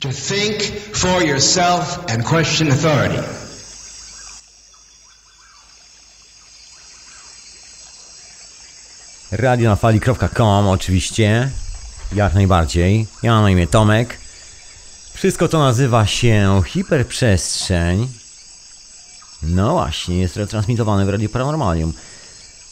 To think for yourself and question authority. radionafali.com oczywiście, jak najbardziej. Ja mam na imię Tomek. Wszystko to nazywa się Hiperprzestrzeń. No właśnie, jest retransmitowane w Radiu Paranormalium.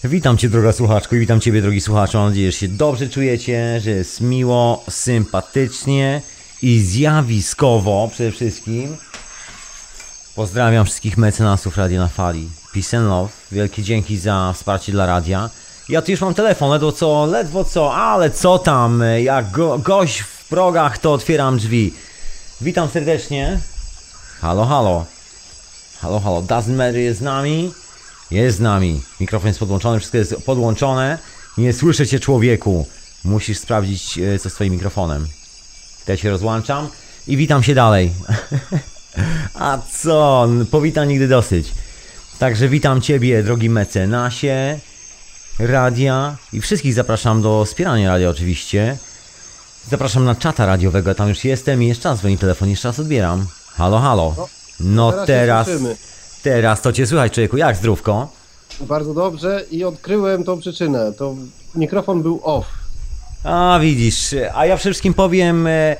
Witam Cię droga słuchaczko i witam Ciebie drogi słuchaczu. Mam nadzieję, że się dobrze czujecie, że jest miło, sympatycznie i zjawiskowo przede wszystkim. Pozdrawiam wszystkich mecenasów Radio na Fali. Peace and love. Wielkie dzięki za wsparcie dla radia. Ja tu już mam telefon, ledwo co, ledwo co, ale co tam, jak go, gość w progach, to otwieram drzwi. Witam serdecznie. Halo, halo. Halo, halo, Matter jest z nami. Jest z nami. Mikrofon jest podłączony, wszystko jest podłączone. Nie słyszę cię człowieku. Musisz sprawdzić e, co z twoim mikrofonem. Ja się rozłączam i witam się dalej. A co? Powita nigdy dosyć. Także witam ciebie, drogi mecenasie radia i wszystkich zapraszam do wspierania radia oczywiście. Zapraszam na czata radiowego, tam już jestem i jeszcze raz dzwoni telefon, jeszcze raz odbieram. Halo, halo. No teraz się teraz, teraz to cię słychać człowieku, jak zdrówko? Bardzo dobrze i odkryłem tą przyczynę. To mikrofon był off. A widzisz, a ja wszystkim powiem e,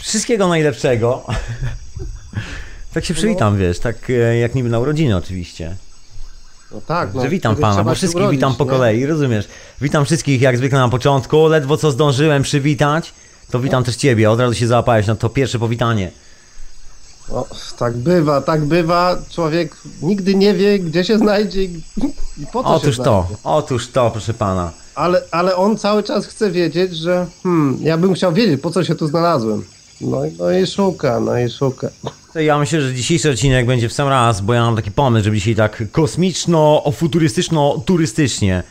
wszystkiego najlepszego. tak się przywitam, wiesz, tak e, jak niby na urodziny oczywiście. No tak, no, że witam pana, bo wszystkich urodzić, witam po nie? kolei, rozumiesz? Witam wszystkich jak zwykle na początku, ledwo co zdążyłem przywitać, to witam też ciebie, od razu się załapałeś na to pierwsze powitanie. O, tak bywa, tak bywa. Człowiek nigdy nie wie, gdzie się znajdzie i po co Otóż się to, znajdzie. otóż to, proszę pana. Ale, ale on cały czas chce wiedzieć, że hmm, ja bym chciał wiedzieć, po co się tu znalazłem. No, i- no i szuka, no i szuka. To ja myślę, że dzisiejszy odcinek będzie w sam raz, bo ja mam taki pomysł, żeby dzisiaj tak kosmiczno, futurystyczno, turystycznie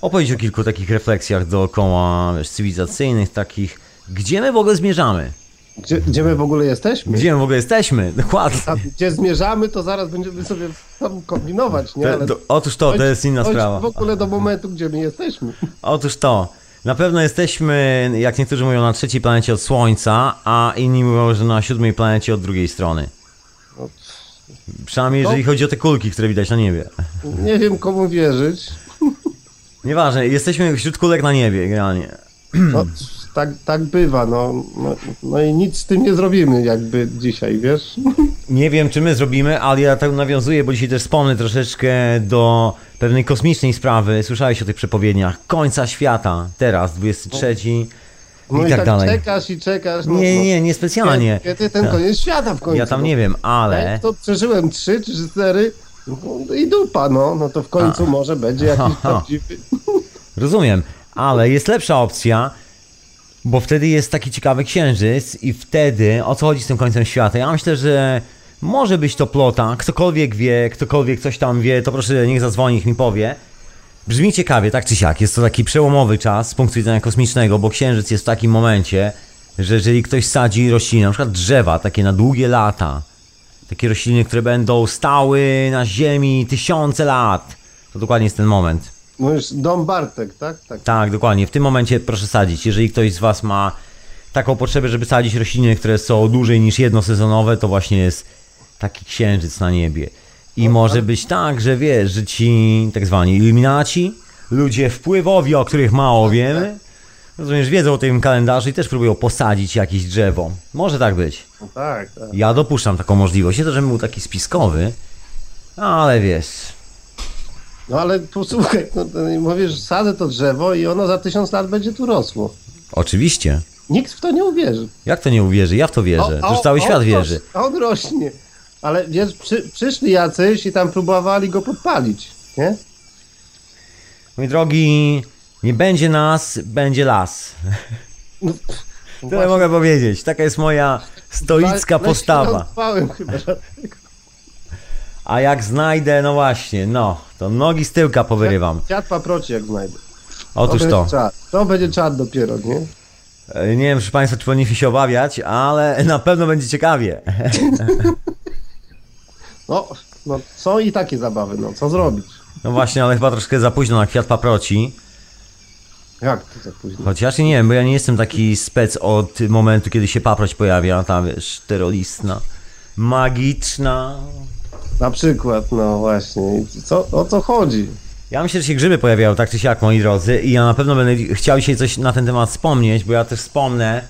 opowiedzieć o kilku takich refleksjach dookoła wiesz, cywilizacyjnych, takich, gdzie my w ogóle zmierzamy? Gdzie, gdzie my w ogóle jesteśmy? Gdzie my w ogóle jesteśmy? Dokładnie. A gdzie zmierzamy, to zaraz będziemy sobie tam kombinować, nie? To, Ale do, otóż to, to jest inna sprawa. w ogóle do momentu, gdzie my jesteśmy. Otóż to. Na pewno jesteśmy, jak niektórzy mówią, na trzeciej planecie od Słońca, a inni mówią, że na siódmej planecie od drugiej strony. No, Przynajmniej No. jeżeli chodzi o te kulki, które widać na niebie. nie wiem, komu wierzyć. Nieważne, jesteśmy wśród kulek na niebie, generalnie. No, tak, tak bywa, no, no, no i nic z tym nie zrobimy jakby dzisiaj, wiesz? Nie wiem, czy my zrobimy, ale ja tak nawiązuję, bo dzisiaj też wspomnę troszeczkę do pewnej kosmicznej sprawy. Słyszałeś o tych przepowiedniach końca świata, teraz, 23 No i i tak tak dalej. czekasz i czekasz. No, Nie, no. nie, nie specjalnie. Kiedy ten Tak. koniec świata w końcu? Ja tam no. nie wiem, ale... Ja to przeżyłem trzy czy cztery no, i dupa, no, no to w końcu może będzie jakiś Ha, ha. prawdziwy... Rozumiem, ale jest lepsza opcja, bo wtedy jest taki ciekawy księżyc i wtedy, o co chodzi z tym końcem świata? Ja myślę, że może być to plota, ktokolwiek wie, ktokolwiek coś tam wie, to proszę niech zadzwoni, niech mi powie. Brzmi ciekawie, tak czy siak, jest to taki przełomowy czas z punktu widzenia kosmicznego, bo księżyc jest w takim momencie, że jeżeli ktoś sadzi rośliny, na przykład drzewa, takie na długie lata, takie rośliny, które będą stały na ziemi tysiące lat, to dokładnie jest ten moment. Mówisz, Dom Bartek, tak? Tak. Tak, dokładnie. W tym momencie proszę sadzić. Jeżeli ktoś z Was ma taką potrzebę, żeby sadzić rośliny, które są dłużej niż jednosezonowe, to właśnie jest taki księżyc na niebie. I może być tak, że wiesz, że ci tak zwani iluminaci, ludzie wpływowi, o których mało wiemy, rozumiesz, wiedzą o tym kalendarzu i też próbują posadzić jakieś drzewo. Może tak być. No, tak, tak. Ja dopuszczam taką możliwość. Nie to, żebym był taki spiskowy, ale wiesz, No ale posłuchaj, no, mówisz, sadzę to drzewo i ono za tysiąc lat będzie tu rosło. oczywiście. Nikt w to nie uwierzy. Jak to nie uwierzy? Ja w to wierzę. O, Już o, cały świat wierzy. On rośnie. Ale wiesz, przy, przyszli jacyś i tam próbowali go podpalić, nie? Mój drogi, nie będzie nas, będzie las. No, Tyle mogę powiedzieć. Taka jest moja stoicka weź- postawa. chyba. A jak znajdę, no właśnie, no, to nogi z tyłka powyrywam. Dziad paproci jak znajdę. Otóż będzie to. Czad. To będzie czad dopiero, nie? E, Nie wiem, proszę Państwa, czy powinniśmy się obawiać, ale na pewno będzie ciekawie. No, no są i takie zabawy, no co zrobić? No właśnie, ale chyba troszkę za późno na kwiat paproci. Jak to za późno? Chociaż nie wiem, bo ja nie jestem taki spec od momentu, kiedy się paproć pojawia, ta wiesz, terroristna, magiczna. Na przykład, no właśnie. Co, o co chodzi? Ja myślę, że się grzyby pojawiają tak czy siak, moi drodzy, i ja na pewno będę chciał dzisiaj coś na ten temat wspomnieć, bo ja też wspomnę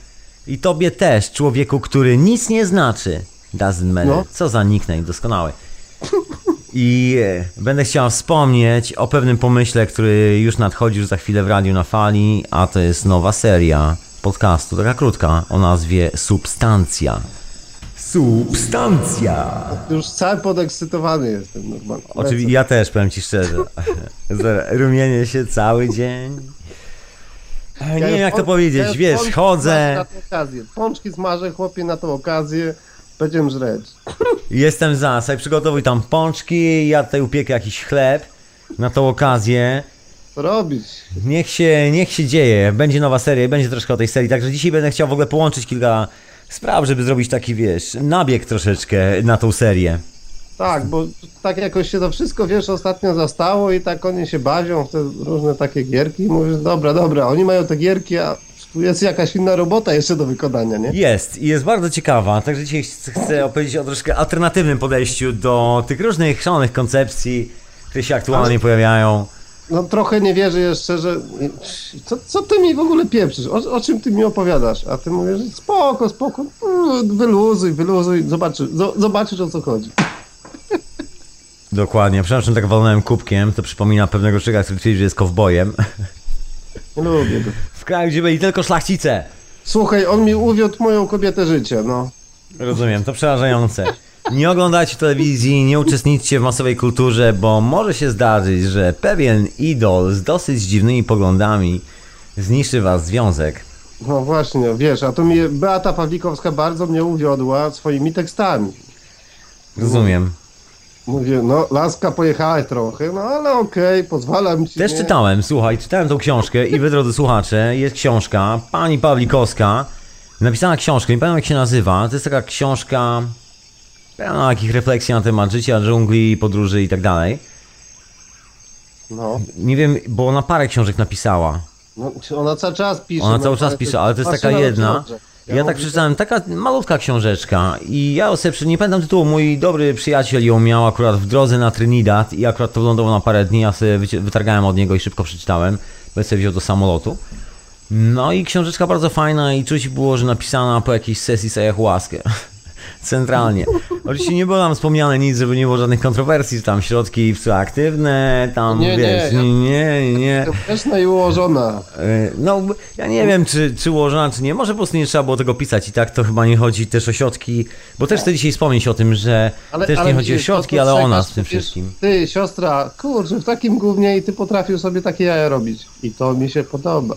i tobie też, człowieku, który nic nie znaczy. Doesn't matter. No. Co za nickname, doskonały. I e, będę chciał wspomnieć o pewnym pomyśle, który już nadchodzi już za chwilę w radiu na fali, a to jest nowa seria podcastu, taka krótka, o nazwie Substancja. Substancja! Już cały podekscytowany jestem normalnie. Oczywiście, ja też, powiem ci szczerze. Rumienię się cały dzień. Nie wiem jak to powiedzieć, wiesz, chodzę, Na tę okazję. Pączki smażę, chłopie, na tą okazję. Będziemy żreć. jestem za, sobie przygotowuj tam pączki, ja tutaj upiekę jakiś chleb na tą okazję. Co robić? Niech się, niech się dzieje, będzie nowa seria, będzie troszkę o tej serii, także dzisiaj będę chciał w ogóle połączyć kilka spraw, żeby zrobić taki, wiesz, nabieg troszeczkę na tą serię. Tak, bo tak jakoś się to wszystko, wiesz, ostatnio zastało i tak oni się bawią w te różne takie gierki i mówisz, dobra, dobra, oni mają te gierki, a tu jest jakaś inna robota jeszcze do wykonania, nie? Jest i jest bardzo ciekawa, także dzisiaj ch- chcę opowiedzieć o troszkę alternatywnym podejściu do tych różnych szalonych koncepcji, które się aktualnie Ale- pojawiają. No trochę nie wierzę jeszcze, że... Co, co ty mi w ogóle pieprzysz? O, o czym ty mi opowiadasz? A ty mówisz, że spoko, spoko, mm, wyluzuj, wyluzuj, zobaczysz, zo- zobaczysz o co chodzi. Dokładnie, przepraszam, tak walnąłem kubkiem, to przypomina pewnego człowieka, który twierdzi, że jest kowbojem. Lubię go. W kraju, gdzie byli tylko szlachcice. Słuchaj, on mi uwiódł moją kobietę życia, no. Rozumiem, to przerażające. Nie oglądajcie telewizji, nie uczestniczcie w masowej kulturze, bo może się zdarzyć, że pewien idol z dosyć dziwnymi poglądami zniszczy was związek. No właśnie, wiesz, a tu mnie Beata Pawlikowska bardzo mnie uwiodła swoimi tekstami. Rozumiem. Mówię, no laska pojechała trochę, no ale okej, pozwalam ci. Też nie? czytałem, słuchaj, czytałem tą książkę i wy, drodzy słuchacze, jest książka pani Pawlikowska, napisana książka, nie pamiętam jak się nazywa, to jest taka książka pełna takich refleksji na temat życia, dżungli, podróży i tak dalej. No, Nie wiem, bo ona parę książek napisała. no, ona cały czas pisze. Ona no, cały czas pisze, ale to jest taka jedna. Ja mówię, tak przeczytałem, taka malutka książeczka i ja sobie, przy- nie pamiętam tytułu, mój dobry przyjaciel ją miał akurat w drodze na Trinidad i akurat to wylądowało na parę dni, ja sobie wytargałem od niego i szybko przeczytałem, bo sobie wziął do samolotu. No i książeczka bardzo fajna i czuć było, że napisana po jakiejś sesji z ayahuaskę. Centralnie. Oczywiście nie było tam wspomniane nic, żeby nie było żadnych kontrowersji, tam środki psychoaktywne, tam Nie, wiesz, nie, nie, nie. To Wczesna i ułożona. E, No, ja nie wiem, czy, czy ułożona, czy nie. Może po prostu nie trzeba było tego pisać i tak to chyba nie chodzi też o środki, bo też chcę dzisiaj wspomnieć o tym, że też nie chodzi o środki, ale o nas w tym wszystkim. Ty, siostra, kurczę, w takim gównie i ty potrafił sobie takie jaja robić. I to mi się podoba.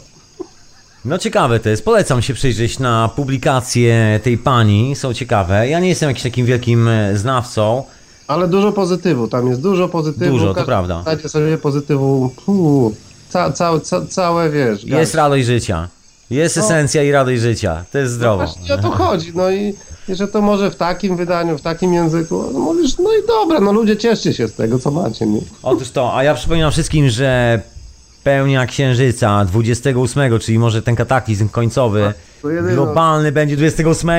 No ciekawe to jest, polecam się przyjrzeć na publikacje tej pani, są ciekawe. Ja nie jestem jakimś takim wielkim e, znawcą, Ale dużo pozytywu, tam jest dużo pozytywu. Dużo, to prawda. Dajcie sobie pozytywu, puu, ca, ca, ca, całe, wiesz. jest radość życia. Jest No. esencja i radość życia. To jest zdrowo. Właśnie o to chodzi, no i, i że to może w takim wydaniu, w takim języku, no mówisz, no i dobra, no ludzie cieszcie się z tego, co macie, nie? Otóż to, a ja przypominam wszystkim, że pełnia księżyca 28, czyli może ten kataklizm końcowy, to jedyno. globalny będzie 28.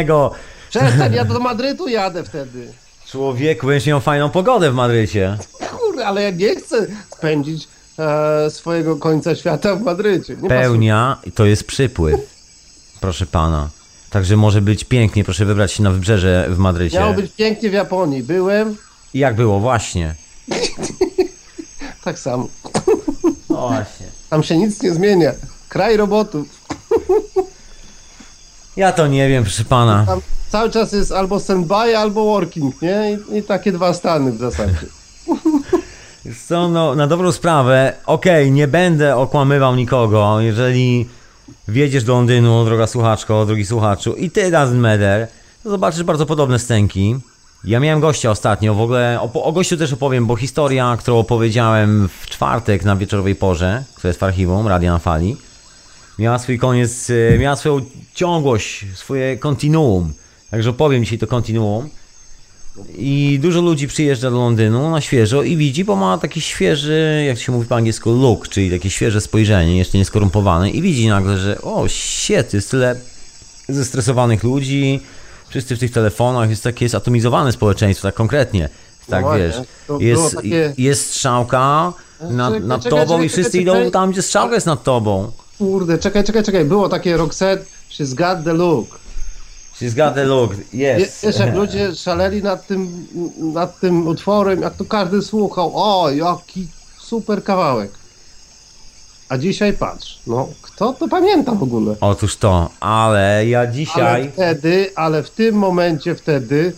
Przestań, ja do Madrytu jadę wtedy. Człowieku, będziesz miał fajną pogodę w Madrycie. Kurde, ale ja nie chcę spędzić e, swojego końca świata w Madrycie. Nie Pełnia to jest przypływ, proszę pana. Także może być pięknie, proszę wybrać się na wybrzeże w Madrycie. Miało być pięknie w Japonii. Byłem, I jak było, właśnie. tak samo. No właśnie. Tam się nic nie zmienia. Kraj robotów. Ja to nie wiem, proszę pana. Tam cały czas jest albo standby, albo working, nie? I, I takie dwa stany w zasadzie. Co, no, na dobrą sprawę, okej, nie będę okłamywał nikogo, jeżeli wjedziesz do Londynu, droga słuchaczko, drogi słuchaczu, i ty doesn't matter, to zobaczysz bardzo podobne stęki. Ja miałem gościa ostatnio, w ogóle o, o gościu też opowiem, bo historia, którą opowiedziałem w czwartek na wieczorowej porze, która jest w archiwum Radia na Fali, miała swój koniec, e, miała swoją ciągłość, swoje kontinuum. Także opowiem dzisiaj to kontinuum. I dużo ludzi przyjeżdża do Londynu na świeżo i widzi, bo ma taki świeży, jak się mówi po angielsku, look, czyli takie świeże spojrzenie, jeszcze nie skorumpowane i widzi nagle, że o, shit, jest tyle zestresowanych ludzi, wszyscy w tych telefonach, jest takie zatomizowane społeczeństwo, tak konkretnie. Tak, No wiesz, jest, takie- jest strzałka nad, Czekaj, nad czekaj, tobą czekaj, i wszyscy czekaj, idą czekaj. tam, gdzie strzałka jest nad tobą. Kurde, czekaj, czekaj, czekaj. Było takie Roxette, she's got the look. She's got the look, yes. Wiesz, jak ludzie szaleli nad tym, nad tym utworem, jak to każdy słuchał, o, jaki super kawałek. A dzisiaj patrz, no, kto to pamięta w ogóle? Otóż to, ale ja Ale dzisiaj... wtedy, ale w tym momencie wtedy,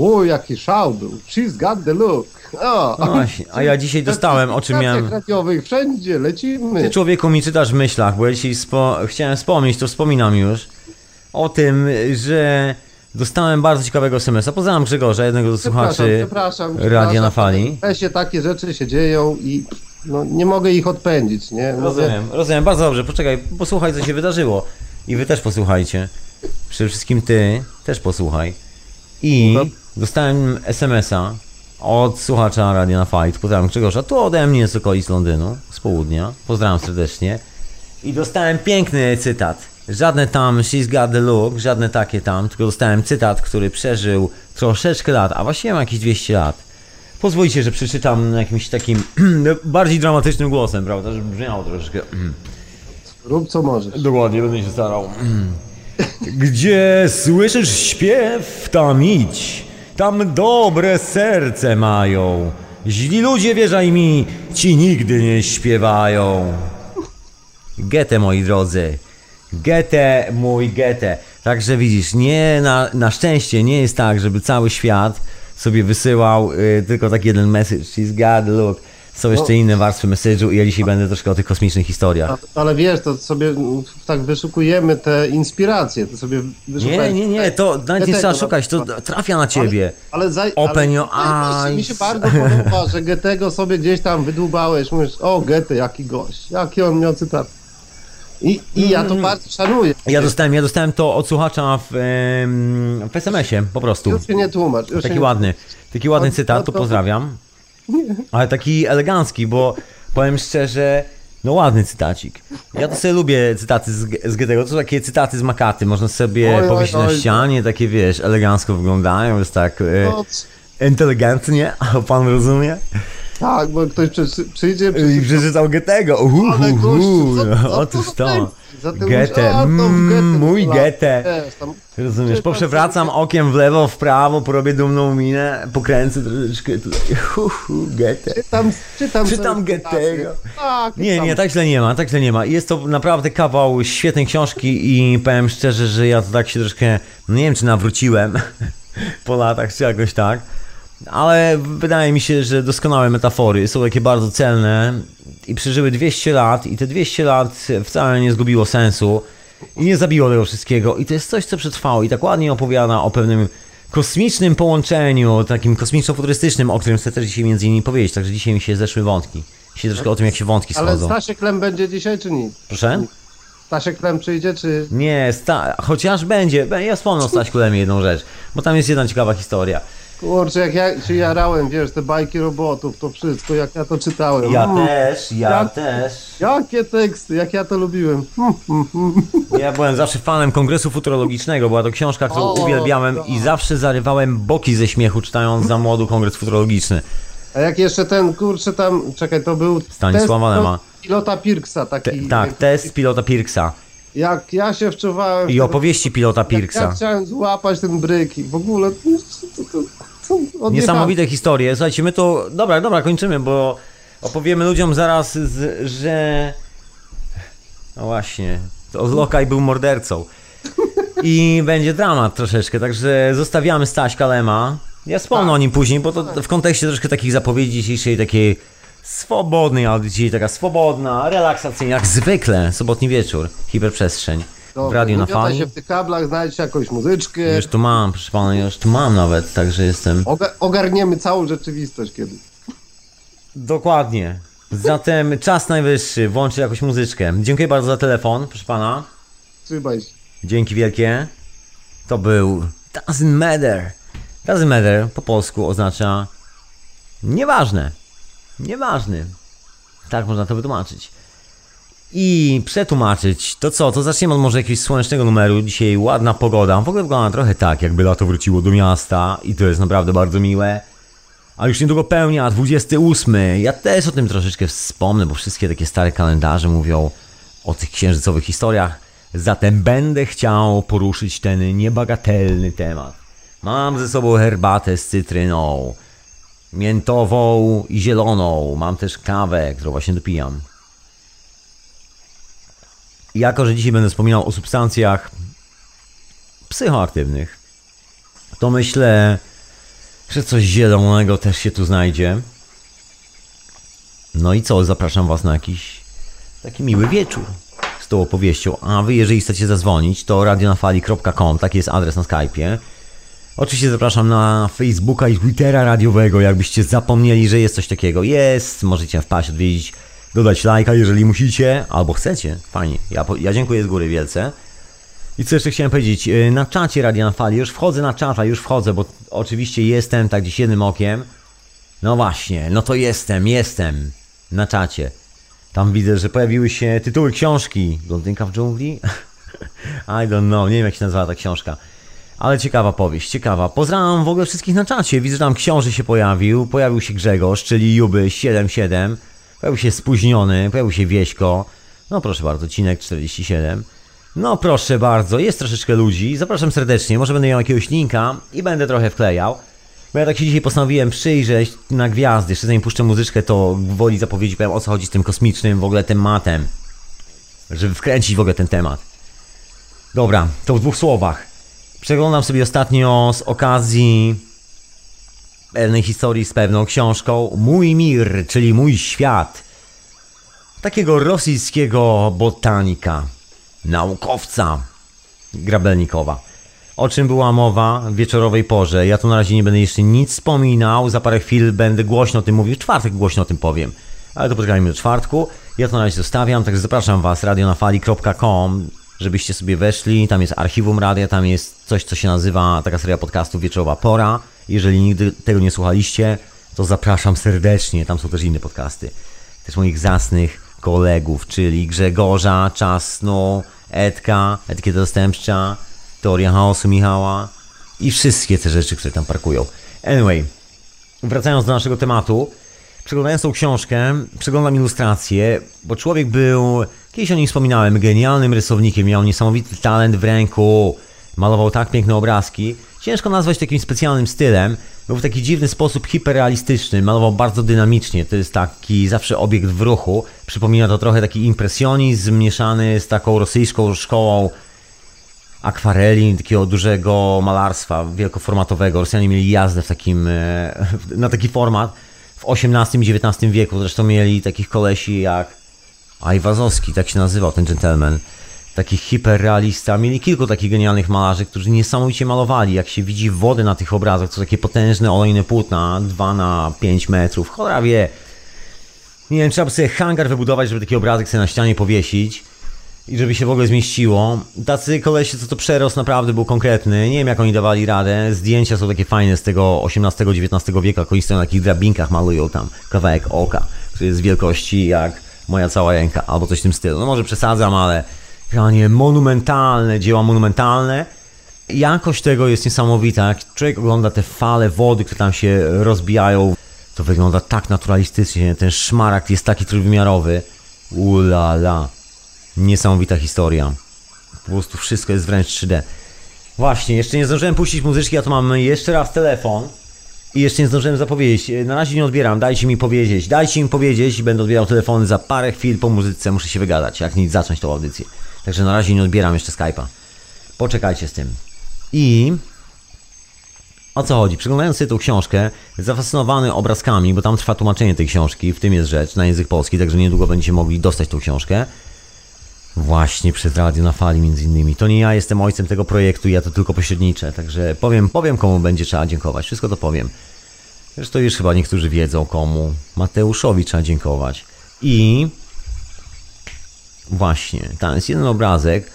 o, jaki szał był. She's got the look. O, No a ja dzisiaj dostałem, o czym miałem... radiowych, wszędzie, lecimy. Ty człowieku mi czytasz w myślach, bo ja dzisiaj spo... chciałem wspomnieć, to wspominam już, o tym, że dostałem bardzo ciekawego SMS-a. Pozdrawiam Grzegorza, jednego z Przepraszam, słuchaczy przepraszam. Radia na przepraszam. Fali. W takie rzeczy się dzieją i no, nie mogę ich odpędzić, nie? Mówię, Rozumiem, rozumiem, bardzo dobrze, poczekaj, posłuchaj co się wydarzyło. I wy też posłuchajcie. Przede wszystkim ty też posłuchaj. I No. dostałem SMS-a od słuchacza Radia na Fight, pozdrawiam Grzegorza, tu ode mnie z okolic Londynu, z południa, pozdrawiam serdecznie. I dostałem piękny cytat. Żadne tam she's got the look, żadne takie tam, tylko dostałem cytat, który przeżył troszeczkę lat, a właściwie ma jakieś 200 lat. Pozwolicie, że przeczytam jakimś takim bardziej dramatycznym głosem, prawda, żeby brzmiało troszeczkę. Rób co możesz. Dokładnie, będę się starał. Gdzie słyszysz śpiew, tam idź. Tam dobre serce mają. Źli ludzie, wierzaj mi, ci nigdy nie śpiewają. Getę, moi drodzy. Getę, mój getę. Także widzisz, nie na, na szczęście nie jest tak, żeby cały świat sobie wysyłał y, tylko taki jeden message. She's got look. Są jeszcze inne warstwy message'u i ja dzisiaj będę troszkę o tych kosmicznych historiach. Ale wiesz, to sobie tak wyszukujemy te inspiracje, to sobie Nie, nie, nie, to nawet nie trzeba szukać, to trafia na ciebie. Ale za, Open your ale, Mi się eyes. bardzo podoba, że Getego sobie gdzieś tam wydłubałeś, mówisz, o Gete, jaki gość, jaki on miał cytat. I, i ja to bardzo szanuję. Ja dostałem, ja dostałem to od słuchacza w, w SMS-ie, po prostu. Już się nie tłumacz. Już Taki nie... ładny, taki ładny No- cytat, no to pozdrawiam. Ale taki elegancki, bo powiem szczerze, no ładny cytacik. Ja to sobie lubię cytaty z, z Goethego, to są takie cytaty z Makaty, można sobie Oj, oj, powiesić na oj. ścianie, takie wiesz, elegancko wyglądają, jest tak e, No, inteligentnie, pan rozumie? Tak, bo ktoś przy, przyjdzie, I przeczytał Goethego, uhu, ale uhu, gościu, co, co, otóż to. Goethe, to w mm, Goethe mój Goethe. Rozumiesz, poprzewracam okiem w lewo, w prawo, porobię dumną minę, pokręcę troszeczkę tutaj, hu, hu, Goethe. Czytam, czytam, Czytam Goethego. Tak, Nie, nie, tak źle nie ma, tak źle nie ma. Jest to naprawdę kawał świetnej książki i powiem szczerze, że ja to tak się troszkę, no nie wiem czy nawróciłem po latach, czy jakoś tak, ale wydaje mi się, że doskonałe metafory są takie bardzo celne i przeżyły 200 lat i te 200 lat wcale nie zgubiło sensu i nie zabiło tego wszystkiego i to jest coś, co przetrwało i tak ładnie opowiada o pewnym kosmicznym połączeniu, takim kosmiczno-futurystycznym, o którym chcę też dzisiaj między innymi powiedzieć, także dzisiaj mi się zeszły wątki. Dzisiaj troszkę o tym, jak się wątki Ale schodzą. Stasiek Lem będzie dzisiaj, czy nie? Proszę? Stasiek Lem przyjdzie, czy... Nie, sta- chociaż będzie, ja wspomnę o Staśku Lemie jedną rzecz, bo tam jest jedna ciekawa historia. Kurczę, jak ja się jarałem, wiesz, te bajki robotów, to wszystko, jak ja to czytałem. Ja Mm, też, ja Jak- też. Jakie teksty, jak ja to lubiłem. Ja byłem zawsze fanem Kongresu Futurologicznego, była to książka, którą O, uwielbiałem tak. i zawsze zarywałem boki ze śmiechu czytając za młodu Kongres Futurologiczny. A jak jeszcze ten, kurczę, tam, czekaj, to był Stanisława Lema. pilota Pirksa, Te, taki. tak, test pilota Pirksa Jak ja się wczuwałem... i opowieści pilota jak Ja Pirksa. chciałem złapać ten bryk i w ogóle... To, to, to. Niesamowite historie. Słuchajcie, my to. Dobra, dobra, kończymy, bo opowiemy ludziom zaraz, z, że. No właśnie, to Lokaj był mordercą. I będzie dramat troszeczkę, także zostawiamy Staśka Lema. Ja wspomnę o nim później, bo to w kontekście troszkę takich zapowiedzi dzisiejszej takiej swobodnej audycji, taka swobodna, relaksacyjna, jak zwykle, sobotni wieczór, hiperprzestrzeń. W Dobra, radiu na fali. się w tych kablach, znajdź jakąś muzyczkę. Już tu mam, proszę pana, już tu mam nawet, także jestem. Oga- ogarniemy całą rzeczywistość kiedyś. Dokładnie. Zatem czas najwyższy, włączę jakąś muzyczkę. Dziękuję bardzo za telefon, proszę pana. Trzymaj się. Dzięki wielkie. To był Doesn't Matter. Doesn't matter po polsku oznacza nieważne. Nieważny. Tak można to wytłumaczyć. I przetłumaczyć, to co, to zaczniemy od może jakiegoś słonecznego numeru. Dzisiaj ładna pogoda. W ogóle wygląda trochę tak, jakby lato wróciło do miasta i to jest naprawdę bardzo miłe. A już niedługo pełnia 28. Ja też o tym troszeczkę wspomnę, bo wszystkie takie stare kalendarze mówią o tych księżycowych historiach. Zatem będę chciał poruszyć ten niebagatelny temat. Mam ze sobą herbatę z cytryną, miętową i zieloną. Mam też kawę, którą właśnie dopijam. Jako, że dzisiaj będę wspominał o substancjach psychoaktywnych, to myślę, że coś zielonego też się tu znajdzie. No i co, zapraszam Was na jakiś taki miły wieczór z tą opowieścią. A Wy, jeżeli chcecie zadzwonić, to radionafali.com, taki jest adres na Skype'ie. Oczywiście zapraszam na Facebooka i Twittera radiowego, jakbyście zapomnieli, że jest coś takiego. Jest, możecie wpaść, odwiedzić, dodać lajka, jeżeli musicie, albo chcecie. Fajnie, ja, ja dziękuję z góry wielce. I co jeszcze chciałem powiedzieć, y, na czacie Radia na Fali, już wchodzę na czata, już wchodzę, bo oczywiście jestem tak gdzieś jednym okiem. No właśnie, no to jestem, jestem na czacie. Tam widzę, że pojawiły się tytuły książki. Blondynka w dżungli? I don't know, nie wiem jak się nazywa ta książka. Ale ciekawa powieść, ciekawa. Pozdrawiam w ogóle wszystkich na czacie. Widzę, że tam książę się pojawił. Pojawił się Grzegorz, czyli Juby 77. Pojawił się Spóźniony, pojawił się Wieśko. No proszę bardzo, Cinek 47. No proszę bardzo, jest troszeczkę ludzi. Zapraszam serdecznie. Może będę miał jakiegoś linka i będę trochę wklejał. Bo ja tak się dzisiaj postanowiłem przyjrzeć na gwiazdy. Jeszcze zanim puszczę muzyczkę, to woli zapowiedzi powiem o co chodzi z tym kosmicznym w ogóle tematem. Żeby wkręcić w ogóle ten temat. Dobra, to w dwóch słowach. Przeglądam sobie ostatnio z okazji pewnej historii z pewną książką Mój Mir, czyli Mój Świat. Takiego rosyjskiego botanika, naukowca Grabelnikowa. O czym była mowa w wieczorowej porze. Ja tu na razie nie będę jeszcze nic wspominał. Za parę chwil będę głośno o tym mówił. W czwartek głośno o tym powiem. Ale to poczekajmy do czwartku. Ja to na razie zostawiam, także zapraszam Was radionafali.com żebyście sobie weszli. Tam jest archiwum radia, tam jest coś, co się nazywa taka seria podcastów Wieczorowa Pora. Jeżeli nigdy tego nie słuchaliście, to zapraszam serdecznie. Tam są też inne podcasty. Też moich zasnych kolegów, czyli Grzegorza, Czasno, Edka, Etykieta Dostępcza, Teoria Chaosu Michała i wszystkie te rzeczy, które tam parkują. Anyway, wracając do naszego tematu, przeglądając tą książkę, przeglądam ilustracje, bo człowiek był, kiedyś o nim wspominałem, genialnym rysownikiem, miał niesamowity talent w ręku, malował tak piękne obrazki. Ciężko nazwać takim specjalnym stylem, był w taki dziwny sposób hiperrealistyczny, malował bardzo dynamicznie, to jest taki zawsze obiekt w ruchu. Przypomina to trochę taki impresjonizm mieszany z taką rosyjską szkołą akwareli, takiego dużego malarstwa wielkoformatowego. Rosjanie mieli jazdę w takim, e, na taki format w XVIII i XIX wieku. Zresztą mieli takich kolesi jak Ajwazowski, tak się nazywał ten gentleman. Taki hiperrealista. Mieli kilku takich genialnych malarzy, którzy niesamowicie malowali. Jak się widzi wody na tych obrazach, to takie potężne olejne płótna, 2 na 5 metrów. Cholera wie. Nie wiem, trzeba by sobie hangar wybudować, żeby taki obrazek sobie na ścianie powiesić i żeby się w ogóle zmieściło. Tacy kolesie, co to przerost naprawdę był konkretny. Nie wiem, jak oni dawali radę. Zdjęcia są takie fajne z tego XVIII-XIX wieku, jak oni stoją na takich drabinkach, malują tam kawałek oka, który jest wielkości jak moja cała ręka, albo coś w tym stylu. No może przesadzam, ale nie monumentalne, dzieła monumentalne. Jakość tego jest niesamowita. Jak człowiek ogląda te fale wody, które tam się rozbijają, to wygląda tak naturalistycznie. Ten szmaragd jest taki trójwymiarowy. Ula la. Niesamowita historia. Po prostu wszystko jest wręcz 3D. Właśnie, jeszcze nie zdążyłem puścić muzyczki, a to mam jeszcze raz telefon. I jeszcze nie zdążyłem zapowiedzieć. Na razie nie odbieram, dajcie mi powiedzieć. Dajcie mi powiedzieć będę odbierał telefony za parę chwil po muzyce. Muszę się wygadać, jak nic zacząć tą audycję. Także na razie nie odbieram jeszcze Skype'a. Poczekajcie z tym. I... O co chodzi? Przeglądając sobie tą książkę, zafascynowany obrazkami, bo tam trwa tłumaczenie tej książki, w tym jest rzecz, na język polski, także niedługo będziecie mogli dostać tą książkę. Właśnie przez radio na fali między innymi. To nie ja jestem ojcem tego projektu, ja to tylko pośredniczę, także powiem, powiem komu będzie trzeba dziękować, wszystko to powiem. Zresztą już chyba niektórzy wiedzą komu. Mateuszowi trzeba dziękować. I właśnie, tam jest jeden obrazek,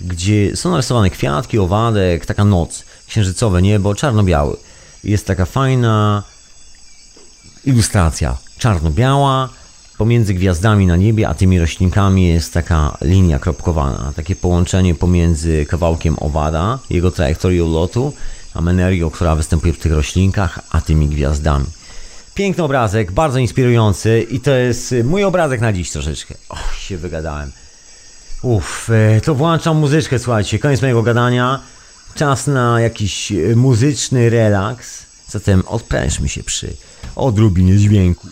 gdzie są narysowane kwiatki, owadek, taka noc, księżycowe niebo, czarno-biały. jest taka fajna ilustracja, czarno-biała, pomiędzy gwiazdami na niebie, a tymi roślinkami jest taka linia kropkowana, takie połączenie pomiędzy kawałkiem owada, jego trajektorią lotu, a menerią, która występuje w tych roślinkach, a tymi gwiazdami. Piękny obrazek, bardzo inspirujący i to jest mój obrazek na dziś troszeczkę. Och, się wygadałem. Uff, e, to włączam muzyczkę, słuchajcie, koniec mojego gadania. Czas na jakiś e, muzyczny relaks. Zatem odprężmy się przy odrobinie dźwięku.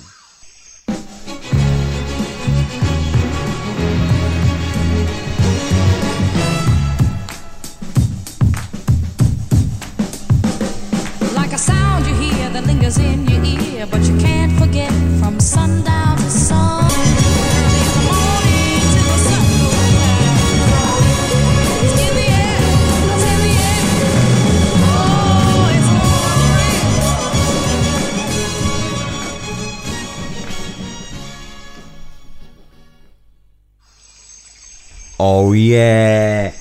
Yeah!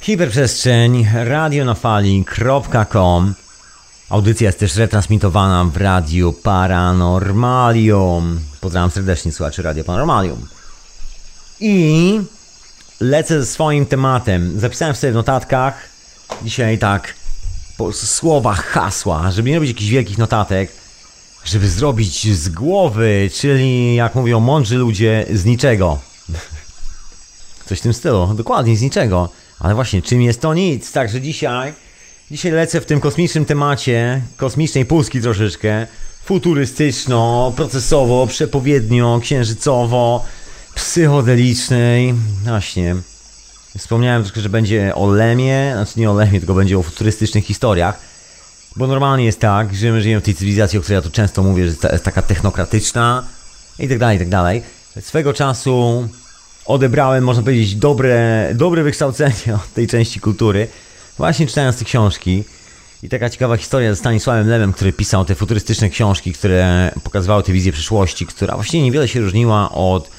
Hiperprzestrzeń, radionafali.com Audycja jest też retransmitowana w Radiu Paranormalium. Pozdrawiam serdecznie słuchaczy Radio Paranormalium. I lecę ze swoim tematem. Zapisałem sobie w notatkach dzisiaj tak po hasła, żeby nie robić jakichś wielkich notatek, żeby zrobić z głowy, czyli jak mówią mądrzy ludzie, z niczego. Coś w tym stylu, dokładnie, z niczego. Ale właśnie, czym jest to nic? Także dzisiaj, dzisiaj lecę w tym kosmicznym temacie, kosmicznej Polski troszeczkę, futurystyczno, procesowo, przepowiednio, księżycowo, psychodelicznej. Właśnie. Wspomniałem troszkę, że będzie o Lemie, znaczy nie o Lemie, tylko będzie o futurystycznych historiach. Bo normalnie jest tak, że my żyjemy w tej cywilizacji, o której ja tu często mówię, że jest taka technokratyczna i tak dalej, i tak dalej. Swego czasu odebrałem, można powiedzieć, dobre, dobre wykształcenie od tej części kultury, właśnie czytając te książki. I taka ciekawa historia ze Stanisławem Lewem, który pisał te futurystyczne książki, które pokazywały tę wizję przyszłości, która właściwie niewiele się różniła od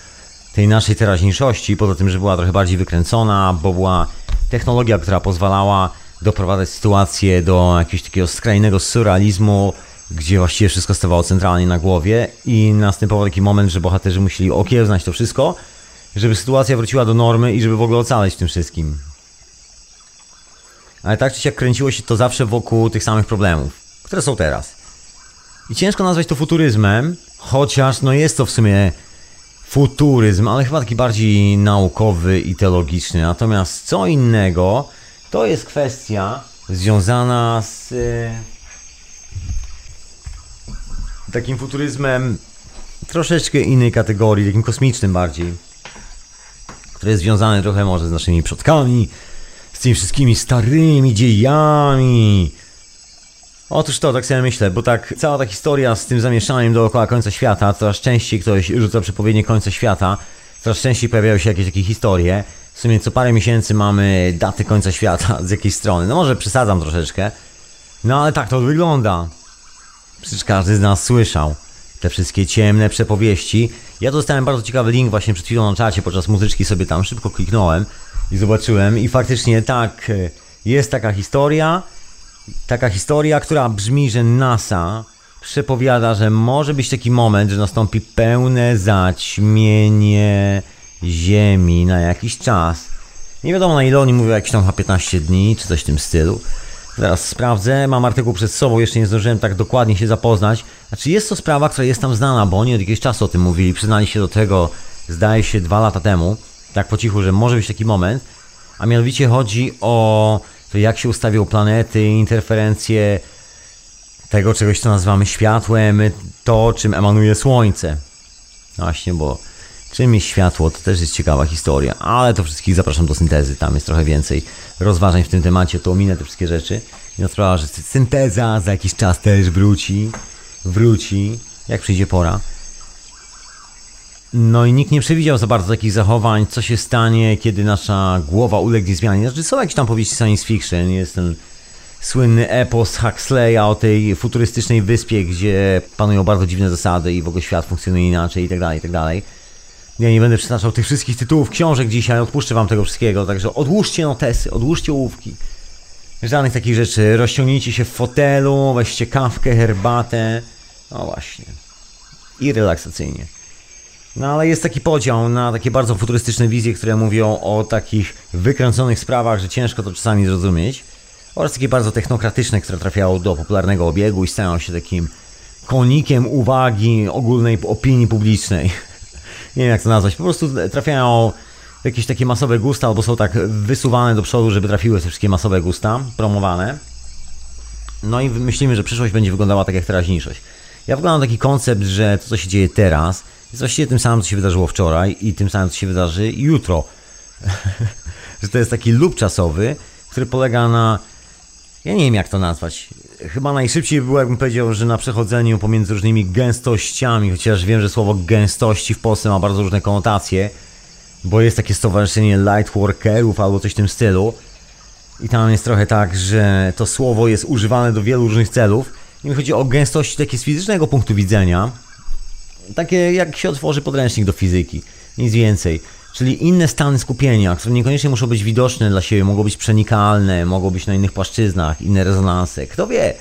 tej naszej teraźniejszości, poza tym, że była trochę bardziej wykręcona, bo była technologia, która pozwalała doprowadzać sytuację do jakiegoś takiego skrajnego surrealizmu, gdzie właściwie wszystko stawało centralnie na głowie i następował taki moment, że bohaterzy musieli okiełznać to wszystko, żeby sytuacja wróciła do normy i żeby w ogóle ocaleć w tym wszystkim. Ale tak czy siak kręciło się to zawsze wokół tych samych problemów, które są teraz. I ciężko nazwać to futuryzmem, chociaż no jest to w sumie futuryzm, ale chyba taki bardziej naukowy i teologiczny. Natomiast co innego to jest kwestia związana z e, takim futuryzmem troszeczkę innej kategorii, takim kosmicznym bardziej które jest związane trochę może z naszymi przodkami, z tymi wszystkimi starymi dziejami. Otóż to, tak sobie myślę, bo tak cała ta historia z tym zamieszaniem dookoła końca świata, coraz częściej ktoś rzuca przepowiednie końca świata, coraz częściej pojawiają się jakieś takie historie. W sumie co parę miesięcy mamy daty końca świata z jakiejś strony. No może przesadzam troszeczkę, no ale tak to wygląda. Przecież każdy z nas słyszał te wszystkie ciemne przepowieści. Ja dostałem bardzo ciekawy link właśnie przed chwilą na czacie, podczas muzyczki sobie tam szybko kliknąłem i zobaczyłem i faktycznie tak, e, jest taka historia, taka historia, która brzmi, że NASA przepowiada, że może być taki moment, że nastąpi pełne zaćmienie Ziemi na jakiś czas. Nie wiadomo na ile oni mówią, jakieś tam 15 dni, czy coś w tym stylu. Zaraz sprawdzę, mam artykuł przed sobą, jeszcze nie zdążyłem tak dokładnie się zapoznać. Znaczy jest to sprawa, która jest tam znana, bo oni od jakiegoś czasu o tym mówili, przyznali się do tego, zdaje się, dwa lata temu, tak po cichu, że może być taki moment, a mianowicie chodzi o to, jak się ustawią planety, interferencje tego czegoś, co nazywamy światłem, to, czym emanuje Słońce. Właśnie, bo czym jest światło, to też jest ciekawa historia, ale to wszystkich zapraszam do syntezy, tam jest trochę więcej rozważań w tym temacie, to ominę te wszystkie rzeczy. I sprawa, że synteza za jakiś czas też wróci, wróci, jak przyjdzie pora. No i nikt nie przewidział za bardzo takich zachowań, co się stanie, kiedy nasza głowa ulegnie zmianie. Znaczy są jakieś tam powieści science fiction, jest ten słynny epos Huxleya o tej futurystycznej wyspie, gdzie panują bardzo dziwne zasady i w ogóle świat funkcjonuje inaczej i tak dalej, i tak dalej. Ja nie będę przytaczał tych wszystkich tytułów książek dzisiaj, odpuszczę wam tego wszystkiego, także odłóżcie notesy, odłóżcie ołówki. Żadnych takich rzeczy. Rozciągnijcie się w fotelu, weźcie kawkę, herbatę. No właśnie. I relaksacyjnie. No ale jest taki podział na takie bardzo futurystyczne wizje, które mówią o takich wykręconych sprawach, że ciężko to czasami zrozumieć. Oraz takie bardzo technokratyczne, które trafiają do popularnego obiegu i stają się takim konikiem uwagi ogólnej opinii publicznej. Nie wiem jak to nazwać. Po prostu trafiają w jakieś takie masowe gusta, albo są tak wysuwane do przodu, żeby trafiły te wszystkie masowe gusta, promowane. No i myślimy, że przyszłość będzie wyglądała tak jak teraźniejszość. Ja wyglądam taki koncept, że to, co się dzieje teraz, jest właściwie tym samym, co się wydarzyło wczoraj i tym samym, co się wydarzy jutro. że to jest taki lub czasowy, który polega na. Ja nie wiem, jak to nazwać. Chyba najszybciej było, jakbym powiedział, że na przechodzeniu pomiędzy różnymi gęstościami, chociaż wiem, że słowo gęstości w Polsce ma bardzo różne konotacje, bo jest takie stowarzyszenie lightworkerów albo coś w tym stylu. I tam jest trochę tak, że to słowo jest używane do wielu różnych celów. I chodzi o gęstości takie z fizycznego punktu widzenia, takie jak się otworzy podręcznik do fizyki, nic więcej. Czyli inne stany skupienia, które niekoniecznie muszą być widoczne dla siebie, mogą być przenikalne, mogą być na innych płaszczyznach, inne rezonanse. Kto wie?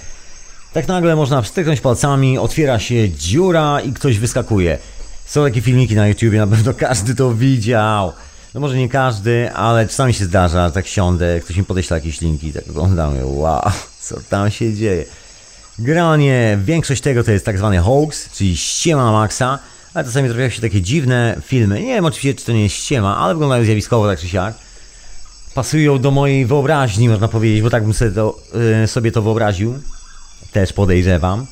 Tak nagle można wstrzyknąć palcami, otwiera się dziura i ktoś wyskakuje. Są takie filmiki na YouTubie, na pewno każdy to widział. No może nie każdy, ale czasami się zdarza, tak siądę, ktoś mi podeśla jakieś linki, tak oglądam, wow, co tam się dzieje. Granie, większość tego to jest tak zwany hoax, czyli ściema maksa, ale czasami trafiają się takie dziwne filmy. Nie wiem oczywiście, czy to nie jest ściema, ale wyglądają zjawiskowo tak czy siak. Pasują do mojej wyobraźni, można powiedzieć, bo tak bym sobie to, yy, sobie to wyobraził. Też podejrzewam.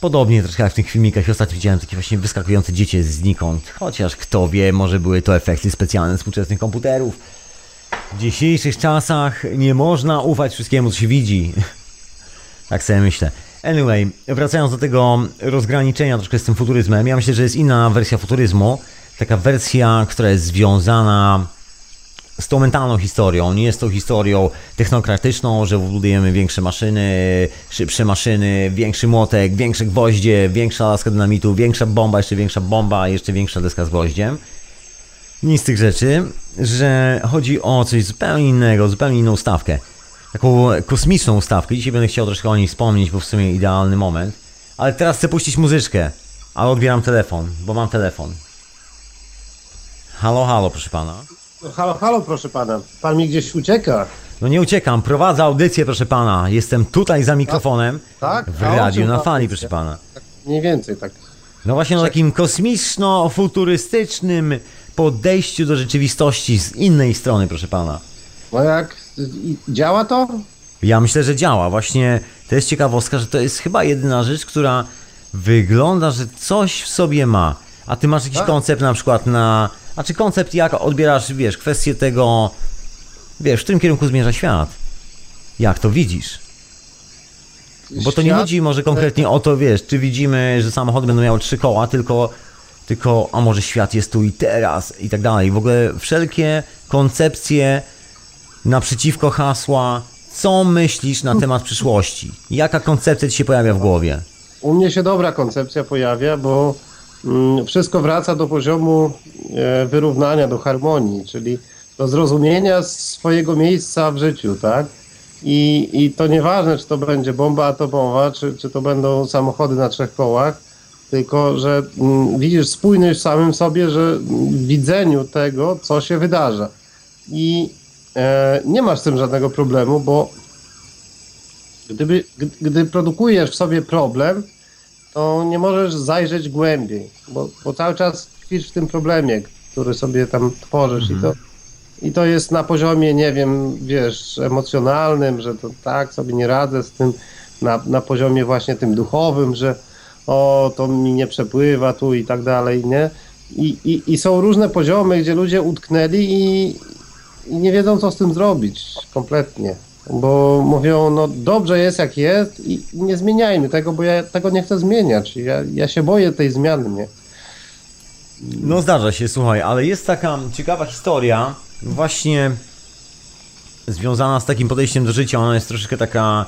Podobnie troszkę jak w tych filmikach ostatnio widziałem takie właśnie wyskakujące dziecię znikąd. Chociaż kto wie, może były to efekty specjalne współczesnych komputerów. W dzisiejszych czasach nie można ufać wszystkiemu, co się widzi. Tak sobie myślę. Anyway, wracając do tego rozgraniczenia troszkę z tym futuryzmem, ja myślę, że jest inna wersja futuryzmu. Taka wersja, która jest związana z tą mentalną historią. Nie jest to historią technokratyczną, że budujemy większe maszyny, szybsze maszyny, większy młotek, większe gwoździe, większa laska dynamitu, większa bomba, jeszcze większa bomba, jeszcze większa deska z gwoździem. Nic z tych rzeczy, że chodzi o coś zupełnie innego, zupełnie inną stawkę taką kosmiczną ustawkę. Dzisiaj będę chciał troszkę o niej wspomnieć, bo w sumie idealny moment. Ale teraz chcę puścić muzyczkę, ale odbieram telefon, bo mam telefon. Halo, halo, proszę pana. No, halo, halo, proszę pana. Pan mi gdzieś ucieka. No nie uciekam, prowadzę audycję, proszę pana. Jestem tutaj za mikrofonem. Tak? W radiu na fali, proszę pana. Tak, mniej więcej, tak. No właśnie o takim kosmiczno-futurystycznym podejściu do rzeczywistości z innej strony, proszę pana. No jak działa to? Ja myślę, że działa. Właśnie to jest ciekawostka, że to jest chyba jedyna rzecz, która wygląda, że coś w sobie ma. A ty masz jakiś tak? koncept na przykład na. A czy koncept jak odbierasz, wiesz, kwestię tego. Wiesz, w którym kierunku zmierza świat? Jak to widzisz? Bo to nie chodzi może konkretnie o to, wiesz, czy widzimy, że samochody będą miały trzy koła, tylko, tylko a może świat jest tu i teraz i tak dalej. W ogóle wszelkie koncepcje naprzeciwko hasła co myślisz na temat przyszłości? Jaka koncepcja ci się pojawia w głowie? U mnie się dobra koncepcja pojawia, bo mm, wszystko wraca do poziomu e, wyrównania, do harmonii, czyli do zrozumienia swojego miejsca w życiu, tak? I, i to nieważne, czy to będzie bomba atomowa, czy, czy to będą samochody na trzech kołach, tylko że mm, widzisz spójność w samym sobie, że w widzeniu tego, co się wydarza. I E, nie masz z tym żadnego problemu, bo gdyby, gdy produkujesz w sobie problem, to nie możesz zajrzeć głębiej, bo, bo cały czas tkwisz w tym problemie, który sobie tam tworzysz mhm. i, to, i to jest na poziomie, nie wiem, wiesz, emocjonalnym, że to tak sobie nie radzę z tym, na, na poziomie właśnie tym duchowym, że o, to mi nie przepływa tu i tak dalej, nie? I, i, I są różne poziomy, gdzie ludzie utknęli i, i nie wiedzą, co z tym zrobić kompletnie. Bo mówią, no dobrze jest jak jest i nie zmieniajmy tego, bo ja tego nie chcę zmieniać. Ja, ja się boję tej zmiany, nie? No zdarza się, słuchaj, ale jest taka ciekawa historia, właśnie związana z takim podejściem do życia. Ona jest troszeczkę taka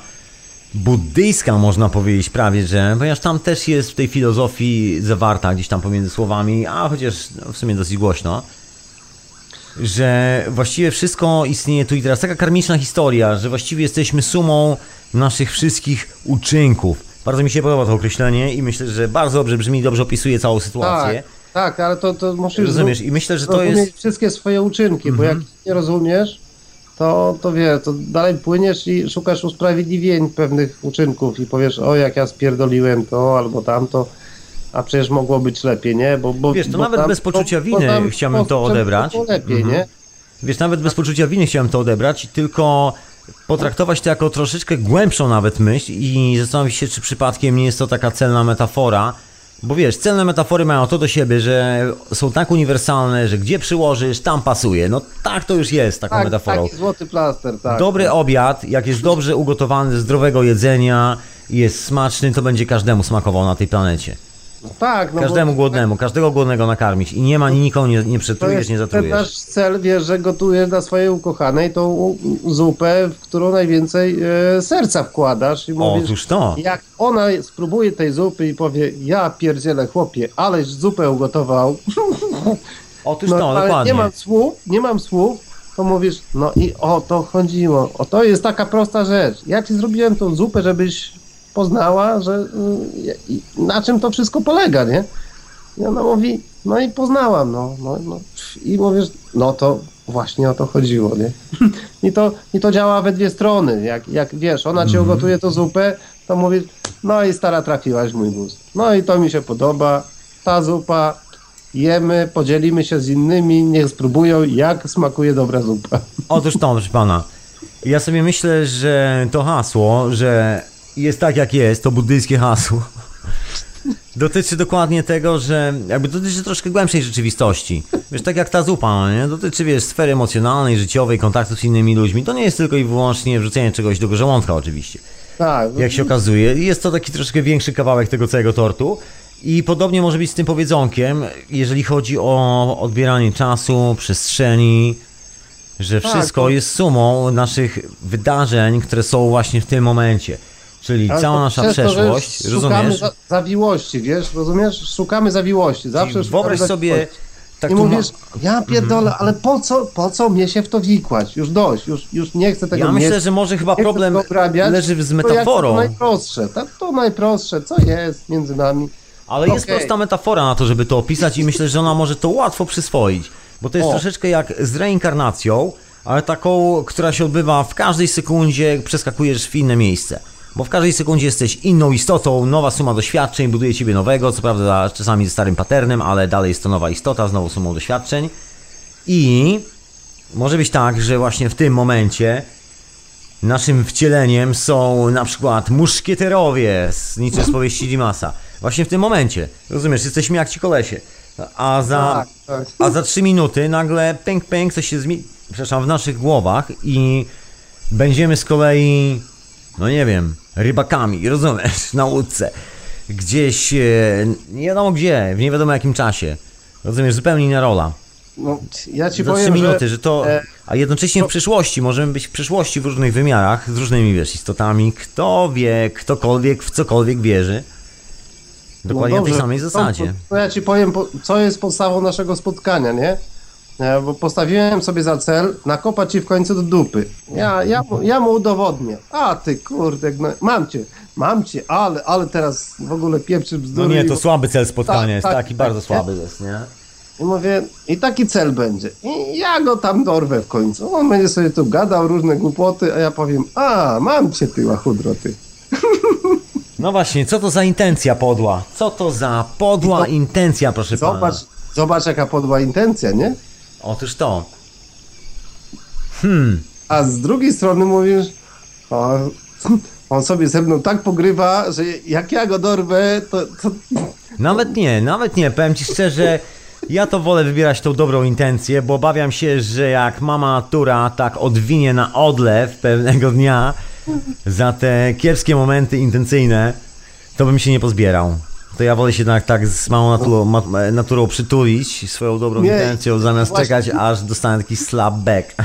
buddyjska, można powiedzieć prawie, że, ponieważ tam też jest w tej filozofii zawarta gdzieś tam pomiędzy słowami, a chociaż no, w sumie dosyć głośno. Że właściwie wszystko istnieje tu i teraz. Taka karmiczna historia, że właściwie jesteśmy sumą naszych wszystkich uczynków. Bardzo mi się podoba to określenie i myślę, że bardzo dobrze brzmi, dobrze opisuje całą sytuację. Tak, tak, ale to, to musisz Rozumiesz? I myślę, że to jest... wszystkie swoje uczynki, bo jak nie rozumiesz, to, to wiesz, to dalej płyniesz i szukasz usprawiedliwień pewnych uczynków i powiesz, o jak ja spierdoliłem to albo tamto, a przecież mogło być lepiej, nie? Bo, bo, Wiesz, to bo nawet tam- bez poczucia bo- bo winy tam chciałbym to odebrać. lepiej, Mhm. nie? Wiesz, nawet bez poczucia winy chciałem to odebrać, tylko potraktować to jako troszeczkę głębszą nawet myśl i zastanowić się, czy przypadkiem nie jest to taka celna metafora. Bo wiesz, celne metafory mają to do siebie, że są tak uniwersalne, że gdzie przyłożysz, tam pasuje. No tak to już jest taką Tak, metaforą. taki złoty plaster, tak. Dobry obiad, jak jest dobrze ugotowany, zdrowego jedzenia i jest smaczny, to będzie każdemu smakował na tej planecie. Tak, no Każdemu bo głodnemu, każdego głodnego nakarmić i nie ma nikogo nie, nie przetrujesz, nie ten zatrujesz. nasz cel, wiesz, że gotujesz dla swojej ukochanej tą zupę, w którą najwięcej e, serca wkładasz i mówisz, Otóż to. jak ona spróbuje tej zupy i powie, ja pierdzielę chłopie, aleś zupę ugotował, Otóż no, to, ale dokładnie. nie mam słów, nie mam słów, to mówisz, no i o to chodziło, o to jest taka prosta rzecz. Ja ci zrobiłem tą zupę, żebyś poznała, że i- na czym to wszystko polega, nie? I ona mówi, no i poznałam, no, no, no. I mówisz, no to właśnie o to chodziło, nie? I to, i to działa we dwie strony. Jak, jak wiesz, ona ci ugotuje tą zupę, to mówisz, no i stara trafiłaś w mój gust. No i to mi się podoba. Ta zupa, jemy, podzielimy się z innymi, niech spróbują, jak smakuje dobra zupa. Otóż to, proszę pana. Ja sobie myślę, że to hasło, że jest tak jak jest, to buddyjskie hasło, dotyczy dokładnie tego, że jakby dotyczy troszkę głębszej rzeczywistości. Wiesz, tak jak ta zupa, nie? Dotyczy, wiesz, sfery emocjonalnej, życiowej, kontaktu z innymi ludźmi. To nie jest tylko i wyłącznie wrzucenie czegoś do żołądka oczywiście. Tak, jak się okazuje. Jest to taki troszkę większy kawałek tego całego tortu. I podobnie może być z tym powiedzonkiem, jeżeli chodzi o odbieranie czasu, przestrzeni, że Tak, wszystko to- jest sumą naszych wydarzeń, które są właśnie w tym momencie. Czyli Ale cała to nasza to, przeszłość, Szukamy rozumiesz? za, zawiłości, wiesz, rozumiesz? Szukamy zawiłości. Zawsze szukamy wyobraź sobie tak I tu ma- mówisz, ja pierdolę, ale po co, po co mnie się w to wikłać? Już dość, już, już nie chcę tego Ja myślę, że może chyba problem leży z To, metaforą. to najprostsze, to, to najprostsze, co jest między nami. Ale jest Okej. prosta metafora na to, żeby to opisać i myślę, że ona może to łatwo przyswoić. Bo to jest O. troszeczkę jak z reinkarnacją, ale taką, która się odbywa w każdej sekundzie, przeskakujesz w inne miejsce. Bo w każdej sekundzie jesteś inną istotą, nowa suma doświadczeń buduje ciebie nowego, co prawda czasami ze starym patternem, ale dalej jest to nowa istota z nową sumą doświadczeń. I może być tak, że właśnie w tym momencie naszym wcieleniem są na przykład muszkieterowie z niczym z powieści Dimasa. Właśnie w tym momencie. Rozumiesz, jesteśmy jak ci kolesie. A za, Tak, tak. a za trzy minuty nagle pęk, pęk, coś się zmieni, przepraszam, w naszych głowach i będziemy z kolei, no nie wiem, rybakami, rozumiesz, na łódce. Gdzieś, e, nie wiadomo gdzie, w nie wiadomo jakim czasie. Rozumiesz, zupełnie inna rola. No, ja ci Za powiem, trzy minuty, że to. e, A jednocześnie w przyszłości, możemy być w przyszłości w różnych wymiarach, z różnymi wiesz, istotami. Kto wie, ktokolwiek w cokolwiek wierzy. Dokładnie na tej No dobrze, samej to- zasadzie. To, to ja ci powiem, po- co jest podstawą naszego spotkania, nie? E, Bo postawiłem sobie za cel nakopać ci w końcu do dupy. Ja, ja, mu- ja mu udowodnię. A ty kurde, no, mam cię, mam cię, ale, ale teraz w ogóle pieprzy No bzdury. nie, i- to słaby cel spotkania Tak, jest, tak, taki tak, bardzo nie? słaby jest, nie? I mówię, i taki cel będzie. I ja go tam dorwę w końcu. On będzie sobie tu gadał różne głupoty, a ja powiem, a, mam cię ty, łachudro, ty. No właśnie, co to za intencja podła? Co to za podła to- intencja, proszę Zobacz, pana? zobacz jaka podła intencja, nie? Otóż to. Hmm, A z drugiej strony mówisz, o, on sobie ze mną tak pogrywa, że jak ja go dorwę, to, to Nawet nie, nawet nie. Powiem ci szczerze, ja to wolę wybierać tą dobrą intencję, bo obawiam się, że jak mama natura tak odwinie na odlew pewnego dnia za te kiepskie momenty intencyjne, to bym się nie pozbierał. To ja wolę się tak, tak z małą naturą, ma, naturą przytulić swoją dobrą Nie, intencją, zamiast właśnie- czekać, aż dostanę taki slap back.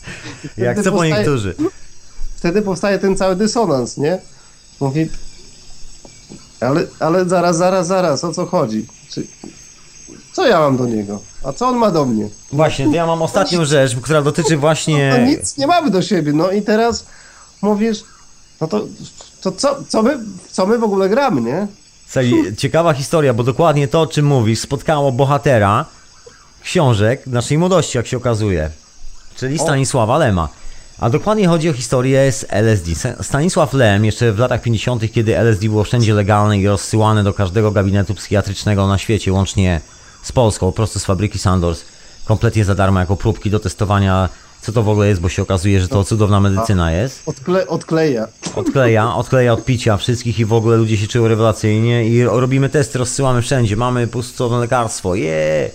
Jak co po niektórzy. wtedy powstaje ten cały dysonans, nie? Mówi, ale, ale zaraz, zaraz, zaraz, o co chodzi? Czy, co ja mam do niego? A co on ma do mnie? Właśnie, to ja mam ostatnią rzecz, która dotyczy No właśnie... nic nie mamy do siebie, no i teraz mówisz, no to, to co, co, my, co my w ogóle gramy, nie? Słuchaj, ciekawa historia, bo dokładnie to, o czym mówisz, spotkało bohatera książek naszej młodości, jak się okazuje, czyli Stanisława Lema. A dokładnie chodzi o historię z LSD. Stanisław Lem jeszcze w latach 50., kiedy LSD było wszędzie legalne i rozsyłane do każdego gabinetu psychiatrycznego na świecie, łącznie z Polską, prosto z fabryki Sandors, kompletnie za darmo jako próbki do testowania, co to w ogóle jest, bo się okazuje, że to cudowna medycyna jest Odkle, odkleja. odkleja, odkleja od picia wszystkich i w ogóle ludzie się czują rewelacyjnie i robimy testy, rozsyłamy wszędzie, mamy pustowne lekarstwo, yeah!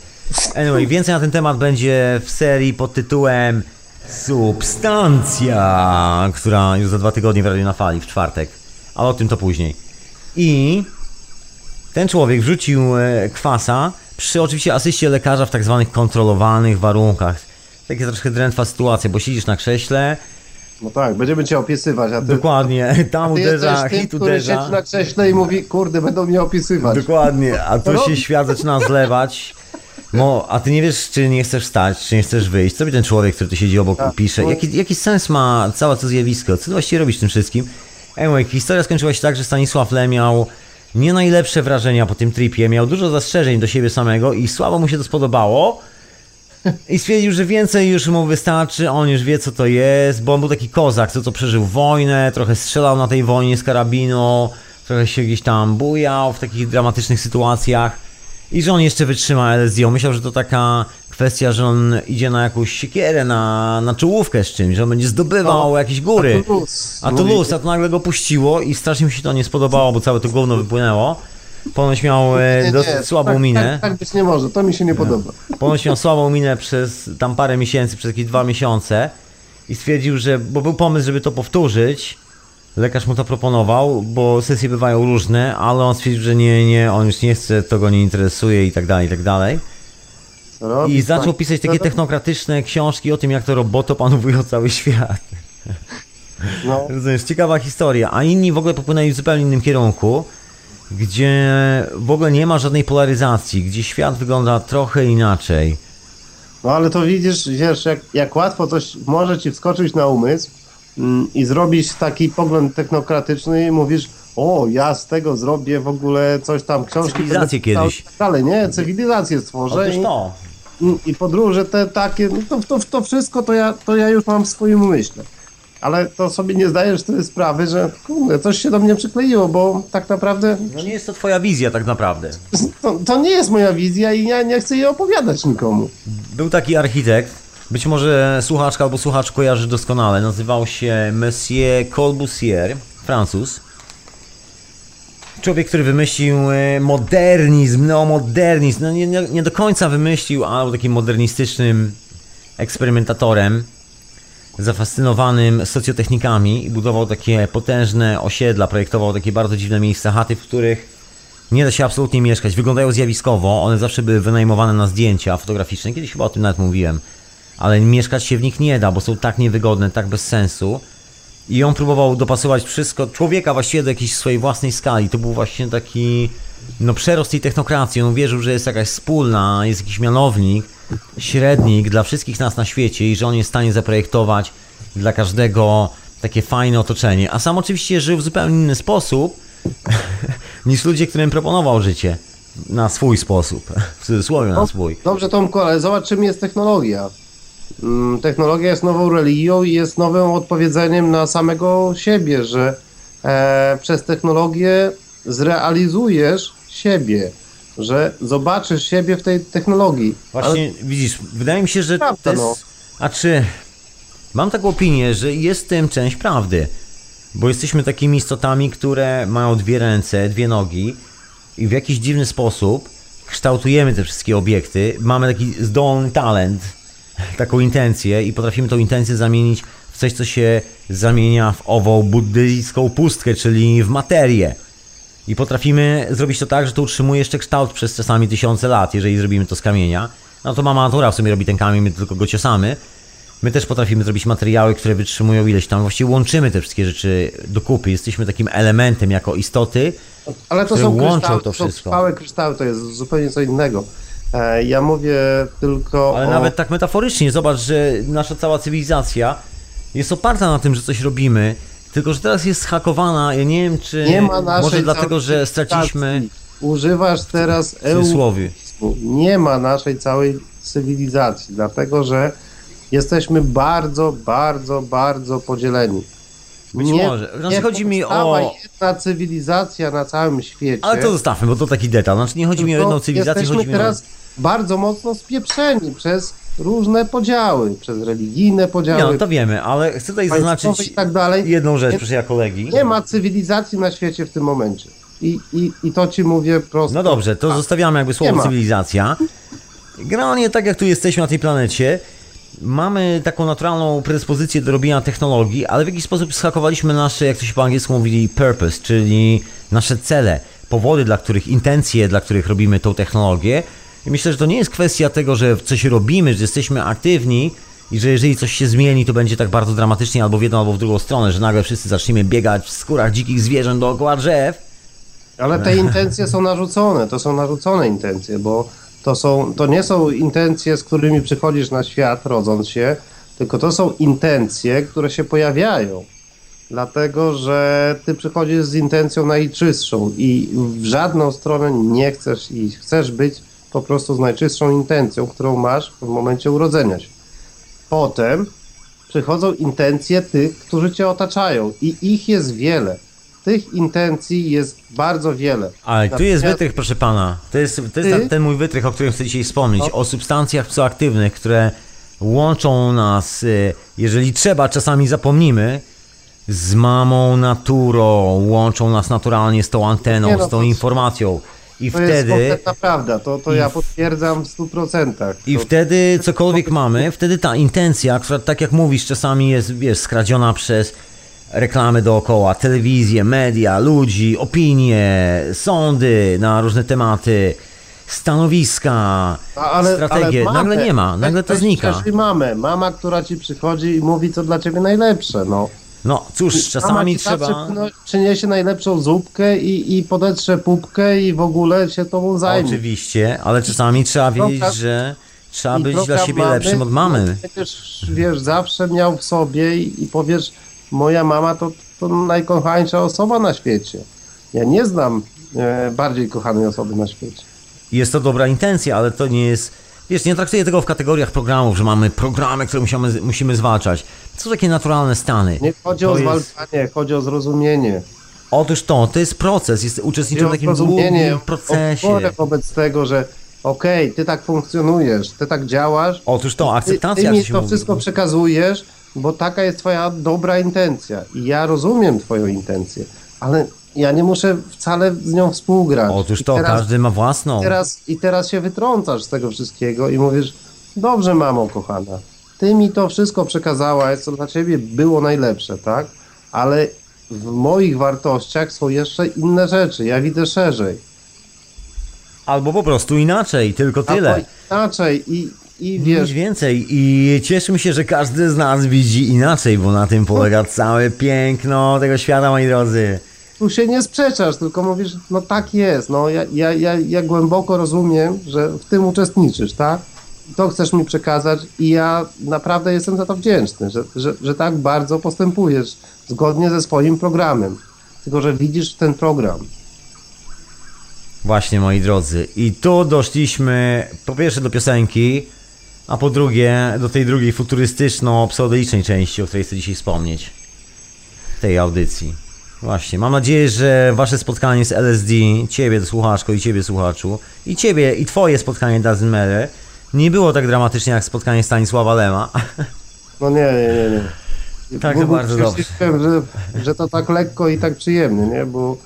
Anyway, więcej na ten temat będzie w serii pod tytułem Substancja, która już za dwa tygodnie w na Fali, w czwartek, ale o tym to później. I ten człowiek wrzucił e, kwasa przy oczywiście asyście lekarza w tak zwanych kontrolowanych warunkach. Takie troszkę drętwa sytuacja, bo siedzisz na krześle, No tak, będziemy cię opisywać, a ty, Dokładnie, tam ty uderza, tym, hit który uderza. siedzi na krześle i mówi, kurde, będą mnie opisywać. Dokładnie, a tu się świat zaczyna zlewać. No, a ty nie wiesz, czy nie chcesz wstać, czy nie chcesz wyjść. Co by ten człowiek, który tu siedzi obok Tak, pisze? no. Jaki, jaki sens ma całe to zjawisko? Co ty właściwie robisz tym wszystkim? Anyway, historia skończyła się tak, że Stanisław Le miał nie najlepsze wrażenia po tym tripie, miał dużo zastrzeżeń do siebie samego i słabo mu się to spodobało. I stwierdził, że więcej już mu wystarczy, on już wie co to jest, bo on był taki kozak, co to przeżył wojnę, trochę strzelał na tej wojnie z karabinu, trochę się gdzieś tam bujał w takich dramatycznych sytuacjach i że on jeszcze wytrzyma LSD. On myślał, że to taka kwestia, że on idzie na jakąś siekierę, na, na czołówkę z czymś, że on będzie zdobywał O, jakieś góry. a to luz. A to luz, a to nagle go puściło i strasznie mi się to nie spodobało, bo całe to gówno wypłynęło. Ponoć miał e, Nie, dosyć nie, słabą tak, minę. Tak, tak być nie może, to mi się nie podoba. Ponoć miał słabą minę przez tam parę miesięcy, przez jakieś dwa miesiące i stwierdził, że, bo był pomysł, żeby to powtórzyć, lekarz mu to proponował, bo sesje bywają różne, ale on stwierdził, że nie, nie, on już nie chce, to go nie interesuje i tak dalej, i tak dalej. I zaczął Tak. pisać takie technokratyczne książki o tym, jak to roboto panowują cały świat. No, Rozumiesz, ciekawa historia, a inni w ogóle popłynęli w zupełnie innym kierunku, gdzie w ogóle nie ma żadnej polaryzacji, gdzie świat wygląda trochę inaczej. no ale to widzisz, wiesz, jak, jak łatwo coś może ci wskoczyć na umysł mm, i zrobić taki pogląd technokratyczny i mówisz, o, ja z tego zrobię w ogóle coś tam, książki... Cywilizację kiedyś. i tak Dalej, nie? Cywilizację stworzę Otóż i, to. i podróże te takie, no to, to, to wszystko to ja, to ja już mam w swoim umyśle. Ale to sobie nie zdajesz wtedy sprawy, że kurde, coś się do mnie przykleiło, bo tak naprawdę No nie jest to twoja wizja tak naprawdę. to, to nie jest moja wizja i ja nie chcę jej opowiadać nikomu. Był taki architekt, być może słuchaczka albo słuchacz kojarzy doskonale, nazywał się Monsieur Corbusier, Francuz. Człowiek, który wymyślił e, modernizm, neomodernizm, no nie, nie, nie do końca wymyślił, ale był takim modernistycznym eksperymentatorem, zafascynowanym socjotechnikami i budował takie potężne osiedla, projektował takie bardzo dziwne miejsca, chaty, w których nie da się absolutnie mieszkać. Wyglądają zjawiskowo, one zawsze były wynajmowane na zdjęcia fotograficzne. Kiedyś chyba o tym nawet mówiłem. Ale mieszkać się w nich nie da, bo są tak niewygodne, tak bez sensu. I on próbował dopasować wszystko, człowieka właściwie do jakiejś swojej własnej skali. To był właśnie taki no, przerost tej technokracji. On wierzył, że jest jakaś wspólna, jest jakiś mianownik, średnik dla wszystkich nas na świecie i że on jest w stanie zaprojektować dla każdego takie fajne otoczenie. A sam oczywiście żył w zupełnie inny sposób niż ludzie, którym proponował życie. Na swój sposób. W cudzysłowie na swój. Dobrze, Tomku, ale zobacz, czym jest technologia. Mm, Technologia jest nową religią i jest nowym odpowiedzeniem na samego siebie, że e, przez technologię zrealizujesz siebie, że zobaczysz siebie w tej technologii. Właśnie widzisz, wydaje mi się, że Prawda, to jest... no. A czy... Mam taką opinię, że jest w tym część prawdy. Bo jesteśmy takimi istotami, które mają dwie ręce, dwie nogi i w jakiś dziwny sposób kształtujemy te wszystkie obiekty. Mamy taki zdolny talent, taką intencję i potrafimy tą intencję zamienić w coś, co się zamienia w ową buddyjską pustkę, czyli w materię. I potrafimy zrobić to tak, że to utrzymuje jeszcze kształt przez czasami tysiące lat, jeżeli zrobimy to z kamienia. No to mama natura w sumie robi ten kamień, my tylko go ciosamy. My też potrafimy zrobić materiały, które wytrzymują ileś tam. Właściwie łączymy te wszystkie rzeczy do kupy. Jesteśmy takim elementem jako istoty. Ale to które są łączą kryształy, to to wszystko. trwałe kryształy, to jest zupełnie co innego. E, ja mówię tylko Ale o... nawet tak metaforycznie, zobacz, że nasza cała cywilizacja jest oparta na tym, że coś robimy, tylko że teraz jest zhakowana, ja nie wiem czy... Nie ma naszej Może dlatego, że straciliśmy... Używasz teraz eufemizmu. Nie ma naszej całej cywilizacji, dlatego że jesteśmy bardzo, bardzo, bardzo podzieleni. Być może. Znaczy, chodzi mi o- jedna cywilizacja na całym świecie. Ale to zostawmy, bo to taki detal. Znaczy nie chodzi mi o jedną cywilizację, jesteśmy chodzi mi o... teraz bardzo mocno spieprzeni przez różne podziały, przez religijne podziały, Nie, no to wiemy, ale chcę tutaj zaznaczyć tak dalej. jedną rzecz, proszę ja kolegi. Nie ma cywilizacji na świecie w tym momencie. I, i, i to ci mówię prosto. No dobrze, to zostawiamy jakby słowo cywilizacja. Generalnie tak jak tu jesteśmy na tej planecie, mamy taką naturalną predyspozycję do robienia technologii, ale w jakiś sposób schakowaliśmy nasze, jak to się po angielsku mówili, purpose, czyli nasze cele, powody, dla których, intencje, dla których robimy tą technologię. I myślę, że to nie jest kwestia tego, że coś robimy, że jesteśmy aktywni i że jeżeli coś się zmieni, to będzie tak bardzo dramatycznie albo w jedną, albo w drugą stronę, że nagle wszyscy zaczniemy biegać w skórach dzikich zwierząt dookoła drzew. Ale te intencje są narzucone, to są narzucone intencje, bo to, są, to nie są intencje, z którymi przychodzisz na świat rodząc się, tylko to są intencje, które się pojawiają. Dlatego, że ty przychodzisz z intencją najczystszą i w żadną stronę nie chcesz iść. Chcesz być po prostu z najczystszą intencją, którą masz w momencie urodzenia się. Potem przychodzą intencje tych, którzy cię otaczają i ich jest wiele. Tych intencji jest bardzo wiele. Ale tu jest wytrych, proszę pana. To jest, to jest Ty? ten- mój wytrych, o którym chcę dzisiaj wspomnieć. No. O substancjach psychoaktywnych, które łączą nas, y, jeżeli trzeba, czasami zapomnimy, z mamą naturą, łączą nas naturalnie z tą anteną, Nie no, z tą informacją. I To jest wtedy, kompletna prawda, to, to ja potwierdzam w 100%. i to, wtedy cokolwiek mamy, wtedy ta intencja, która tak jak mówisz, czasami jest, wiesz, skradziona przez reklamy dookoła, telewizję, media, ludzi, opinie, sądy na różne tematy, stanowiska, strategie. mamę, nagle nie ma, nagle to znika. mamę, mama, która ci przychodzi i mówi, co dla ciebie najlepsze, no. No cóż, czasami trzeba... przyno- przyniesie najlepszą zupkę i, i podetrze pupkę i w ogóle się tobą zajmie. Oczywiście, ale czasami trzeba wiedzieć, że trzeba I być dla siebie mamy, lepszym od mamy. no, Będziesz, wiesz, zawsze miał w sobie i, i powiesz, moja mama to, to najkochańsza osoba na świecie. Ja nie znam e, bardziej kochanej osoby na świecie. Jest to dobra intencja, ale to nie jest. Wiesz, nie traktuję tego w kategoriach programów, że mamy programy, które musimy, musimy zwalczać. Są takie naturalne stany. Nie chodzi To o jest- zwalczanie, chodzi o zrozumienie. Otóż to, to jest proces, jest uczestniczą w takim zrozumienie, długim procesie. wobec tego, że okej, ty tak funkcjonujesz, ty tak działasz, Otóż to, ty, akceptacja, ty jak mi to mówi. wszystko przekazujesz, bo taka jest twoja dobra intencja i ja rozumiem twoją intencję, ale ja nie muszę wcale z nią współgrać. Otóż I to, teraz, każdy ma własną. teraz, I teraz się wytrącasz z tego wszystkiego i mówisz, dobrze mamo kochana, ty mi to wszystko przekazałaś, co dla ciebie było najlepsze, tak? Ale w moich wartościach są jeszcze inne rzeczy, ja widzę szerzej. Albo po prostu inaczej, tylko tyle. Albo inaczej i, i Nic wiesz, więcej i cieszymy się, że każdy z nas widzi inaczej, bo na tym polega całe piękno tego świata, moi drodzy. tu się nie sprzeczasz, tylko mówisz, no tak jest, no ja, ja, ja, ja głęboko rozumiem, że w tym uczestniczysz, tak? To chcesz mi przekazać i ja naprawdę jestem za to wdzięczny, że, że, że tak bardzo postępujesz zgodnie ze swoim programem. Tylko, że widzisz ten program. Właśnie, moi drodzy. I tu doszliśmy po pierwsze do piosenki, a po drugie do tej drugiej futurystyczno-pseudolicznej części, o której chcę dzisiaj wspomnieć. Tej audycji. Właśnie, mam nadzieję, że wasze spotkanie z LSD, ciebie słuchaczko i ciebie słuchaczu, i ciebie i twoje spotkanie Matter, nie było tak dramatycznie jak spotkanie Stanisława Lema. No nie, nie, nie. nie. Tak, to bardzo dobrze. Że, że to tak lekko i tak przyjemnie, nie? Bo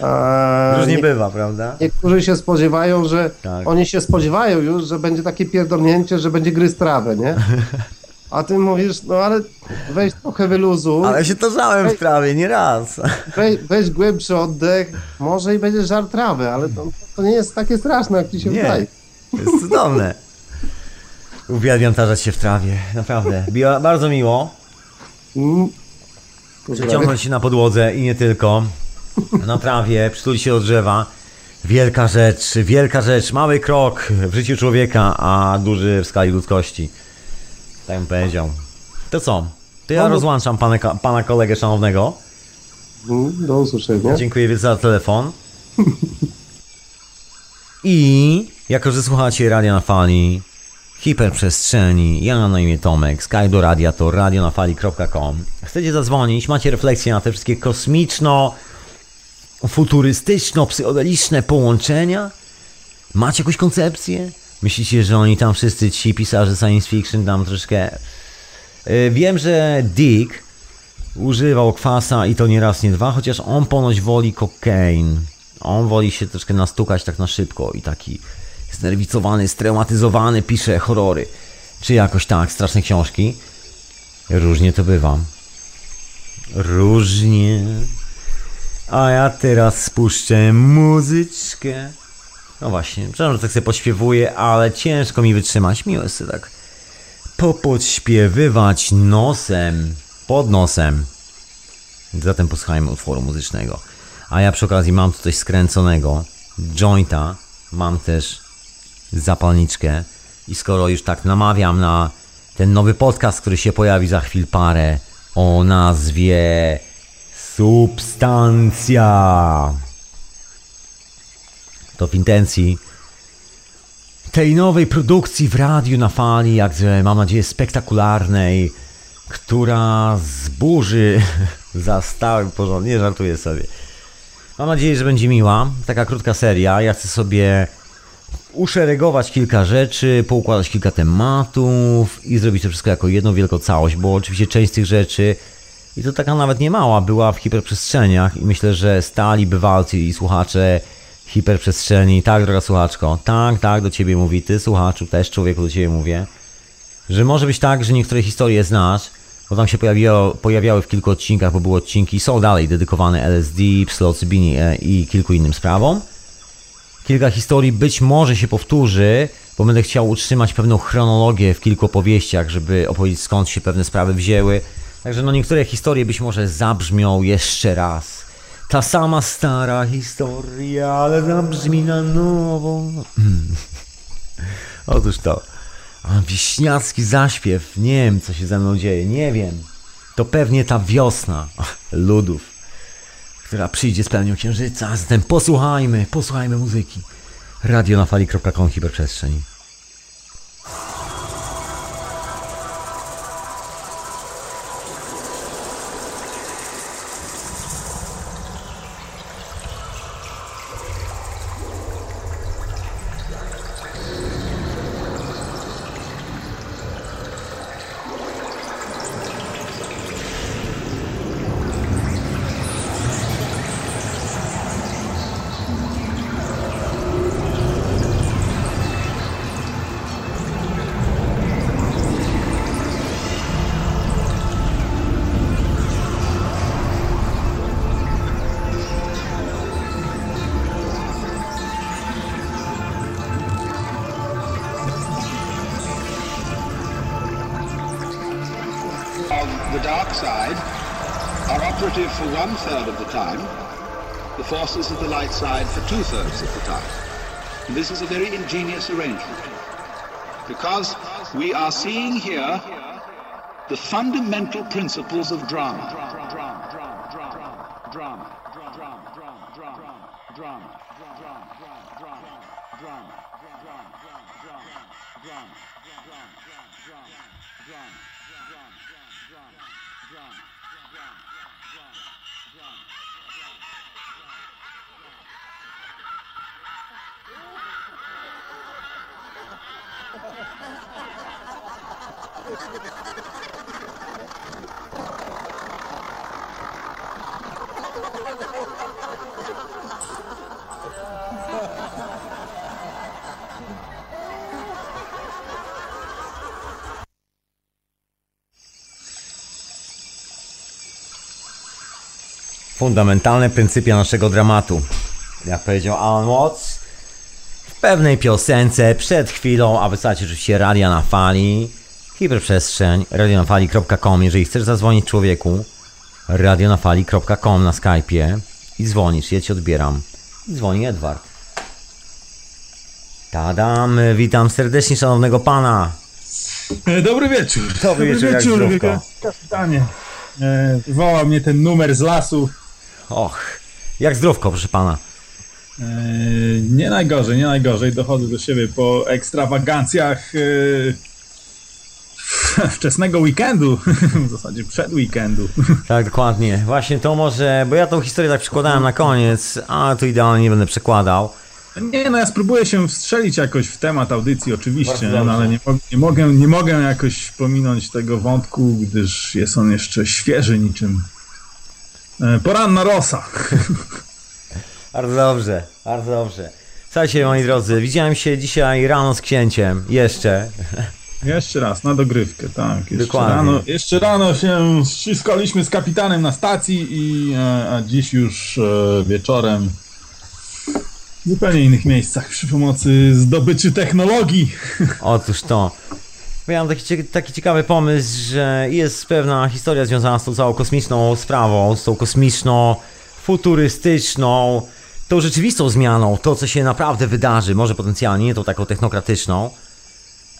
a, Już nie nie- bywa, prawda? Niektórzy się spodziewają, że Tak. oni się spodziewają już, że będzie takie pierdolnięcie, że będzie gryz trawę, nie? A ty mówisz, no ale weź trochę wyluzu, Ale się torzałem w trawie, nie raz. weź, weź głębszy oddech, może i będzie żar trawy, ale to, to nie jest takie straszne, jak ci się Nie. wydaje. To jest cudowne. Uwielbiam tarzać się w trawie, naprawdę. Biła, bardzo miło. Przeciągnąć się na podłodze i nie tylko. Na trawie, przytulić się do drzewa. Wielka rzecz, wielka rzecz, mały krok w życiu człowieka, a duży w skali ludzkości. Tak bym powiedział. To co? To ja No, no. rozłączam pana, pana kolegę szanownego. Mm, Do usłyszenia. Dziękuję wielce za telefon. I jako, że słuchacie Radia na Fali, hiperprzestrzeni, ja na imię Tomek, Skype do radia to radionafali.com. Chcecie zadzwonić, macie refleksję na te wszystkie kosmiczno, futurystyczno, psychodeliczne połączenia? Macie jakąś koncepcję? Myślicie, że oni tam wszyscy ci pisarze science fiction tam troszkę... Yy, Wiem, że Dick używał kwasa i to nie raz, nie dwa, chociaż on ponoć woli kokain. On woli się troszkę nastukać tak na szybko i taki znerwicowany, straumatyzowany pisze horrory. Czy jakoś tak, straszne książki. Różnie to bywa. Różnie. A ja teraz spuszczę muzyczkę. No właśnie, przepraszam, że tak sobie pośpiewuję, ale ciężko mi wytrzymać. Miło jest tak popodśpiewywać nosem, pod nosem. Zatem posłuchajmy utworu muzycznego. A ja przy okazji mam tutaj skręconego jointa, mam też zapalniczkę i skoro już tak namawiam na ten nowy podcast, który się pojawi za chwil parę o nazwie Substancja. To w intencji tej nowej produkcji w radiu na fali, jakże mam nadzieję spektakularnej, która zburzy za stały porządek. Nie żartuję sobie. Mam nadzieję, że będzie miła. Taka krótka seria. Ja chcę sobie uszeregować kilka rzeczy, poukładać kilka tematów i zrobić to wszystko jako jedną wielką całość, bo oczywiście część z tych rzeczy i to taka nawet nie mała była w hiperprzestrzeniach i myślę, że stali bywalcy i słuchacze hiperprzestrzeni, tak droga słuchaczko, tak, tak do ciebie mówi, ty słuchaczu, też człowieku do ciebie mówię, że może być tak, że niektóre historie znasz, bo tam się pojawiały w kilku odcinkach, bo były odcinki, są dalej dedykowane LSD, psylocybinie i kilku innym sprawom. Kilka historii być może się powtórzy, bo będę chciał utrzymać pewną chronologię w kilku opowieściach, żeby opowiedzieć skąd się pewne sprawy wzięły. Także no niektóre historie być może zabrzmią jeszcze raz. Ta sama stara historia, ale zabrzmi na nowo. Otóż to. Wiśniacki zaśpiew. Nie wiem, co się ze mną dzieje. Nie wiem. To pewnie ta wiosna ludów, która przyjdzie z pełnią księżyca. Zatem posłuchajmy, posłuchajmy muzyki. Radio na fali.com hiperprzestrzeń. Side for two thirds of the time. And this is a very ingenious arrangement because we are seeing here the fundamental principles of drama. Fundamentalne pryncypia naszego dramatu. Jak powiedział Alan Watts w pewnej piosence przed chwilą, a wysłać oczywiście radia na fali, hiperprzestrzeń, radionafali.com. Jeżeli chcesz zadzwonić człowieku, radionafali.com na Skype'ie i dzwonisz, ja ci odbieram. I dzwoni Edward. Tadam, witam serdecznie szanownego pana. E, Dobry wieczór. Dobry wieczór, jak zdrówko. Kapitanie. E, woła mnie ten numer z lasu. Och, jak zdrówko, proszę pana. E, nie najgorzej, nie najgorzej. Dochodzę do siebie po ekstrawagancjach e, wczesnego weekendu. w zasadzie przed weekendu. Tak, dokładnie. Właśnie to może, bo ja tą historię tak przekładałem na koniec, a tu idealnie nie będę przekładał. Nie, no ja spróbuję się wstrzelić jakoś w temat audycji oczywiście, no, ale nie, nie, mogę, nie mogę jakoś pominąć tego wątku, gdyż jest on jeszcze świeży niczym poranna rosa. Bardzo dobrze, bardzo dobrze. Słuchajcie, moi drodzy, widziałem się dzisiaj rano z księciem. Jeszcze. Jeszcze raz, na dogrywkę, tak. Jeszcze Dokładnie. rano, jeszcze rano się ściskaliśmy z kapitanem na stacji i e, a dziś już e, wieczorem w zupełnie innych miejscach przy pomocy zdobyczy technologii. Otóż to. Miałem taki, taki ciekawy pomysł, że jest pewna historia związana z tą całą kosmiczną sprawą, z tą kosmiczną, futurystyczną, tą rzeczywistą zmianą, to co się naprawdę wydarzy, może potencjalnie, nie tą taką technokratyczną.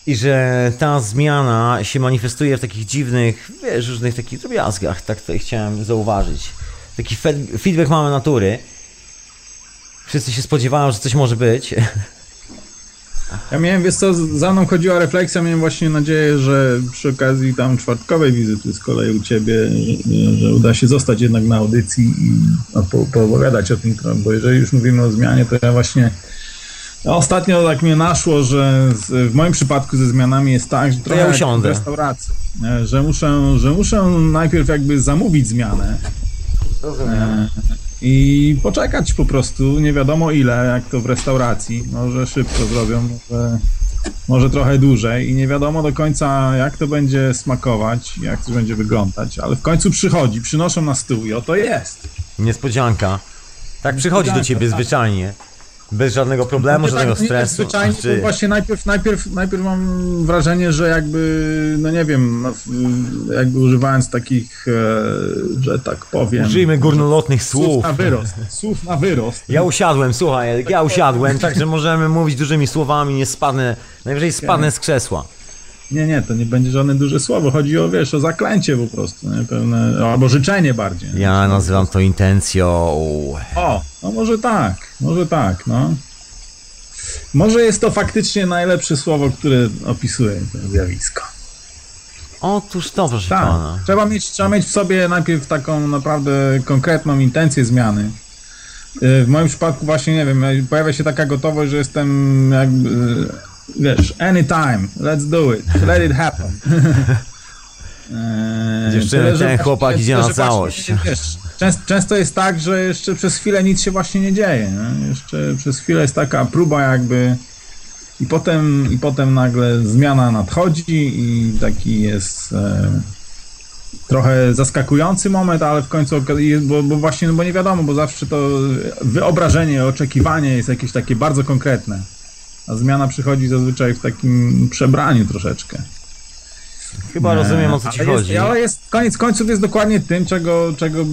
I że ta zmiana się manifestuje w takich dziwnych, wiesz, różnych takich drobiazgach, tak tutaj chciałem zauważyć. Taki fe- feedback mamy natury. Wszyscy się spodziewają, że coś może być. Ja miałem, wiesz co, za mną chodziła refleksja, miałem właśnie nadzieję, że przy okazji tam czwartkowej wizyty z kolei u ciebie, że, że uda się zostać jednak na audycji i no, po, poopowiadać o tym, bo jeżeli już mówimy o zmianie, to ja właśnie no, ostatnio tak mnie naszło, że z, w moim przypadku ze zmianami jest tak, że trochę ja jak w restauracji, że muszę, że muszę najpierw jakby zamówić zmianę, E, i poczekać po prostu, nie wiadomo ile, jak to w restauracji. Może szybko zrobią, może, może trochę dłużej i nie wiadomo do końca, jak to będzie smakować, jak to będzie wyglądać, ale w końcu przychodzi, przynoszą na stół i oto jest. Niespodzianka. Tak przychodzi do ciebie tak. zwyczajnie. Bez żadnego problemu, Nie żadnego tak, nie tak stresu. zwyczajnie, Znaczy, właśnie najpierw, najpierw, najpierw mam wrażenie, że jakby, no nie wiem, no, jakby używając takich, e, że tak powiem... Użyjmy górnolotnych Słów słów. na wyrost, słów na wyrost. Ja usiadłem, słuchaj, ja usiadłem, także możemy mówić dużymi słowami, nie spadnę, najwyżej spadnę z krzesła. Nie, nie, to nie będzie żadne duże słowo. Chodzi o, wiesz, o zaklęcie po prostu, nie? Pewne, albo życzenie bardziej. Ja nazywam to intencją. O, no może tak, może tak, no. Może jest to faktycznie najlepsze słowo, które opisuje to zjawisko. Otóż proszę Tak, pana. trzeba mieć, trzeba mieć w sobie najpierw taką naprawdę konkretną intencję zmiany. Y, W moim przypadku właśnie, nie wiem, pojawia się taka gotowość, że jestem jakby, wiesz, anytime, let's do it, let it happen. Eee, Dziewczyny, tyle, że ten chłopak idzie na całość. Wiesz, często, często jest tak, że jeszcze przez chwilę nic się właśnie nie dzieje. Nie? Jeszcze przez chwilę jest taka próba jakby i potem, i potem nagle zmiana nadchodzi i taki jest e, trochę zaskakujący moment, ale w końcu, bo, bo właśnie, no bo nie wiadomo, bo zawsze to wyobrażenie, oczekiwanie jest jakieś takie bardzo konkretne. A zmiana przychodzi zazwyczaj w takim przebraniu troszeczkę. Chyba rozumiem o co ci ale chodzi. Jest, ale jest, koniec końców jest dokładnie tym, czego, czego,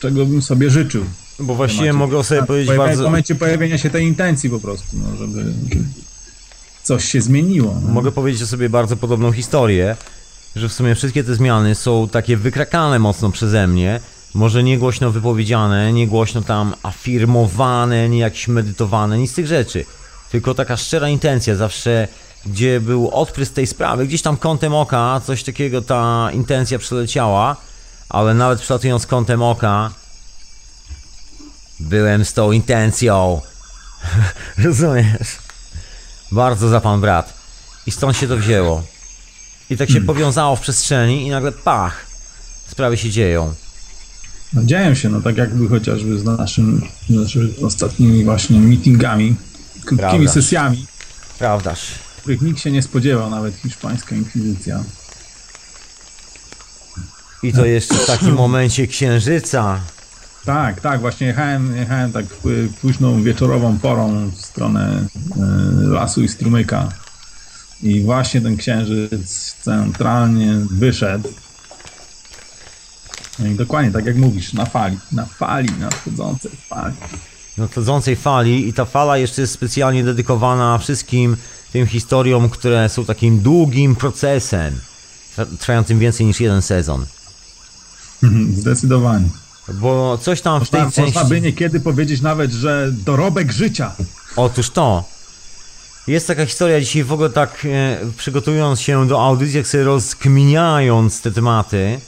czego bym sobie życzył. Bo właściwie mogę sobie Tak, powiedzieć w bardzo... momencie pojawienia się tej intencji po prostu, no, żeby, żeby coś się zmieniło. No. Mogę powiedzieć o sobie bardzo podobną historię, że w sumie wszystkie te zmiany są takie wykrakane mocno przeze mnie. Może nie głośno wypowiedziane, nie głośno tam afirmowane, nie jakieś medytowane, nic z tych rzeczy. Tylko taka szczera intencja zawsze, gdzie był odprysk tej sprawy, gdzieś tam kątem oka, coś takiego ta intencja przeleciała, ale nawet przelatując kątem oka, byłem z tą intencją. Rozumiesz? Bardzo za pan brat. I stąd się to wzięło. I tak się powiązało w przestrzeni i nagle pach. Sprawy się dzieją. No, dzieją się, no tak jakby chociażby z naszym, znaczy ostatnimi właśnie meetingami, krótkimi sesjami, Prawdaż? których nikt się nie spodziewał, nawet hiszpańska inkwizycja. I to jeszcze w takim momencie księżyca. Tak, tak, właśnie jechałem, jechałem tak y, późną wieczorową porą w stronę y, lasu i strumyka i właśnie ten księżyc centralnie wyszedł. No i dokładnie tak jak mówisz, na fali, na fali, nadchodzącej fali. Nadchodzącej fali i ta fala jeszcze jest specjalnie dedykowana wszystkim tym historiom, które są takim długim procesem, trwającym więcej niż jeden sezon. Zdecydowanie. Bo coś tam w tej Można, części... można by niekiedy powiedzieć nawet, że dorobek życia. Otóż to. Jest taka historia dzisiaj w ogóle tak e, przygotowując się do audycji, jak sobie rozkminiając te tematy.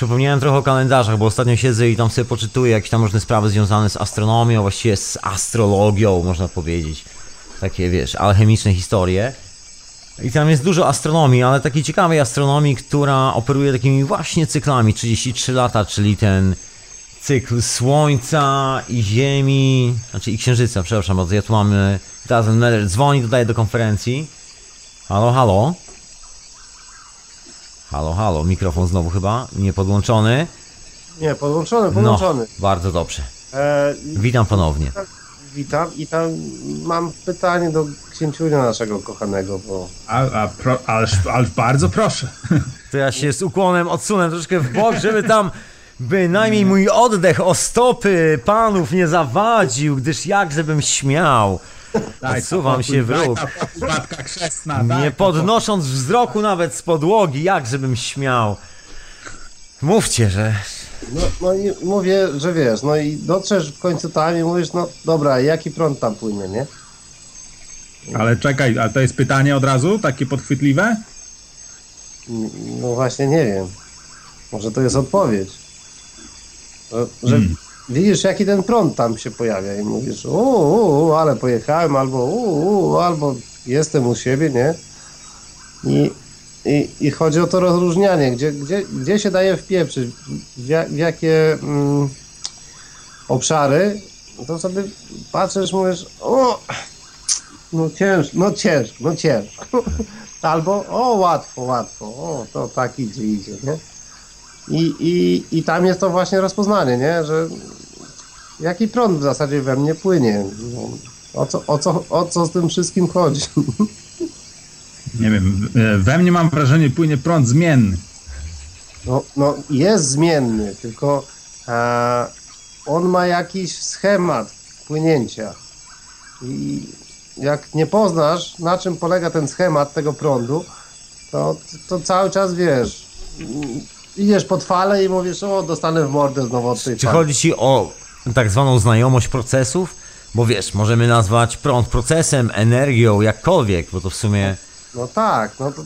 Przypomniałem trochę o kalendarzach, bo ostatnio siedzę i tam sobie poczytuję jakieś tam różne sprawy związane z astronomią, właściwie z astrologią, można powiedzieć. Takie, wiesz, alchemiczne historie. I tam jest dużo astronomii, ale takiej ciekawej astronomii, która operuje takimi właśnie cyklami. 33 lata, czyli ten cykl Słońca i Ziemi, znaczy i Księżyca, przepraszam bardzo, ja tu mamy Doesn't Matter, dzwoni dodaję do konferencji. Halo, halo. Halo, halo, mikrofon znowu chyba, nie podłączony. Nie, podłączony, podłączony. No, bardzo dobrze. E, Witam ponownie. witam i tam mam pytanie do księciunia naszego kochanego, bo A, a pro, ależ, ależ bardzo proszę. To ja się z ukłonem odsunę troszkę w bok, żeby tam bynajmniej mój oddech o stopy panów nie zawadził, gdyż jakże bym śmiał. Odsuwam się w róg. Matka chrzestna, Nie daj, podnosząc wzroku nawet z podłogi, jakże bym śmiał. Mówcie, że. no, no i mówię, że wiesz, no i dotrzesz w końcu tam i mówisz, no dobra, jaki prąd tam płynie, nie? Ale czekaj, a to jest pytanie od razu, takie podchwytliwe? No właśnie nie wiem. Może to jest odpowiedź. No, Że widzisz, jaki ten prąd tam się pojawia i mówisz, uuu, ale pojechałem, albo uuu, albo jestem u siebie, nie? I, i, i chodzi o to rozróżnianie, gdzie, gdzie, gdzie się daje wpieprzyć, w, ja, w jakie mm, obszary, to sobie patrzysz, mówisz, o, no ciężko, no ciężko, no ciężko. Albo o łatwo, łatwo, o to tak idzie, idzie, nie? I, i, I tam jest to właśnie rozpoznanie, nie? Że jaki prąd w zasadzie we mnie płynie. No, o, co, o, co, o co z tym wszystkim chodzi? Nie wiem, e, we mnie mam wrażenie płynie prąd zmienny. No, no jest zmienny, tylko e, on ma jakiś schemat płynięcia. I jak nie poznasz, na czym polega ten schemat tego prądu, to, to cały czas wiesz. Idziesz pod falę i mówisz, o, dostanę w mordę znowu od tej Czy fali. chodzi ci o tak zwaną znajomość procesów? Bo wiesz, możemy nazwać prąd procesem, energią, jakkolwiek, bo to w sumie. No tak, no to,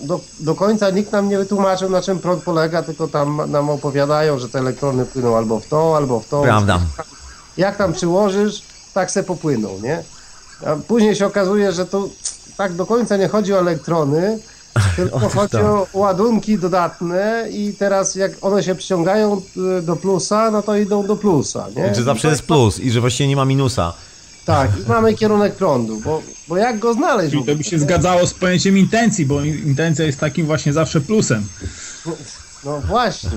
do, do końca nikt nam nie wytłumaczył, na czym prąd polega, tylko tam nam opowiadają, że te elektrony płyną albo w to, albo w to. Prawda. Jak tam przyłożysz, tak se popłyną, nie? A później się okazuje, że to tak do końca nie chodzi o elektrony, tylko chodzi tak. o ładunki dodatne i teraz jak one się przyciągają y, do plusa, no to idą do plusa, nie? Że zawsze jest plus i że właściwie nie ma minusa. Tak, i mamy kierunek prądu, bo, bo jak go znaleźć? Czyli to by się zgadzało z pojęciem intencji, bo in- intencja jest takim właśnie zawsze plusem. No właśnie,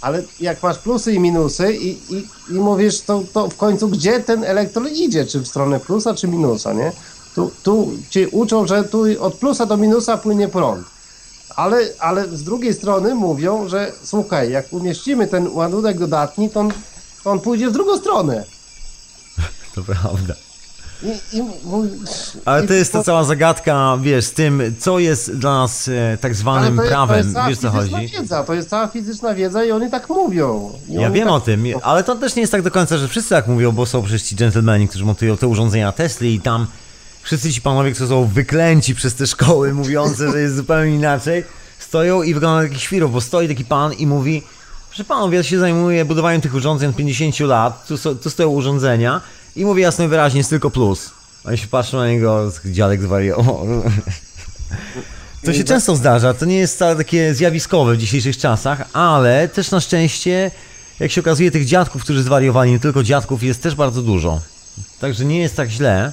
ale jak masz plusy i minusy i, i, i mówisz, to, to w końcu gdzie ten elektron idzie, czy w stronę plusa, czy minusa, nie? Tu, tu ci uczą, że tu od plusa do minusa płynie prąd. Ale, ale z drugiej strony mówią, że słuchaj, jak umieścimy ten ładunek dodatni, to on, to on pójdzie w drugą stronę. To prawda. I, i, mój- Ale to jest ta cała zagadka, wiesz, z tym, co jest dla nas e, tak zwanym to jest- to prawem. jest cała Wiesz co chodzi? Wiedza, to jest cała fizyczna wiedza i oni tak mówią. I Ja wiem tak o tym, ale to też nie jest tak do końca, że wszyscy tak mówią, bo są przecież ci gentlemani, którzy montują te urządzenia Tesli i tam wszyscy ci panowie, którzy są wyklęci przez te szkoły, mówiące, że jest zupełnie inaczej, stoją i wyglądają jak świrów, bo stoi taki pan i mówi, że panowie, ja się zajmuję budowaniem tych urządzeń od 50 lat, tu, so, tu stoją urządzenia i mówi jasno i wyraźnie, jest tylko plus. Oni się patrzą na niego, dziadek zwariował. To się często zdarza, to nie jest wcale takie zjawiskowe w dzisiejszych czasach, ale też na szczęście, jak się okazuje, tych dziadków, którzy zwariowali, nie tylko dziadków, jest też bardzo dużo. Także nie jest tak źle.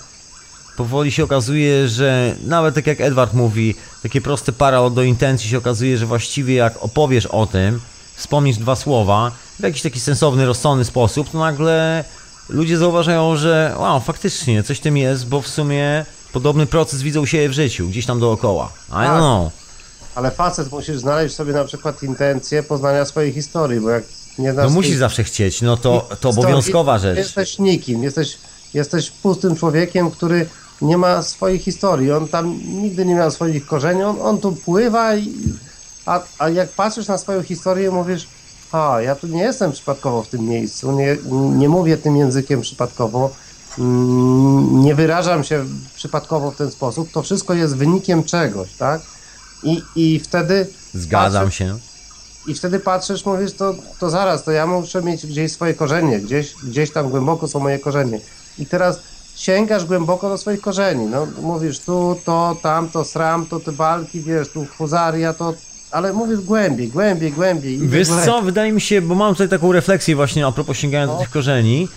Powoli się okazuje, że nawet tak jak Edward mówi, takie proste paralel do intencji się okazuje, że właściwie jak opowiesz o tym, wspomnisz dwa słowa w jakiś taki sensowny, rozsądny sposób, to nagle ludzie zauważają, że wow, faktycznie coś tym jest, bo w sumie podobny proces widzą siebie w życiu, gdzieś tam dookoła. I don't Tak. know. Ale facet musisz znaleźć sobie na przykład intencję poznania swojej historii, bo jak Nie znasz No musisz tej zawsze chcieć, no to, to historii. obowiązkowa rzecz. Jesteś nikim, jesteś, jesteś pustym człowiekiem, który nie ma swojej historii. On tam nigdy nie miał swoich korzeni, on, on tu pływa, i, a, a jak patrzysz na swoją historię, mówisz, a ja tu nie jestem przypadkowo w tym miejscu, nie, nie mówię tym językiem przypadkowo, mm, nie wyrażam się przypadkowo w ten sposób, to wszystko jest wynikiem czegoś, tak? I, i wtedy Zgadzam patrzysz, się. i wtedy patrzysz, mówisz, to, to zaraz, to ja muszę mieć gdzieś swoje korzenie, gdzieś, gdzieś tam głęboko są moje korzenie. I teraz sięgasz głęboko do swoich korzeni, no mówisz tu, to, tamto, sram, to te walki, wiesz, tu huzaria, to, ale mówisz głębiej, głębiej, głębiej. Wiesz głębiej. co, wydaje mi się, bo mam tutaj taką refleksję właśnie a propos sięgania do No. tych korzeni,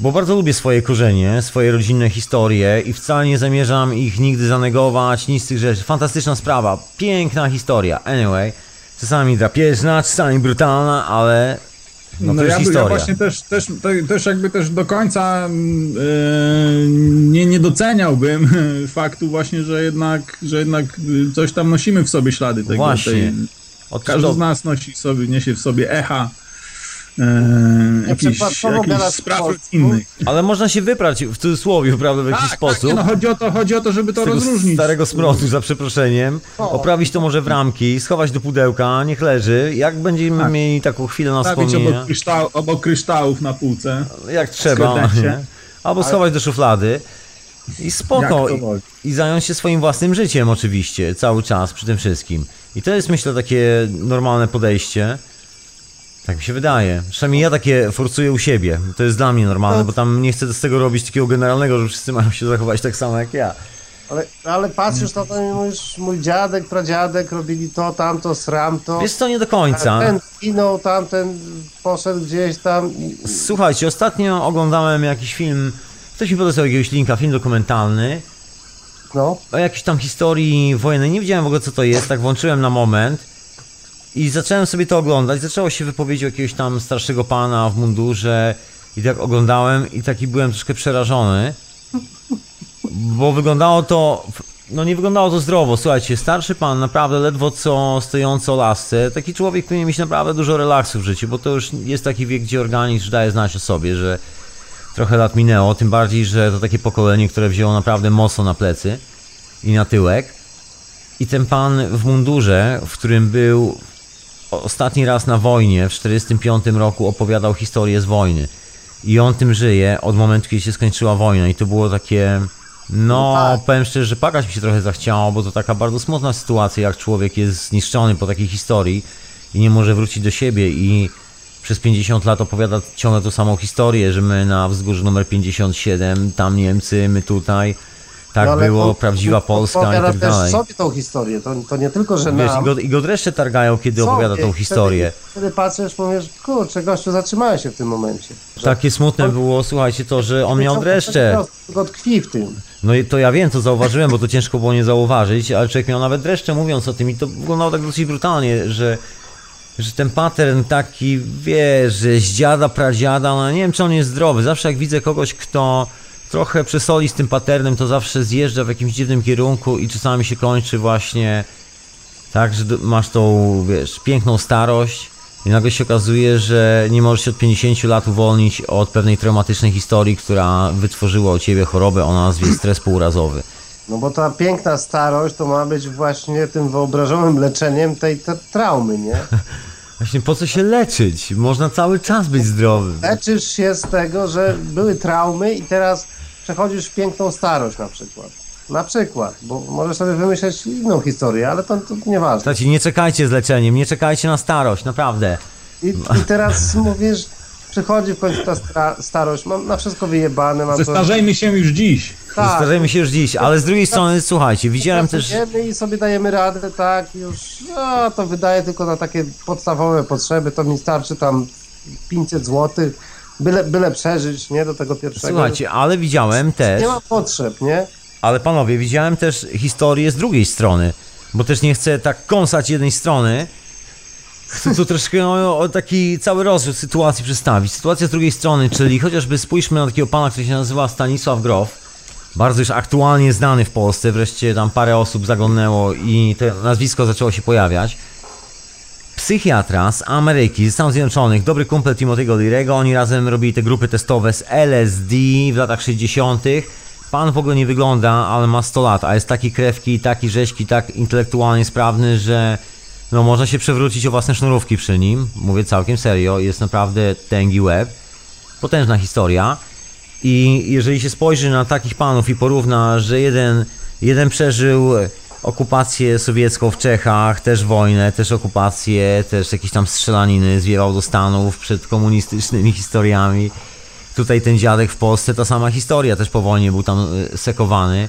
bo bardzo lubię swoje korzenie, swoje rodzinne historie i wcale nie zamierzam ich nigdy zanegować, nic z tych rzeczy. Fantastyczna sprawa, piękna historia. Anyway, czasami drapieżna, czasami brutalna, ale no to No, jest ja, ja właśnie też, też, te- też jakby też do końca e, nie, nie doceniałbym faktu właśnie, że jednak, że jednak coś tam nosimy w sobie ślady tego. Właśnie. Tej, każdy z nas nosi sobie, niesie w sobie echa e, jakichś, jakichś spraw po- innych. Ale można się wyprać w cudzysłowie, prawda, w jakiś Tak, tak, sposób. nie, no chodzi o to, chodzi o to, żeby to z tego rozróżnić. starego smrotu, za przeproszeniem, oprawić to może w ramki, schować do pudełka, niech leży. Jak będziemy Tak. mieli taką chwilę na wspomnienie, obok, kryształ, obok kryształów na półce. jak trzeba, albo schować do szuflady i spoko, i, i zająć się swoim własnym życiem oczywiście, cały czas przy tym wszystkim. I to jest myślę takie normalne podejście. Tak mi się wydaje. Przynajmniej ja takie forsuję u siebie. To jest dla mnie normalne, bo tam nie chcę z tego robić takiego generalnego, że wszyscy mają się zachować tak samo jak ja. Ale, ale patrzysz na to i mówisz, mój dziadek, pradziadek robili to, tamto, sram to. Wiesz co, nie do końca. Ten zginął, tamten poszedł gdzieś tam. i- Słuchajcie, ostatnio oglądałem jakiś film, ktoś mi podesłał jakiegoś linka, film dokumentalny No, o jakiejś tam historii wojennej. Nie wiedziałem w ogóle co to jest, tak włączyłem na moment i zacząłem sobie to oglądać. Zaczęło się wypowiedzi jakiegoś tam starszego pana w mundurze i tak oglądałem i taki byłem troszkę przerażony, bo wyglądało to, no nie wyglądało to zdrowo. Słuchajcie, starszy pan naprawdę ledwo co stojący o lasce, taki człowiek powinien mieć naprawdę dużo relaksu w życiu, bo to już jest taki wiek, gdzie organizm daje znać o sobie, że trochę lat minęło, tym bardziej, że to takie pokolenie, które wzięło naprawdę mocno na plecy i na tyłek. I ten pan w mundurze, w którym był ostatni raz na wojnie w 1945 roku, opowiadał historię z wojny. I on tym żyje od momentu, kiedy się skończyła wojna. I to było takie. No, No tak. powiem szczerze, że płakać mi się trochę zachciało, bo to taka bardzo smutna sytuacja, jak człowiek jest zniszczony po takiej historii i nie może wrócić do siebie i przez 50 lat opowiada ciągle tą samą historię, że my na wzgórzu numer 57, tam Niemcy, my tutaj, tak no było, on- prawdziwa Polska i tak dalej. sobie tą historię, to, to nie tylko, że Wiesz, nam. i go, i go dreszcze targają, kiedy sobie. opowiada tą historię. Wtedy, wtedy patrzysz, mówisz, kurczę, gościu, zatrzymałeś się w tym momencie. Że Takie smutne było, słuchajcie, to, że on miał dreszcze. Tylko tkwi w tym. No i to ja wiem, to zauważyłem, bo to ciężko było nie zauważyć, ale człowiek miał nawet dreszcze mówiąc o tym i to wyglądało tak dosyć brutalnie, że, że ten pattern taki, wiesz, że z dziada, pradziada, no nie wiem, czy on jest zdrowy. Zawsze jak widzę kogoś, kto trochę przesoli z tym patternem, to zawsze zjeżdża w jakimś dziwnym kierunku i czasami się kończy właśnie tak, że masz tą, wiesz, piękną starość i nagle się okazuje, że nie możesz się od 50 lat uwolnić od pewnej traumatycznej historii, która wytworzyła u ciebie chorobę o nazwie stres półrazowy. No bo ta piękna starość to ma być właśnie tym wyobrażonym leczeniem tej te traumy, nie? Właśnie po co się leczyć? Można cały czas być zdrowym. Leczysz się z tego, że były traumy i teraz przechodzisz w piękną starość na przykład. Na przykład, bo możesz sobie wymyśleć inną historię, ale to, to nieważne. Słuchajcie, nie czekajcie z leczeniem, nie czekajcie na starość, naprawdę. I, i teraz mówisz, przychodzi w końcu ta stra- starość, mam na wszystko wyjebane, mam to... Zestarzejmy się już dziś. Tak, Starzejmy się już dziś, ale z drugiej strony, słuchajcie, widziałem też... I sobie dajemy radę, tak, już, no, to wydaję tylko na takie podstawowe potrzeby, to mi starczy tam 500 zł, byle, byle przeżyć, nie, do tego pierwszego. Słuchajcie, ale widziałem też... Nie ma potrzeb, nie? Ale panowie, widziałem też historię z drugiej strony, bo też nie chcę tak kąsać jednej strony. Chcę tu troszkę o, o taki cały rozrzut sytuacji przedstawić. Sytuacja z drugiej strony, czyli chociażby spójrzmy na takiego pana, który się nazywa Stanisław Grof. Bardzo już aktualnie znany w Polsce, wreszcie tam parę osób zagonęło i to nazwisko zaczęło się pojawiać. Psychiatra z Ameryki, z Stanów Zjednoczonych, dobry kumpel Timothy'ego Leary'ego, oni razem robili te grupy testowe z LSD w latach 60. Pan w ogóle nie wygląda, ale ma 100 lat, a jest taki krewki, taki rzeźki, tak intelektualnie sprawny, że no można się przewrócić o własne sznurówki przy nim. Mówię całkiem serio, jest naprawdę tęgi łeb. Potężna historia. I jeżeli się spojrzy na takich panów i porówna, że jeden, jeden przeżył okupację sowiecką w Czechach, też wojnę, też okupację, też jakieś tam strzelaniny, zwiewał do Stanów przed komunistycznymi historiami. Tutaj ten dziadek w Polsce, ta sama historia, też po wojnie był tam y, sekowany.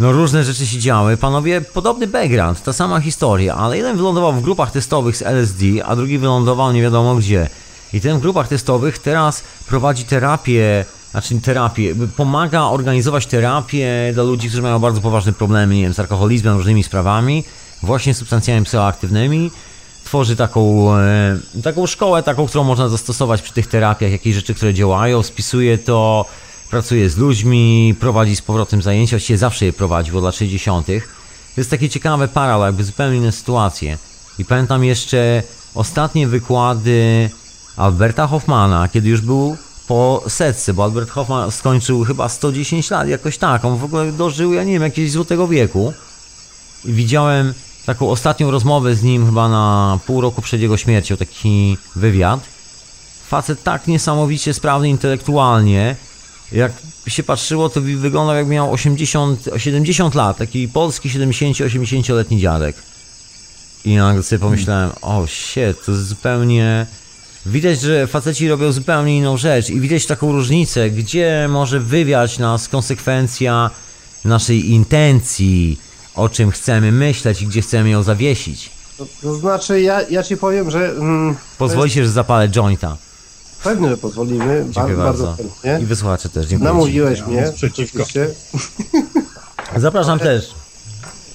No różne rzeczy się działy, panowie, podobny background, ta sama historia, ale jeden wylądował w grupach testowych z LSD, a drugi wylądował nie wiadomo gdzie. I ten w grupach testowych teraz prowadzi terapię, znaczy terapię, pomaga organizować terapię dla ludzi, którzy mają bardzo poważne problemy, nie wiem, z alkoholizmem, różnymi sprawami, właśnie substancjami psychoaktywnymi. Tworzy taką, e, taką szkołę, taką, którą można zastosować przy tych terapiach, jakieś rzeczy, które działają, spisuje to, pracuje z ludźmi, prowadzi z powrotem zajęcia, właściwie zawsze je prowadził od lat 60. To jest takie ciekawe paralel, jakby zupełnie inne sytuacje. I pamiętam jeszcze ostatnie wykłady Alberta Hoffmana, kiedy już był po setce, bo Albert Hoffman skończył chyba 110 lat, jakoś tak. On w ogóle dożył, ja nie wiem, jakiegoś złotego wieku. I widziałem taką ostatnią rozmowę z nim chyba na pół roku przed jego śmiercią, taki wywiad. Facet tak niesamowicie sprawny intelektualnie, jak się patrzyło, to wyglądał jak miał 80, 70 lat, taki polski 70-80-letni dziadek. I nagle sobie pomyślałem, o shit, to zupełnie... Widać, że faceci robią zupełnie inną rzecz i widać taką różnicę, gdzie może wywiać nas konsekwencja naszej intencji, o czym chcemy myśleć i gdzie chcemy ją zawiesić. To, to znaczy, ja, ja ci powiem, że... Mm, Pozwolicie, że zapalę jointa. Pewnie, że pozwolimy. Dziękuję bardzo, bardzo. chętnie. I wysłuchacze też, dziękuję ci. Namówiłeś mnie. nic przeciwko. oczywiście. Zapraszam też,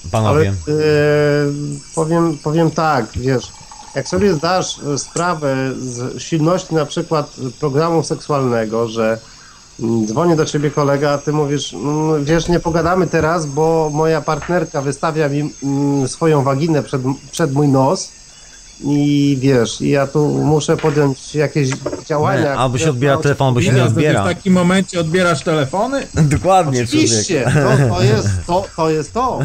Ale panowie. e, powiem, powiem tak, wiesz, jak sobie zdasz e, sprawę z silności na przykład programu seksualnego, że mm, dzwoni do ciebie kolega, a ty mówisz, mm, wiesz, nie pogadamy teraz, bo moja partnerka wystawia mi mm, swoją waginę przed, przed mój nos i wiesz, i ja tu muszę podjąć jakieś działania. Nie, albo się odbiera telefon, albo się nie odbiera. w takim momencie odbierasz telefony? Dokładnie, Oczywiście, to, to jest to, to jest to.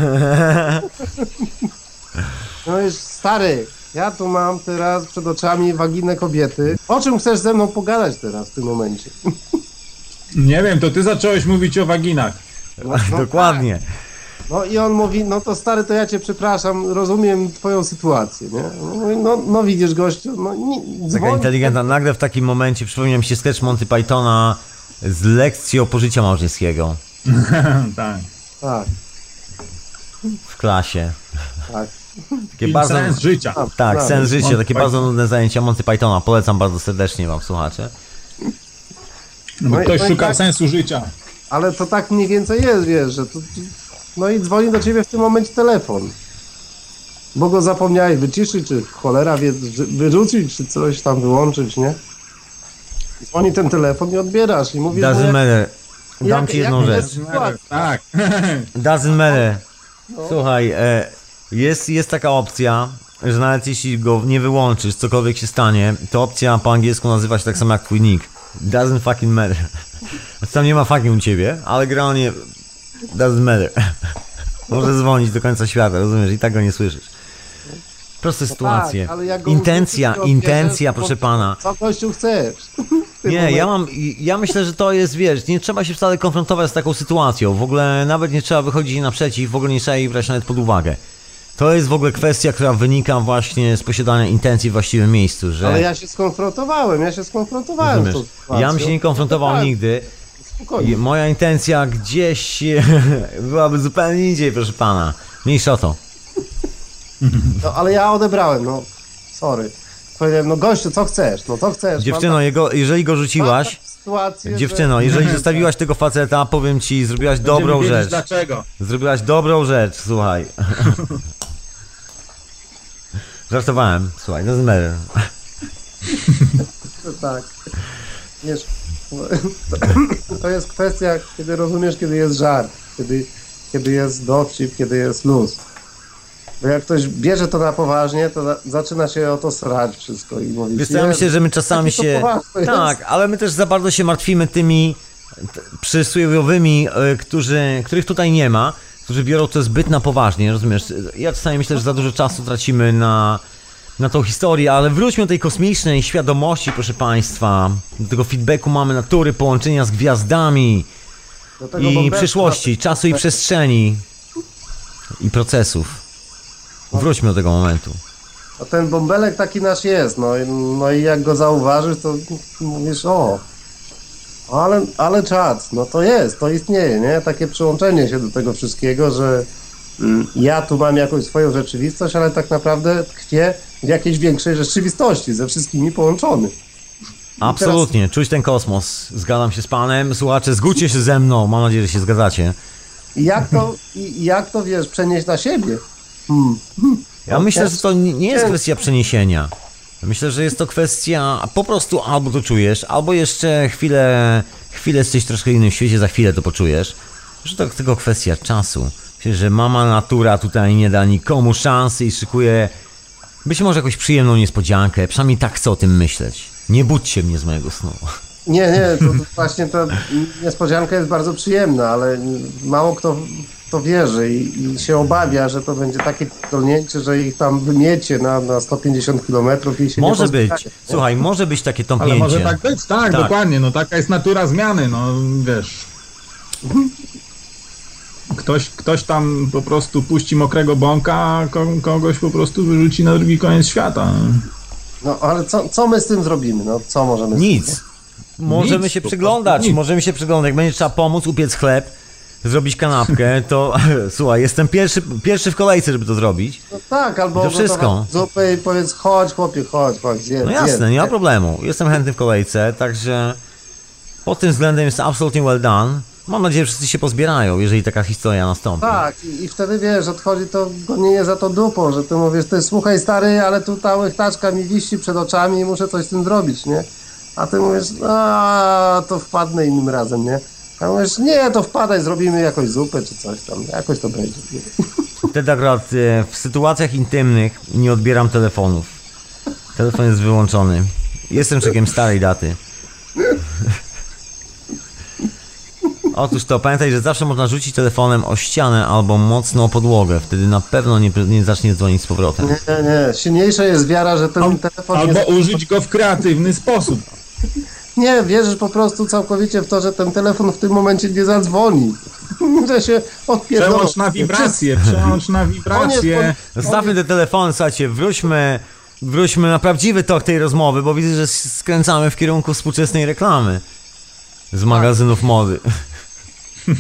No już stary, ja tu mam teraz przed oczami waginę kobiety. O czym chcesz ze mną pogadać teraz w tym momencie? Nie wiem, to ty zacząłeś mówić o waginach. No, no Dokładnie. tak. No i on mówi, no to stary, to ja cię przepraszam, rozumiem twoją sytuację, nie? No, mówię, no, no widzisz gościu, no nie, Taka inteligentna. Nagle w takim momencie przypomniał mi się sketch Monty Pythona z lekcji o pożycia małżeńskiego tak. Tak, w klasie. tak. Takie Film bardzo... sens życia. tak, Tak, tak. sens życia, takie Python. bardzo nudne zajęcia Monty Pythona. Polecam bardzo serdecznie wam, słuchacze. No, bo No ktoś no i szukał tak- sensu życia. Ale to tak mniej więcej jest, wiesz, że to... No i dzwoni do ciebie w tym momencie telefon. Bo go zapomniałeś wyciszyć, czy cholera wie, wyrzucić, czy coś tam wyłączyć, nie? Dzwoni ten telefon i odbierasz i mówisz... Doesn't matter. Dam jak- ci jedną rzecz. Tak. Doesn't matter. No. Słuchaj, e, jest, jest taka opcja, że nawet jeśli go nie wyłączysz, cokolwiek się stanie, to opcja po angielsku nazywa się tak samo jak twój nick. Doesn't fucking matter. Tam nie ma fucking u ciebie, ale generalnie doesn't matter. Może dzwonić do końca świata, rozumiesz? I tak go nie słyszysz. Proste sytuacje. Tak, intencja, intencja, proszę pana. Co gościu chcesz? Nie, ja mam, ja myślę, że to jest, wiesz, nie trzeba się wcale konfrontować z taką sytuacją. W ogóle nawet nie trzeba wychodzić jej naprzeciw, w ogóle nie trzeba jej brać nawet pod uwagę. To jest w ogóle kwestia, która wynika właśnie z posiadania intencji w właściwym miejscu, że... Ale ja się skonfrontowałem, ja się skonfrontowałem z tą rozumiesz, sytuacją. ja bym się nie konfrontował Tak, nigdy. Spokojnie. I moja intencja gdzieś byłaby zupełnie indziej, proszę pana. Mniejsza o to. No, ale ja odebrałem, no. Sorry. Powiedziałem, no gościu, co chcesz? No co chcesz? Dziewczyno, jego, jeżeli go rzuciłaś, Mam taką sytuację, dziewczyno, jeżeli zostawiłaś tego faceta, powiem ci, zrobiłaś dobrą Będziemy wiedzieć rzecz. Dlaczego? Zrobiłaś dobrą rzecz, słuchaj. Żartowałem, słuchaj, no zmer. Że, tak. Wiesz, to, jest kwestia, kiedy rozumiesz, kiedy jest żart, kiedy, kiedy jest dowcip, kiedy jest luz. Bo jak ktoś bierze to na poważnie, to za, zaczyna się o to srać wszystko i mówi... Wiesz co, ja myślę, że my czasami się... Tak, ale my też za bardzo się martwimy tymi przysłowiowymi, y, którzy, których tutaj nie ma, którzy biorą to zbyt na poważnie, rozumiesz? Ja czasami myślę, że za dużo czasu tracimy na, na tą historię, ale wróćmy do tej kosmicznej świadomości, proszę Państwa. Do tego feedbacku mamy natury, połączenia z gwiazdami i przyszłości, czasu i przestrzeni i procesów. Wróćmy do tego momentu. A ten bąbelek taki nasz jest, no, no i jak go zauważysz, to mówisz, o, ale, ale czad, no to jest, to istnieje, nie? Takie przyłączenie się do tego wszystkiego, że mm, ja tu mam jakąś swoją rzeczywistość, ale tak naprawdę tkwię w jakiejś większej rzeczywistości, ze wszystkimi połączony. Absolutnie, czuć ten kosmos. Zgadzam się z panem. Słuchacze, zgódźcie się ze mną. Mam nadzieję, że się zgadzacie. I jak to, jak to wiesz, przenieść na siebie? Hmm. Ja myślę, że to nie jest kwestia przeniesienia. Myślę, że jest to kwestia po prostu albo to czujesz, albo jeszcze chwilę, chwilę jesteś w troszkę innym świecie, za chwilę to poczujesz. Że to tylko kwestia czasu. Myślę, że mama natura tutaj nie da nikomu szansy i szykuje być może jakąś przyjemną niespodziankę. Przynajmniej tak chcę o tym myśleć. Nie budźcie mnie z mojego snu. Nie, nie, to, to właśnie ta niespodzianka jest bardzo przyjemna, ale mało kto w to wierzy i, i się obawia, że to będzie takie dolnięcie, że ich tam wymiecie na, na 150 km i się Może nie być. Słuchaj, może być takie Ale tąpnięcie. może tak być, tak, Tak. dokładnie, no taka jest natura zmiany, no wiesz. Ktoś, ktoś tam po prostu puści mokrego bąka, a ko- kogoś po prostu wyrzuci na drugi koniec świata. No ale co, co my z tym zrobimy? No co możemy? Nic. Możemy Nic, się przyglądać, nic. możemy się przyglądać. Jak będzie trzeba pomóc, upiec chleb, zrobić kanapkę, to słuchaj, jestem pierwszy, pierwszy w kolejce, żeby to zrobić. No tak, albo To wszystko. gotować zupę i powiedz chodź chłopie, chodź, chodź, zjedz, No jasne, nie ma problemu. Jestem chętny w kolejce, także pod tym względem jest absolutnie well done. Mam nadzieję, że wszyscy się pozbierają, jeżeli taka historia nastąpi. Tak, i, i wtedy wiesz, odchodzi to gonienie za to dupą, że ty mówisz, ty słuchaj stary, ale tu ta łechtaczka mi wisi przed oczami i muszę coś z tym zrobić, nie? A ty mówisz, a to wpadnę innym razem, nie? A mówisz, nie, to wpadaj, zrobimy jakąś zupę czy coś tam, jakoś to będzie. Wtedy akurat e, w sytuacjach intymnych nie odbieram telefonów. Telefon jest wyłączony. Jestem człowiekiem starej daty. Otóż to, pamiętaj, że zawsze można rzucić telefonem o ścianę albo mocno o podłogę. Wtedy na pewno nie, nie zacznie dzwonić z powrotem. Nie, nie, nie, silniejsza jest wiara, że ten telefon Albo jest... użyć go w kreatywny sposób. Nie, wierzysz po prostu całkowicie w to, że ten telefon w tym momencie nie zadzwoni. że się odpierdolą. Przełącz na wibrację, przełącz na wibrację. Zostawmy te telefony, słuchajcie, wróćmy, wróćmy na prawdziwy tok tej rozmowy, bo widzę, że skręcamy w kierunku współczesnej reklamy z magazynów mody.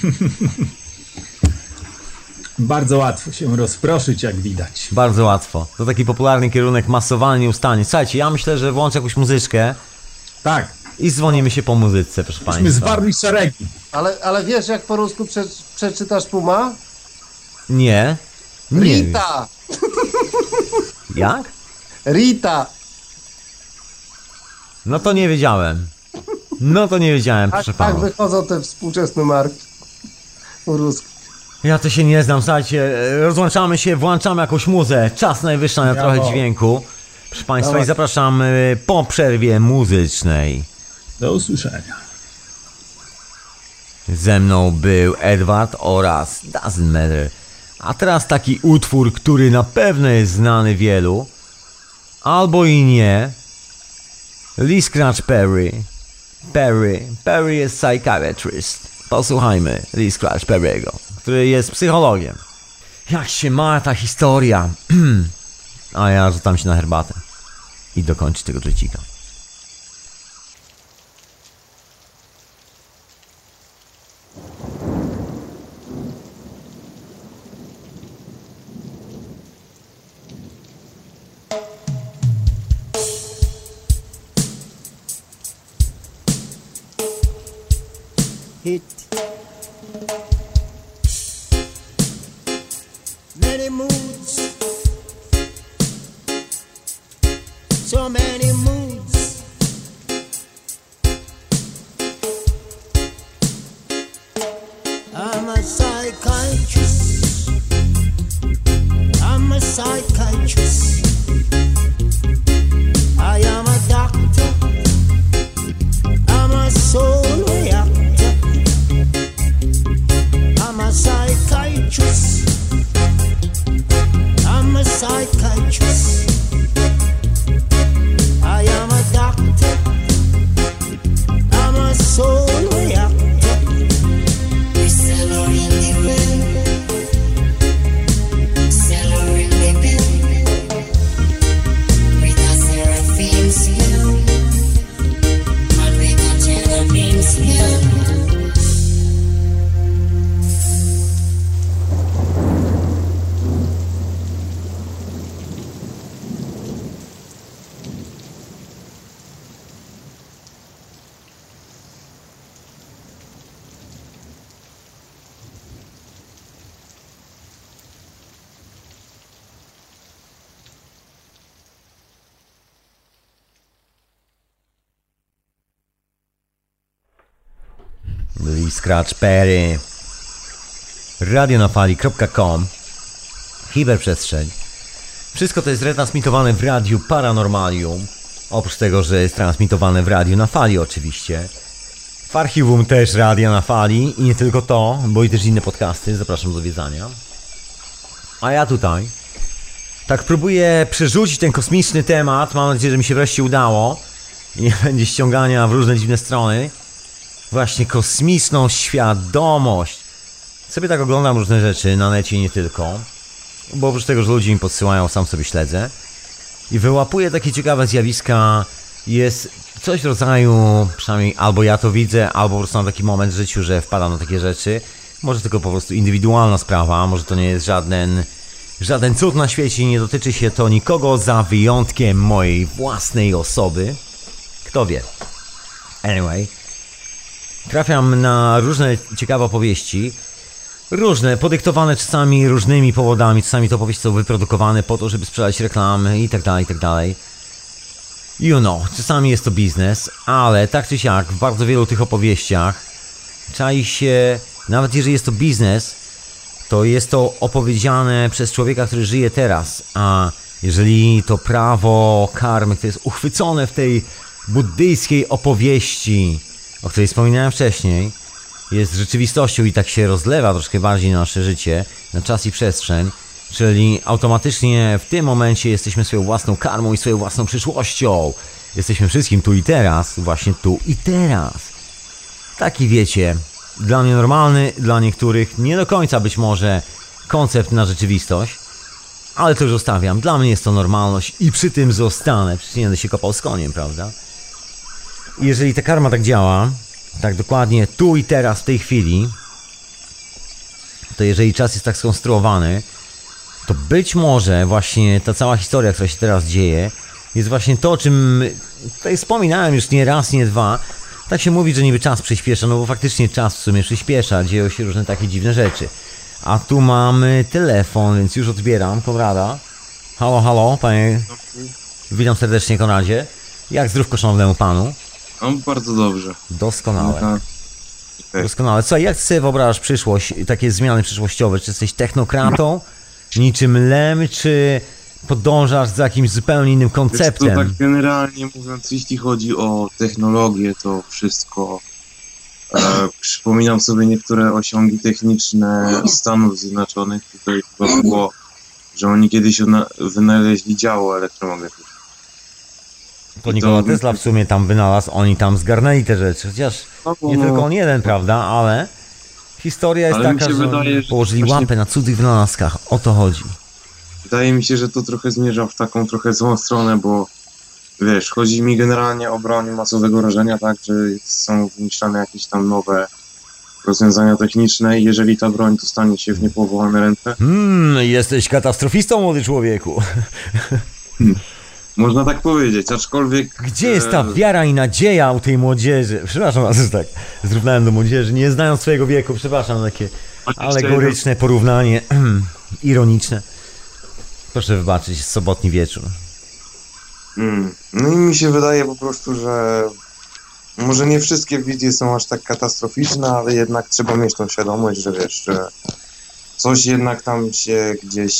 Bardzo łatwo się rozproszyć, jak widać. Bardzo łatwo. To taki popularny kierunek masowanie nieustannie. Słuchajcie, ja myślę, że włączę jakąś muzyczkę Tak, i dzwonimy się po muzyce, proszę myśmy Państwa. zwarli szeregi. Ale, ale wiesz, jak po rusku prze, przeczytasz Puma? Nie. Nie. Rita! Jak? Rita! No to nie wiedziałem. No to nie wiedziałem, Tak, proszę tak pana. wychodzą te współczesne marki. Ruskie. Ja to się nie znam, słuchajcie, rozłączamy się, włączamy jakąś muzę. Czas najwyższy na trochę dźwięku. Proszę Państwa Dawaj. i zapraszamy po przerwie muzycznej. Do usłyszenia. Ze mną był Edward oraz Doesn't Matter. A teraz taki utwór, który na pewno jest znany wielu, albo i nie. Lee Scratch Perry. Perry. Perry jest psychiatrist. Posłuchajmy Lee Scratch Perry'ego, który jest psychologiem. Jak się ma ta historia? A ja rzucam się na herbatę i dokończyć tego dżecika. 4. Radionafali.com Hiperprzestrzeń Wszystko to jest retransmitowane w Radiu Paranormalium. Oprócz tego, że jest transmitowane w Radiu na Fali oczywiście. W archiwum też Radia na Fali i nie tylko to, bo i też inne podcasty. Zapraszam do wiedzenia. A ja tutaj tak próbuję przerzucić ten kosmiczny temat. Mam nadzieję, że mi się wreszcie udało. I nie będzie ściągania w różne dziwne strony właśnie kosmiczną świadomość. Sobie tak oglądam różne rzeczy na necie nie tylko, bo oprócz tego, że ludzie mi podsyłają, sam sobie śledzę i wyłapuję takie ciekawe zjawiska. Jest coś w rodzaju, przynajmniej albo ja to widzę, albo po prostu mam taki moment w życiu, że wpadam na takie rzeczy. Może tylko po prostu indywidualna sprawa, może to nie jest żaden, żaden cud na świecie nie dotyczy się to nikogo za wyjątkiem mojej własnej osoby. Kto wie. Anyway, trafiam na różne ciekawe opowieści. Różne, podyktowane czasami różnymi powodami. Czasami to opowieści są wyprodukowane po to, żeby sprzedać reklamy i tak dalej, i tak dalej. You know, czasami jest to biznes, ale tak czy siak w bardzo wielu tych opowieściach czai się, nawet jeżeli jest to biznes, to jest to opowiedziane przez człowieka, który żyje teraz, a jeżeli to prawo karmy, które jest uchwycone w tej buddyjskiej opowieści, o której wspominałem wcześniej, jest rzeczywistością i tak się rozlewa troszkę bardziej na nasze życie, na czas i przestrzeń, czyli automatycznie w tym momencie jesteśmy swoją własną karmą i swoją własną przyszłością. Jesteśmy wszystkim tu i teraz, właśnie tu i teraz. Taki wiecie, dla mnie normalny, dla niektórych nie do końca być może koncept na rzeczywistość, ale to już zostawiam. Dla mnie jest to normalność i przy tym zostanę. Przecież nie będę się kopał z koniem, prawda? Jeżeli ta karma tak działa, tak dokładnie tu i teraz, w tej chwili, to jeżeli czas jest tak skonstruowany, to być może właśnie ta cała historia, która się teraz dzieje, jest właśnie to, o czym tutaj wspominałem już nie raz, nie dwa. Tak się mówi, że niby czas przyspiesza, no bo faktycznie czas w sumie przyspiesza, dzieją się różne takie dziwne rzeczy. A tu mamy telefon, więc już odbieram Konrada. Halo, halo, panie. Witam serdecznie, Konradzie. Jak zdrówko szanownemu panu? No bardzo dobrze. Doskonale. Tak. Okej. Doskonale. Co, jak sobie wyobrażasz przyszłość, takie zmiany przyszłościowe? Czy jesteś technokratą, niczym lem, czy podążasz za jakimś zupełnie innym Wiesz co, konceptem? tak generalnie mówiąc, jeśli chodzi o technologię, to wszystko e, przypominam sobie niektóre osiągi techniczne Stanów Zjednoczonych. Tutaj chyba było, że oni kiedyś wynaleźli działo elektromagnetyczne. To Nikola Tesla w sumie tam wynalazł, oni tam zgarnęli te rzeczy, chociaż nie no, tylko on jeden, prawda, ale historia jest Ale taka, że wydaje, położyli właśnie- łapę na cudzych wynalazkach, o to chodzi. Wydaje mi się, że to trochę zmierza w taką trochę złą stronę, bo wiesz, chodzi mi generalnie o broń masowego rażenia, tak, że są wymyślane jakieś tam nowe rozwiązania techniczne i jeżeli ta broń dostanie się w niepowołane ręce, Hmm, jesteś katastrofistą, młody człowieku. Można tak powiedzieć, aczkolwiek... Gdzie jest ta e, wiara i nadzieja u tej młodzieży? Przepraszam że tak zrównałem do młodzieży, nie znając swojego wieku, przepraszam, takie alegoryczne porównanie, ironiczne. Proszę wybaczyć, jest sobotni wieczór. Mm. No i mi się wydaje po prostu, że może nie wszystkie wizje są aż tak katastroficzne, ale jednak trzeba mieć tą świadomość, że wiesz, że coś jednak tam się gdzieś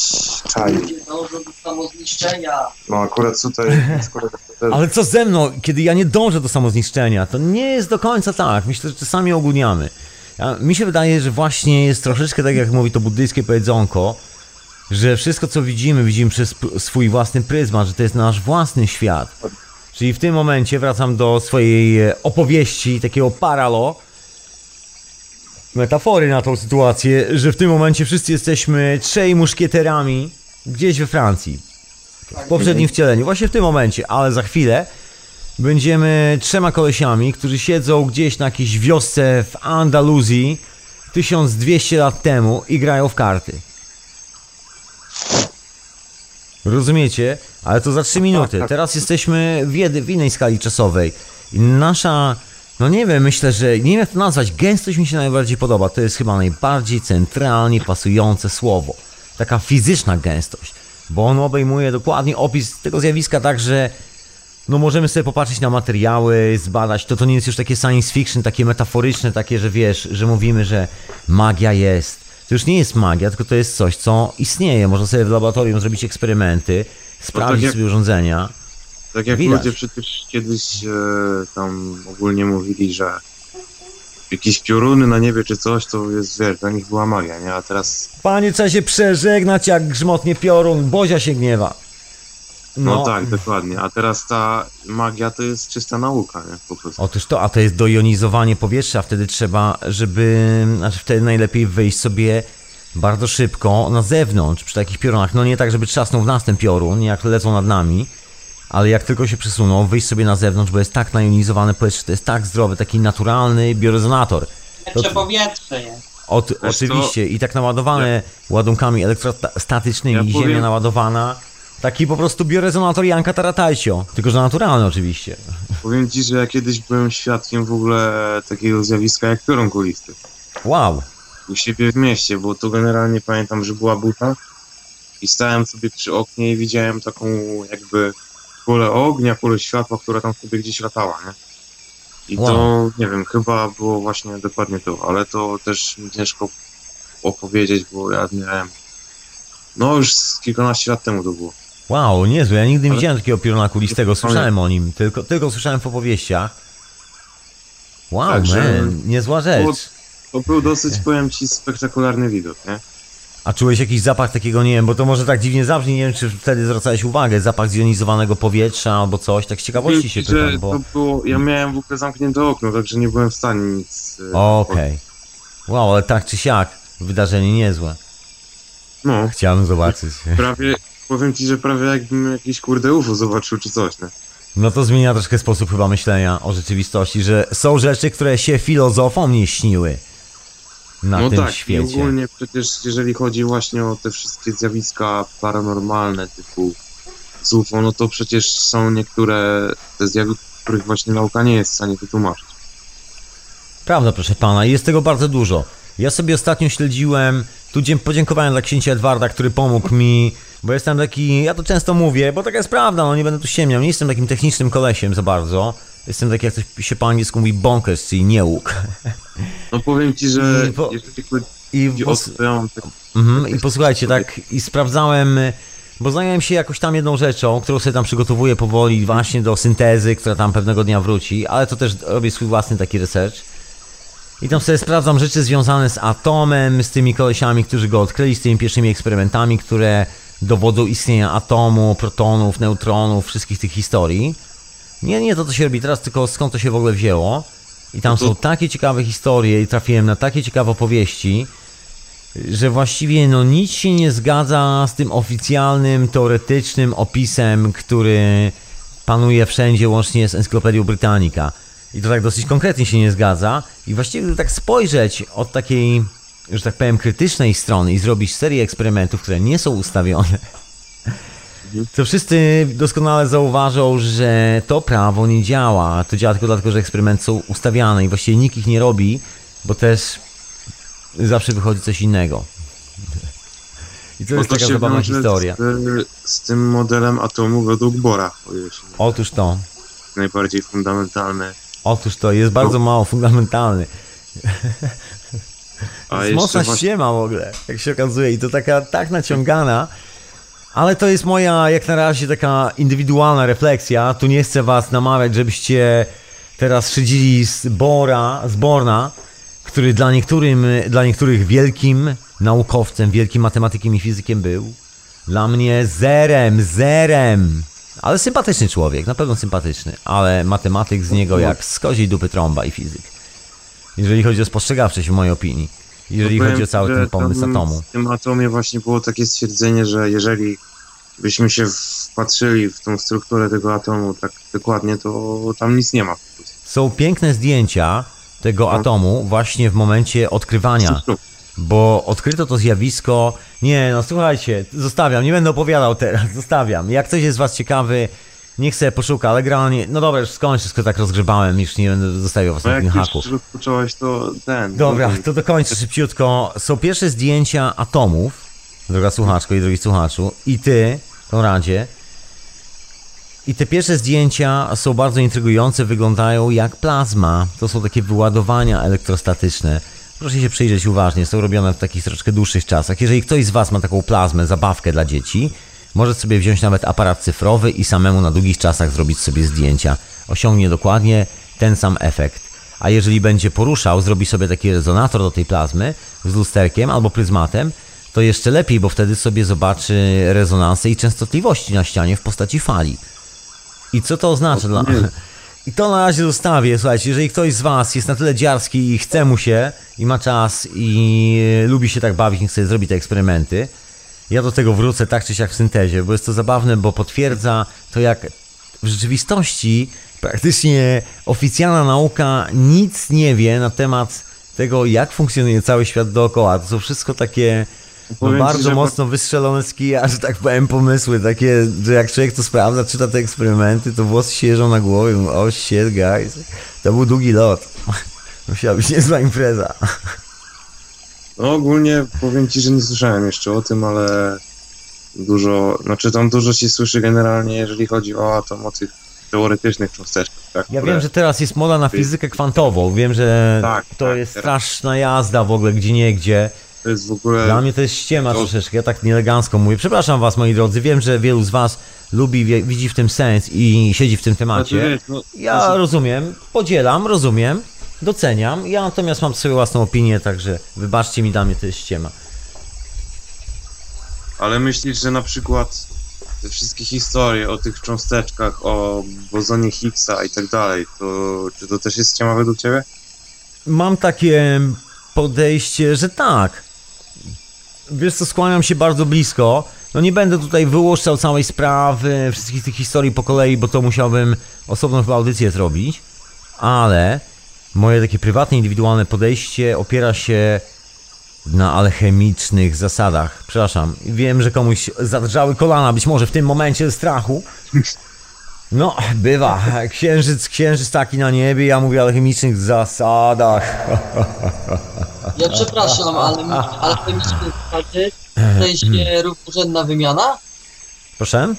czai. Dążą do samozniszczenia. No akurat tutaj to też Ale co ze mną, kiedy ja nie dążę do samozniszczenia? To nie jest do końca tak. Myślę, że czasami ogólniamy. Ja, mi się wydaje, że właśnie jest troszeczkę tak, jak mówi to buddyjskie powiedzonko, że wszystko, co widzimy, widzimy przez swój własny pryzmat, że to jest nasz własny świat. Czyli w tym momencie wracam do swojej e, opowieści, takiego paralo, metafory na tą sytuację, że w tym momencie wszyscy jesteśmy trzej muszkieterami gdzieś we Francji. W poprzednim wcieleniu, właśnie w tym momencie, ale za chwilę będziemy trzema kolesiami, którzy siedzą gdzieś na jakiejś wiosce w Andaluzji 1200 lat temu i grają w karty. Rozumiecie? Ale to za 3 minuty. Teraz jesteśmy w, jedy, w innej skali czasowej. I nasza, no nie wiem, myślę, że nie wiem jak to nazwać, gęstość mi się najbardziej podoba. To jest chyba najbardziej centralnie pasujące słowo. Taka fizyczna gęstość. Bo on obejmuje dokładnie opis tego zjawiska tak, że no możemy sobie popatrzeć na materiały, zbadać, to to nie jest już takie science fiction, takie metaforyczne, takie, że wiesz, że mówimy, że magia jest. To już nie jest magia, tylko to jest coś, co istnieje. Można sobie w laboratorium zrobić eksperymenty, sprawdzić jak- sobie urządzenia. Tak jak Widać. ludzie przecież kiedyś e, tam ogólnie mówili, że jakieś pioruny na niebie czy coś, to jest, wiesz, dla nich była magia, nie? A teraz, Panie, trzeba się przeżegnać, jak grzmotnie piorun, Bozia się gniewa. no, tak, dokładnie. A teraz ta magia to jest czysta nauka, nie? Po prostu. Otóż to, a to jest dojonizowanie powietrza, wtedy trzeba, żeby, znaczy wtedy najlepiej wyjść sobie bardzo szybko na zewnątrz przy takich piorunach. No nie tak, żeby trzasnął w nas ten piorun, jak lecą nad nami, ale jak tylko się przesuną, wyjść sobie na zewnątrz, bo jest tak najonizowane powietrze, to jest tak zdrowy, taki naturalny biorezonator. Lepsze powietrze jest. Od, oczywiście i tak naładowane ładunkami elektrostatycznymi, Ja ziemia powiem- naładowana. Taki po prostu biorezonator Janka Taratajcio, tylko że naturalny oczywiście. Powiem ci, że ja kiedyś byłem świadkiem w ogóle takiego zjawiska jak piorun kulisty. Wow. u siebie w mieście, bo to generalnie pamiętam, że była buta i stałem sobie przy oknie i widziałem taką jakby kulę ognia, kulę światła, która tam sobie gdzieś latała, nie? I to, Wow. nie wiem, chyba było właśnie dokładnie to, ale to też mi ciężko opowiedzieć, bo ja miałem, no już z kilkanaście lat temu to było. Wow, niezłe. Ja nigdy nie Ale- widziałem takiego pioruna kulistego. Słyszałem o nim, tylko, tylko słyszałem w opowieściach. Wow, Także- man, niezła rzecz. To był dosyć, powiem ci, spektakularny widok, nie? A czułeś jakiś zapach takiego, nie wiem, bo to może tak dziwnie zabrzmi, nie wiem, czy wtedy zwracałeś uwagę, zapach zjonizowanego powietrza albo coś, tak z ciekawości się pytam, bo... to było, ja miałem w ogóle zamknięte okno, także nie byłem w stanie nic... e, Okej. Wow, ale tak czy siak, wydarzenie niezłe. No, Chciałem zobaczyć. prawie, powiem ci, że prawie jakbym jakiś kurde UFO zobaczył czy coś, nie? No to zmienia troszkę sposób chyba myślenia o rzeczywistości, że są rzeczy, które się filozofom nie śniły na no tym tak, i świecie. ogólnie przecież jeżeli chodzi właśnie o te wszystkie zjawiska paranormalne typu z UFO, no to przecież są niektóre te zjawiska, których właśnie nauka nie jest w stanie wytłumaczyć. Prawda, proszę pana, i jest tego bardzo dużo. Ja sobie ostatnio śledziłem, tu podziękowałem dla księcia Edwarda, który pomógł mi, bo jestem taki, ja to często mówię, bo taka jest prawda, no nie będę tu ściemniał, nie jestem takim technicznym kolesiem za bardzo. Jestem taki, jak to się po angielsku mówi, bonkers, czyli niełuk. No powiem ci, że I po- I, pos- mhm, I posłuchajcie, tak, i sprawdzałem, bo zająłem się jakoś tam jedną rzeczą, którą sobie tam przygotowuję powoli właśnie do syntezy, która tam pewnego dnia wróci, ale to też robię swój własny taki research. I tam sobie sprawdzam rzeczy związane z atomem, z tymi kolesiami, którzy go odkryli, z tymi pierwszymi eksperymentami, które dowodzą istnienia atomu, protonów, neutronów, wszystkich tych historii. Nie, nie to, co się robi teraz, tylko skąd to się w ogóle wzięło. I tam są takie ciekawe historie i trafiłem na takie ciekawe opowieści, że właściwie no nic się nie zgadza z tym oficjalnym, teoretycznym opisem, który panuje wszędzie, łącznie z Encyklopedią Britannica. I to tak dosyć konkretnie się nie zgadza. I właściwie gdyby tak spojrzeć od takiej, że tak powiem, krytycznej strony i zrobić serię eksperymentów, które nie są ustawione, to wszyscy doskonale zauważą, że to prawo nie działa. To działa tylko dlatego, że eksperymenty są ustawiane i właściwie nikt ich nie robi, bo też zawsze wychodzi coś innego. I to jest taka zabawna historia. Z, z tym modelem atomu według Bora, Otóż to, najbardziej fundamentalny. otóż to jest bardzo mało fundamentalny. A jest mocna właśnie, ściema w ogóle, jak się okazuje. I to taka tak naciągana. Ale to jest moja, jak na razie, taka indywidualna refleksja. Tu nie chcę was namawiać, żebyście teraz szydzili z Bora, z Borna, który dla, niektórym, dla niektórych wielkim naukowcem, wielkim matematykiem i fizykiem był. Dla mnie zerem, zerem. Ale sympatyczny człowiek, na pewno sympatyczny. Ale matematyk z niego jak z koziej dupy trąba i fizyk. Jeżeli chodzi o spostrzegawczość, w mojej opinii. Jeżeli chodzi o cały ten pomysł tam atomu. W tym atomie właśnie było takie stwierdzenie, że jeżeli byśmy się wpatrzyli w tą strukturę tego atomu tak dokładnie, to tam nic nie ma. Są piękne zdjęcia tego No. atomu właśnie w momencie odkrywania. Bo odkryto to zjawisko. Nie, no słuchajcie, zostawiam, nie będę opowiadał teraz, zostawiam. Jak ktoś jest z Was ciekawy, niech sobie poszuka, ale generalnie. No dobra, już skończę, wszystko tak rozgrzebałem, już nie będę zostawiał Was No na jak już haku. rozpocząłeś, to ten. Dobra, to dokończę szybciutko. Są pierwsze zdjęcia atomów, droga słuchaczko i drogi słuchaczu, i ty, Konradzie. I te pierwsze zdjęcia są bardzo intrygujące, wyglądają jak plazma. To są takie wyładowania elektrostatyczne. Proszę się przyjrzeć uważnie, są robione w takich troszkę dłuższych czasach. Jeżeli ktoś z Was ma taką plazmę, zabawkę dla dzieci, może sobie wziąć nawet aparat cyfrowy i samemu na długich czasach zrobić sobie zdjęcia. Osiągnie dokładnie ten sam efekt. A jeżeli będzie poruszał, zrobi sobie taki rezonator do tej plazmy z lusterkiem albo pryzmatem, to jeszcze lepiej, bo wtedy sobie zobaczy rezonansy i częstotliwości na ścianie w postaci fali. I co to oznacza dla... I to na razie zostawię, słuchajcie, jeżeli ktoś z Was jest na tyle dziarski i chce mu się, i ma czas, i lubi się tak bawić, niech sobie zrobi te eksperymenty, ja do tego wrócę tak czy siak w syntezie, bo jest to zabawne, bo potwierdza to, jak w rzeczywistości praktycznie oficjalna nauka nic nie wie na temat tego, jak funkcjonuje cały świat dookoła. To są wszystko takie no, ci, bardzo że- mocno wystrzelone z kija, że tak powiem, pomysły takie, że jak człowiek to sprawdza, czyta te eksperymenty, to włosy się jeżą na głowie, mówią, oh shit guys, to był długi lot. Musiała być niezła impreza. No ogólnie powiem ci, że nie słyszałem jeszcze o tym, ale dużo, znaczy tam dużo się słyszy generalnie, jeżeli chodzi o atom, o tych teoretycznych cząsteczkach. Tak, Ja wiem, że teraz jest moda na fizykę kwantową, wiem, że Tak, to tak, jest straszna jazda w ogóle, gdzie nie gdzie. To jest w ogóle... Dla mnie to jest ściema to- troszeczkę, ja tak nieelegancko mówię. Przepraszam was, moi drodzy, wiem, że wielu z was lubi, widzi w tym sens i siedzi w tym Znaczy, temacie. wiesz, no, Ja rozumiem, podzielam, rozumiem, doceniam. Ja natomiast mam swoją własną opinię, także wybaczcie mi, dla mnie to jest ściema. Ale myślisz, że na przykład te wszystkie historie o tych cząsteczkach, o bozonie Higgsa i tak dalej, to czy to też jest ściema według ciebie? Mam takie podejście, że tak. Wiesz co, skłaniam się bardzo blisko. No nie będę tutaj wyłuszczał całej sprawy, wszystkich tych historii po kolei, bo to musiałbym osobną chyba audycję zrobić. Ale moje takie prywatne, indywidualne podejście opiera się na alchemicznych zasadach. Przepraszam, wiem, że komuś zadrżały kolana, być może w tym momencie strachu. No, bywa. Księżyc, księżyc taki na niebie, ja mówię o alchemicznych zasadach. Ja przepraszam, ale ale chemiczne zasady, w sensie równorzędna wymiana? Proszę?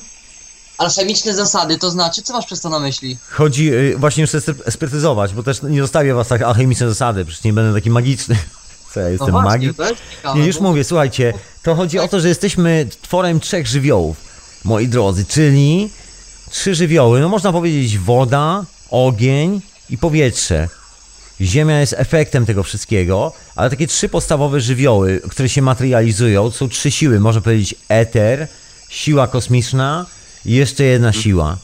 Alchemiczne zasady, to znaczy, co masz przez to na myśli? Chodzi, y, właśnie muszę sprecyzować, bo też nie zostawię was tak alchemiczne zasady, przecież nie będę taki magiczny. Co ja jestem no właśnie, magik? Nie, już mówię, słuchajcie, to chodzi o to, że jesteśmy tworem trzech żywiołów, moi drodzy, czyli trzy żywioły, no można powiedzieć woda, ogień i powietrze. Ziemia jest efektem tego wszystkiego, ale takie trzy podstawowe żywioły, które się materializują, są trzy siły, można powiedzieć eter, siła kosmiczna i jeszcze jedna siła.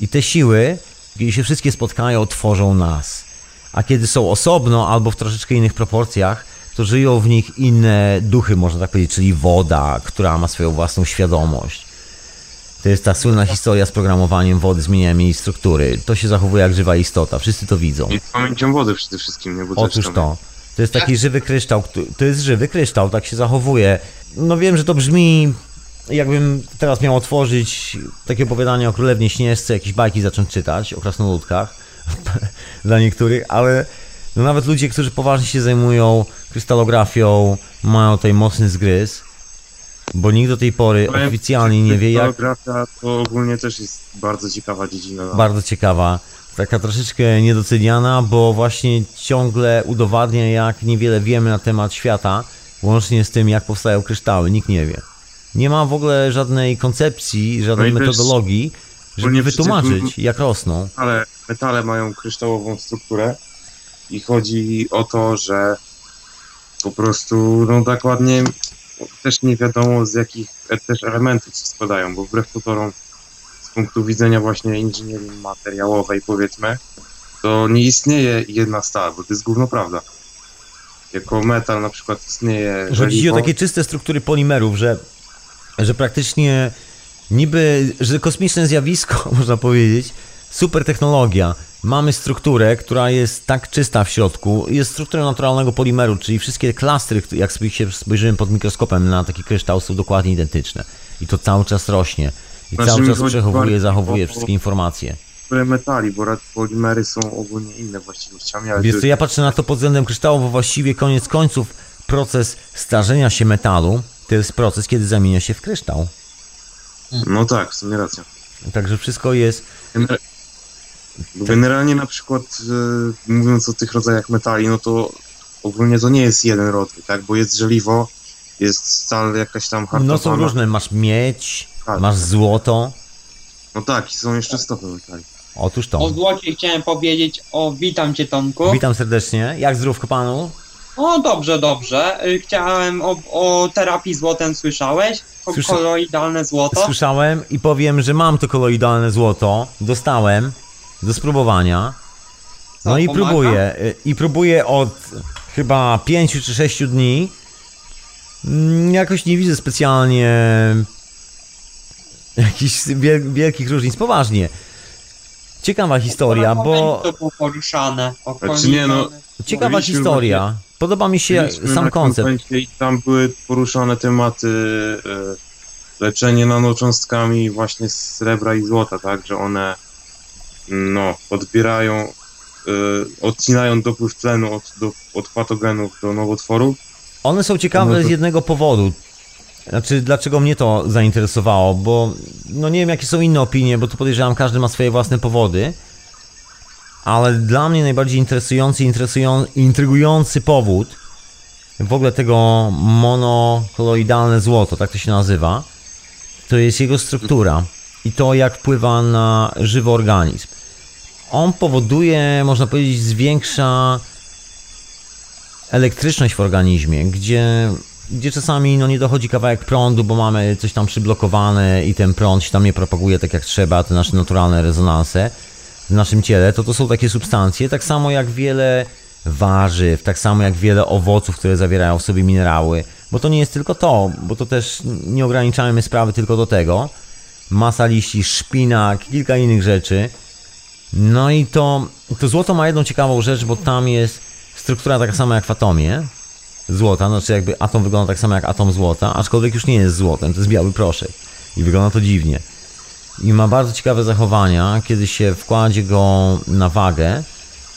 I te siły, kiedy się wszystkie spotkają, tworzą nas. A kiedy są osobno albo w troszeczkę innych proporcjach, to żyją w nich inne duchy, można tak powiedzieć, czyli woda, która ma swoją własną świadomość. To jest ta słynna historia z programowaniem wody, zmienianiem jej struktury. To się zachowuje jak żywa istota, wszyscy to widzą. I z pamięcią wody przede wszystkim, nie? Bo też Otóż to. To jest taki żywy kryształ, to jest żywy kryształ, tak się zachowuje. No wiem, że to brzmi jakbym teraz miał otworzyć takie opowiadanie o Królewnie Śnieżce, jakieś bajki zacząć czytać o krasnoludkach dla niektórych, ale no nawet ludzie, którzy poważnie się zajmują krystalografią, mają tutaj mocny zgryz, bo nikt do tej pory Powiem oficjalnie nie wie jak Krystallografia to ogólnie też jest bardzo ciekawa dziedzina. bardzo ciekawa. taka troszeczkę niedoceniana, bo właśnie ciągle udowadnia, jak niewiele wiemy na temat świata, łącznie z tym, jak powstają kryształy. Nikt nie wie. Nie ma w ogóle żadnej koncepcji, żadnej No metodologii, żeby wszyscy- wytłumaczyć, jak rosną. Ale metale mają kryształową strukturę i chodzi o to, że po prostu no dokładnie też nie wiadomo z jakich e- też elementów się składają, bo wbrew pozorom z punktu widzenia właśnie inżynierii materiałowej powiedzmy, to nie istnieje jedna stal, bo to jest gówno prawda. Jako metal na przykład istnieje Chodzi o takie czyste struktury polimerów, że, że praktycznie niby, że kosmiczne zjawisko, można powiedzieć, super technologia. Mamy strukturę, która jest tak czysta w środku, jest strukturą naturalnego polimeru, czyli wszystkie klastry, jak sobie się spojrzymy pod mikroskopem na taki kryształ, są dokładnie identyczne. I to cały czas rośnie. I Znaczy, cały czas przechowuje, zachowuje wszystkie informacje. które metali, bo polimery są ogólnie inne właściwościami, ale Wiesz to- co, ja patrzę na to pod względem kryształu, bo właściwie koniec końców proces starzenia się metalu to jest proces, kiedy zamienia się w kryształ. no tak, w sumie racja. Także wszystko jest. Gener- Generalnie na przykład e, mówiąc o tych rodzajach metali, no to ogólnie to nie jest jeden rodzaj, tak? Bo jest żeliwo, jest stal jakaś tam hartowana. No są różne. Masz miedź, Tak. masz złoto. No tak, i są jeszcze stopy metali. Otóż O to. złocie chciałem powiedzieć, o witam cię Tomku. Witam serdecznie. Jak zdrówko panu? O dobrze, dobrze. Y, Chciałem o, o terapii złotem słyszałeś? O Słysza- koloidalne złoto? Słyszałem i powiem, że mam to koloidalne złoto. Dostałem do spróbowania. No Co, i pomaga? próbuję. y, I próbuję od chyba 5 czy 6 dni. Mm, Jakoś nie widzę specjalnie jakichś wiel- wielkich różnic. Poważnie. Ciekawa historia, bo To było poruszane. Znaczy nie, no, ciekawa historia. Podoba mi się Byliśmy sam koncept. I tam były poruszane tematy e, leczenie nanocząstkami właśnie z srebra i złota, tak? Że one no, odbierają, e, odcinają dopływ tlenu od, do, od patogenów do nowotworów. One są ciekawe No to- z jednego powodu. Znaczy, dlaczego mnie to zainteresowało, bo no nie wiem, jakie są inne opinie, bo tu podejrzewam, każdy ma swoje własne powody. Ale dla mnie najbardziej interesujący, interesują, intrygujący powód w ogóle tego monokoloidalne złoto, tak to się nazywa, to jest jego struktura i to, jak wpływa na żywy organizm. On powoduje, można powiedzieć, zwiększa elektryczność w organizmie, gdzie, gdzie czasami no, nie dochodzi kawałek prądu, bo mamy coś tam przyblokowane i ten prąd się tam nie propaguje tak jak trzeba, te nasze naturalne rezonanse w naszym ciele, to to są takie substancje, tak samo jak wiele warzyw, tak samo jak wiele owoców, które zawierają w sobie minerały, bo to nie jest tylko to, bo to też nie ograniczamy sprawy tylko do tego. Masa liści, szpinak, kilka innych rzeczy. No i to, to złoto ma jedną ciekawą rzecz, bo tam jest struktura taka sama jak w atomie złota, znaczy jakby atom wygląda tak samo jak atom złota, aczkolwiek już nie jest złotem, to jest biały proszek i wygląda to dziwnie. I ma bardzo ciekawe zachowania, kiedy się wkładzie go na wagę,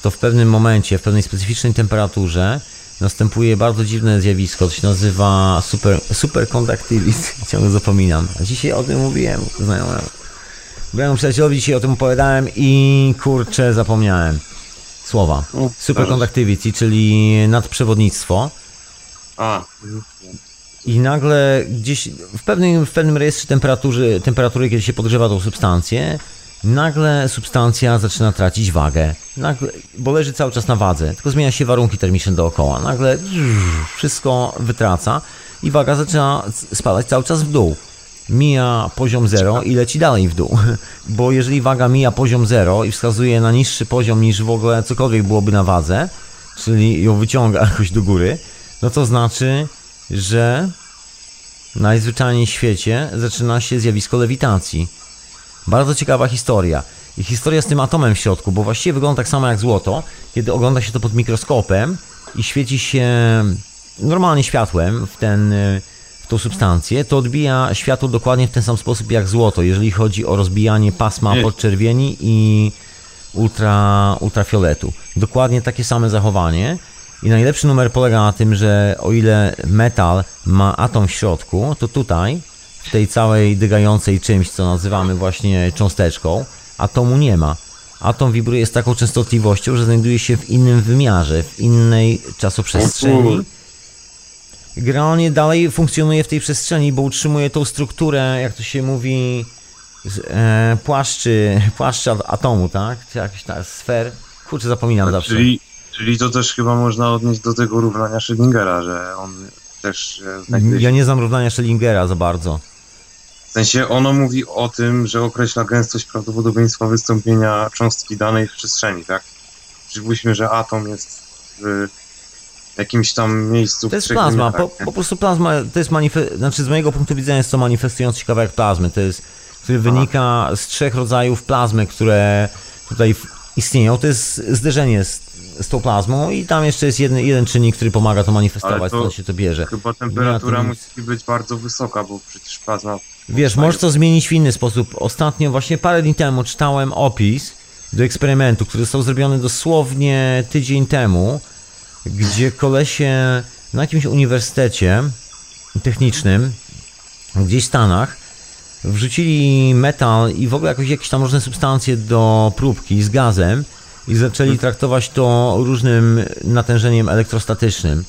to w pewnym momencie, w pewnej specyficznej temperaturze następuje bardzo dziwne zjawisko, to się nazywa super, superconductivity, ciągle zapominam. A dzisiaj o tym mówiłem znajomemu. Byłem przyjacielowi dzisiaj o tym opowiadałem i kurczę zapomniałem słowa. Superconductivity, czyli nadprzewodnictwo. A. I nagle gdzieś w pewnym, w pewnym rejestrze temperatury, temperatury, kiedy się podgrzewa tą substancję, nagle substancja zaczyna tracić wagę. Nagle, bo leży cały czas na wadze, tylko zmienia się warunki termiczne dookoła. Nagle wszystko wytraca i waga zaczyna spadać cały czas w dół. Mija poziom 0 i leci dalej w dół. Bo jeżeli waga mija poziom 0 i wskazuje na niższy poziom niż w ogóle cokolwiek byłoby na wadze, czyli ją wyciąga jakoś do góry, no to znaczy, że najzwyczajniej w świecie zaczyna się zjawisko lewitacji. Bardzo ciekawa historia. I historia z tym atomem w środku, bo właściwie wygląda tak samo jak złoto, kiedy ogląda się to pod mikroskopem i świeci się normalnie światłem w, ten, y, w tą substancję, to odbija światło dokładnie w ten sam sposób jak złoto, jeżeli chodzi o rozbijanie pasma podczerwieni i ultra, ultrafioletu. Dokładnie takie same zachowanie. I najlepszy numer polega na tym, że o ile metal ma atom w środku, to tutaj, w tej całej dygającej czymś, co nazywamy właśnie cząsteczką, atomu nie ma. atom wibruje z taką częstotliwością, że znajduje się w innym wymiarze, w innej czasoprzestrzeni. Generalnie dalej funkcjonuje w tej przestrzeni, bo utrzymuje tą strukturę, jak to się mówi, e, płaszczy, płaszcza atomu, tak? Czy jakiś ta sfer. Kurczę, zapominam zawsze. Czyli, czyli to też chyba można odnieść do tego równania Schrödingera, że on też Ja nie znam równania Schellingera za bardzo. W sensie ono mówi o tym, że określa gęstość prawdopodobieństwa wystąpienia cząstki danej w przestrzeni, tak? Przypuśćmy, że atom jest w jakimś tam miejscu To jest plazma, wymiarach, po, po prostu plazma, to jest manifest, znaczy z mojego punktu widzenia jest to manifestujący się kawałek plazmy, to jest, który wynika z trzech rodzajów plazmy, które tutaj istnieją, to jest zderzenie z, z tą plazmą i tam jeszcze jest jeden, jeden czynnik, który pomaga to manifestować, to stąd się to bierze. Chyba temperatura nic. musi być bardzo wysoka, bo przecież plazma... Wiesz, możesz to zmienić w inny sposób. Ostatnio, właśnie parę dni temu, czytałem opis do eksperymentu, który został zrobiony dosłownie tydzień temu, gdzie kolesie na jakimś uniwersytecie technicznym, gdzieś w Stanach, wrzucili metal i w ogóle jakieś, jakieś tam różne substancje do próbki z gazem i zaczęli traktować to różnym natężeniem elektrostatycznym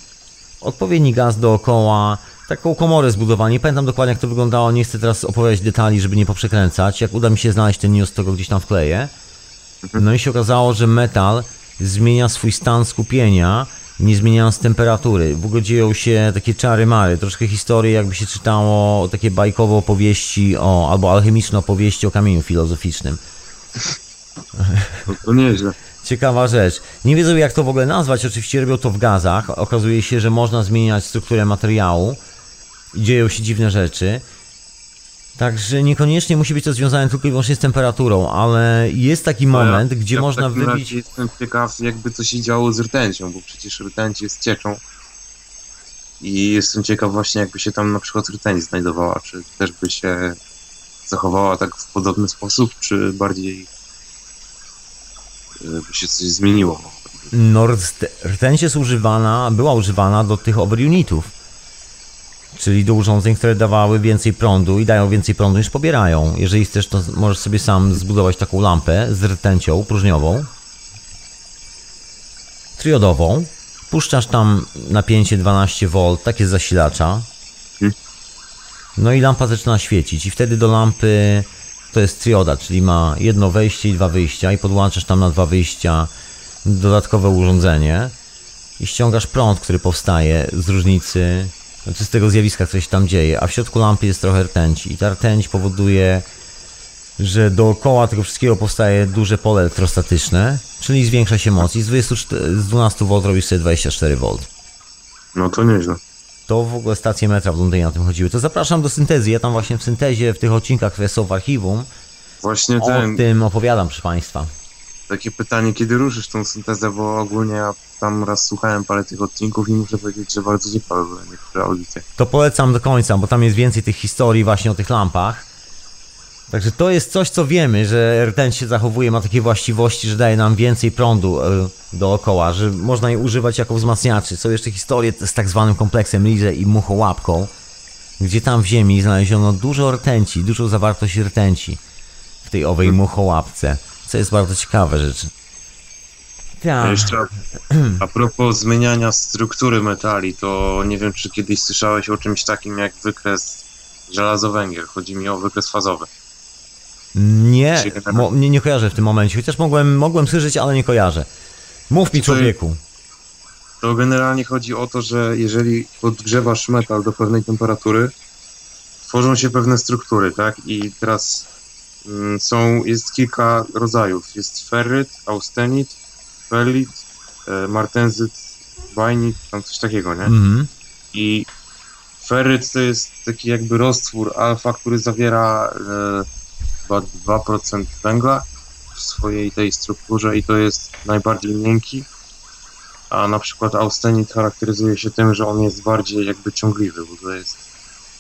odpowiedni gaz dookoła, taką komorę zbudowali. Nie pamiętam dokładnie jak to wyglądało, nie chcę teraz opowiadać detali, żeby nie poprzekręcać. Jak uda mi się znaleźć ten news, to go gdzieś tam wkleję. No i się okazało, że metal zmienia swój stan skupienia, nie zmieniając temperatury. W ogóle dzieją się takie czary mary, troszkę historii jakby się czytało takie bajkowe opowieści o, albo alchemiczne opowieści o kamieniu filozoficznym. To, nieźle. Ciekawa rzecz. Nie wiedzą jak to w ogóle nazwać, oczywiście robią to w gazach. Okazuje się, że można zmieniać strukturę materiału i dzieją się dziwne rzeczy. Także niekoniecznie musi być to związane tylko i wyłącznie z temperaturą, ale jest taki moment, No ja- gdzie ja w można razie wybić. Jestem ciekaw, jakby co się działo z rtęcią, bo przecież rtęć jest cieczą. I jestem ciekaw właśnie, jakby się tam na przykład rtęć znajdowała, czy też by się zachowała tak w podobny sposób, czy bardziej e, by się coś zmieniło. No, rt- rtęć jest używana, była używana do tych overunitów. Czyli do urządzeń, które dawały więcej prądu i dają więcej prądu niż pobierają. Jeżeli chcesz, to możesz sobie sam zbudować taką lampę z rtęcią próżniową, triodową. Puszczasz tam napięcie 12V, takie z zasilacza. No i lampa zaczyna świecić i wtedy do lampy to jest trioda, czyli ma jedno wejście i dwa wyjścia i podłączasz tam na dwa wyjścia dodatkowe urządzenie i ściągasz prąd, który powstaje z różnicy, z tego zjawiska, się tam dzieje, a w środku lampy jest trochę rtęci i ta rtęć powoduje, że dookoła tego wszystkiego powstaje duże pole elektrostatyczne, czyli zwiększa się moc i z, 24, z 12V robisz sobie 24V. No to nieźle. To w ogóle stacje metra w Londynie na tym chodziły. To zapraszam do syntezy. Ja tam właśnie w syntezie, w tych odcinkach, które są w archiwum, Właśnie o ten, tym opowiadam, proszę Państwa. Takie pytanie, kiedy ruszysz tą syntezę, bo ogólnie ja tam raz słuchałem parę tych odcinków i muszę powiedzieć, że bardzo ciekawe były niektóre audycje. To polecam do końca, bo tam jest więcej tych historii właśnie o tych lampach. Także to jest coś, co wiemy, że rtęć się zachowuje, ma takie właściwości, że daje nam więcej prądu e, dookoła, że można je używać jako wzmacniaczy. Są jeszcze historie z tak zwanym kompleksem Lize i muchołapką, gdzie tam w ziemi znaleziono dużo rtęci, dużą zawartość rtęci w tej owej muchołapce, co jest bardzo ciekawe rzeczy. A Tak. jeszcze a, a propos zmieniania struktury metali, to nie wiem, czy kiedyś słyszałeś o czymś takim jak wykres żelazo-węgiel. Chodzi mi o wykres fazowy. Nie, mo, nie, nie kojarzę w tym momencie, chociaż mogłem, mogłem słyszeć, ale nie kojarzę. Mów mi to człowieku. To generalnie chodzi o to, że jeżeli podgrzewasz metal do pewnej temperatury, tworzą się pewne struktury, tak? I teraz są, jest kilka rodzajów. Jest ferryt, austenit, fellit, e, martenzyt, bainit, tam coś takiego, nie? Mhm. I ferryt to jest taki jakby roztwór alfa, który zawiera e, chyba 2% węgla w swojej tej strukturze i to jest najbardziej miękki. A na przykład austenit charakteryzuje się tym, że on jest bardziej jakby ciągliwy, bo to jest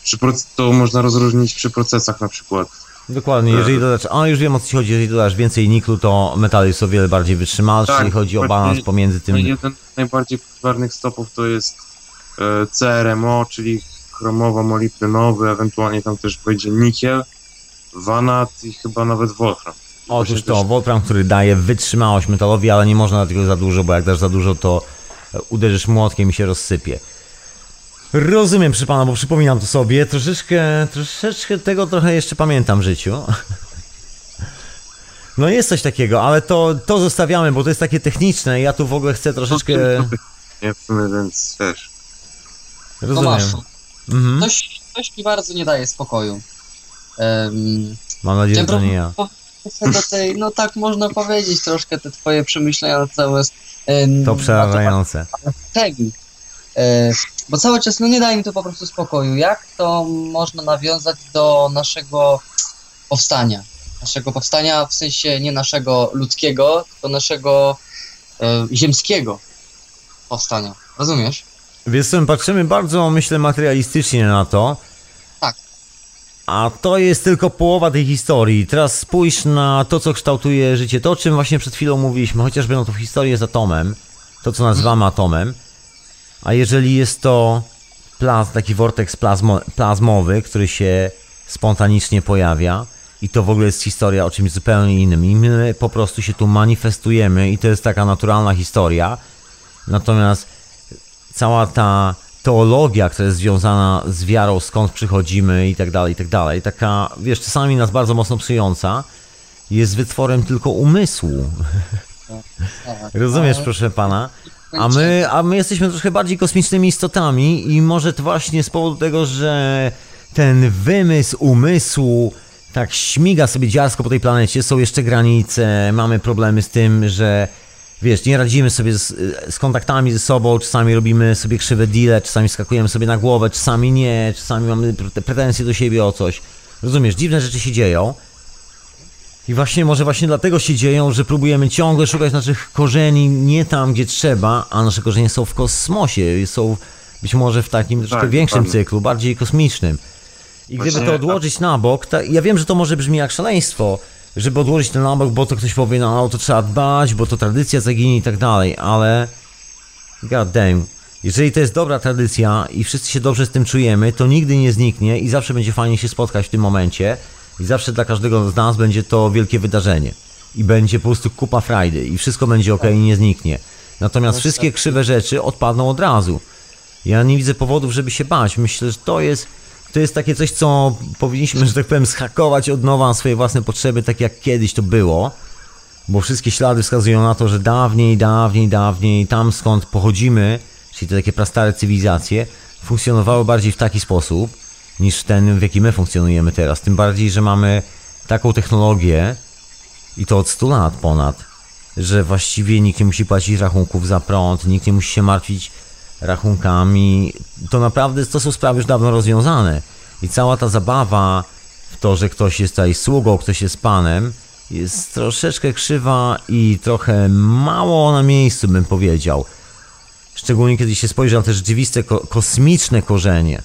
przy to można rozróżnić przy procesach na przykład. Dokładnie, Tak. jeżeli dodasz, a już wiem o co ci chodzi, jeżeli dodasz więcej niklu, to metal jest o wiele bardziej wytrzymalszy, Tak, chodzi o balans pomiędzy tym... No jeden z najbardziej popularnych stopów to jest e, CRMO, czyli chromowo-molibdenowy, ewentualnie tam też wejdzie nikiel, wanat i chyba nawet wolfram. Otóż to, Wolfram, który daje wytrzymałość metalowi, ale nie można dać tego za dużo, bo jak dasz za dużo, to e, uderzysz młotkiem i się rozsypie. Rozumiem, przy pana, bo przypominam to sobie, troszeczkę, troszeczkę tego trochę jeszcze pamiętam w życiu. No jest coś takiego, ale to, to zostawiamy, bo to jest takie techniczne. Ja tu w ogóle chcę troszeczkę. Nie w sumie, więc też. Rozumiem. Tomaszu, Mhm. coś, coś mi bardzo nie daje spokoju. Um, Mam nadzieję, że to nie ja. do tej, no tak można powiedzieć, troszkę te twoje przemyślenia na temat em, To przerażające. tego. E, bo cały czas, no nie daje mi to po prostu spokoju. Jak to można nawiązać do naszego powstania? Naszego powstania w sensie nie naszego ludzkiego, tylko naszego e, ziemskiego powstania. Rozumiesz? Wiesz patrzymy bardzo, myślę, materialistycznie na to. Tak. A to jest tylko połowa tej historii. Teraz spójrz na to, co kształtuje życie. To, o czym właśnie przed chwilą mówiliśmy, chociażby no to historię z atomem, to, co nazywamy atomem. A jeżeli jest to plaz, taki vortex plazmo, plazmowy, który się spontanicznie pojawia, i to w ogóle jest historia o czymś zupełnie innym. I my po prostu się tu manifestujemy, i to jest taka naturalna historia. Natomiast cała ta teologia, która jest związana z wiarą, skąd przychodzimy i tak dalej, i tak dalej, taka, wiesz, czasami nas bardzo mocno psująca, jest wytworem tylko umysłu. Rozumiesz, proszę pana? A my, a my jesteśmy troszkę bardziej kosmicznymi istotami i może to właśnie z powodu tego, że ten wymysł umysłu tak śmiga sobie dziarsko po tej planecie, są jeszcze granice, mamy problemy z tym, że wiesz, nie radzimy sobie z, z kontaktami ze sobą, czasami robimy sobie krzywe deale, czasami skakujemy sobie na głowę, czasami nie, czasami mamy pre- pretensje do siebie o coś. Rozumiesz, dziwne rzeczy się dzieją. I właśnie, może właśnie dlatego się dzieją, że próbujemy ciągle szukać naszych korzeni nie tam, gdzie trzeba, a nasze korzenie są w kosmosie, są być może w takim troszkę Tak, większym cyklu, bardziej kosmicznym. I gdyby Właśnie- to odłożyć na bok, ta, ja wiem, że to może brzmi jak szaleństwo, żeby odłożyć to na bok, bo to ktoś powie, no to trzeba dbać, bo to tradycja zaginie i tak dalej, ale god damn, jeżeli to jest dobra tradycja i wszyscy się dobrze z tym czujemy, to nigdy nie zniknie i zawsze będzie fajnie się spotkać w tym momencie i zawsze dla każdego z nas będzie to wielkie wydarzenie i będzie po prostu kupa frajdy i wszystko będzie ok i nie zniknie. Natomiast wszystkie krzywe rzeczy odpadną od razu. Ja nie widzę powodów, żeby się bać. Myślę, że to jest, to jest takie coś, co powinniśmy, że tak powiem, schakować od nowa na swoje własne potrzeby, tak jak kiedyś to było. Bo wszystkie ślady wskazują na to, że dawniej, dawniej, dawniej, tam skąd pochodzimy, czyli te takie prastare cywilizacje, funkcjonowały bardziej w taki sposób, niż ten, w jaki my funkcjonujemy teraz. Tym bardziej, że mamy taką technologię, i to od 100 lat ponad, że właściwie nikt nie musi płacić rachunków za prąd, nikt nie musi się martwić rachunkami. To naprawdę to są sprawy już dawno rozwiązane. I cała ta zabawa w to, że ktoś jest tutaj sługą, ktoś jest panem, jest troszeczkę krzywa i trochę mało na miejscu, bym powiedział. Szczególnie kiedy się spojrzy na te rzeczywiste ko- kosmiczne korzenie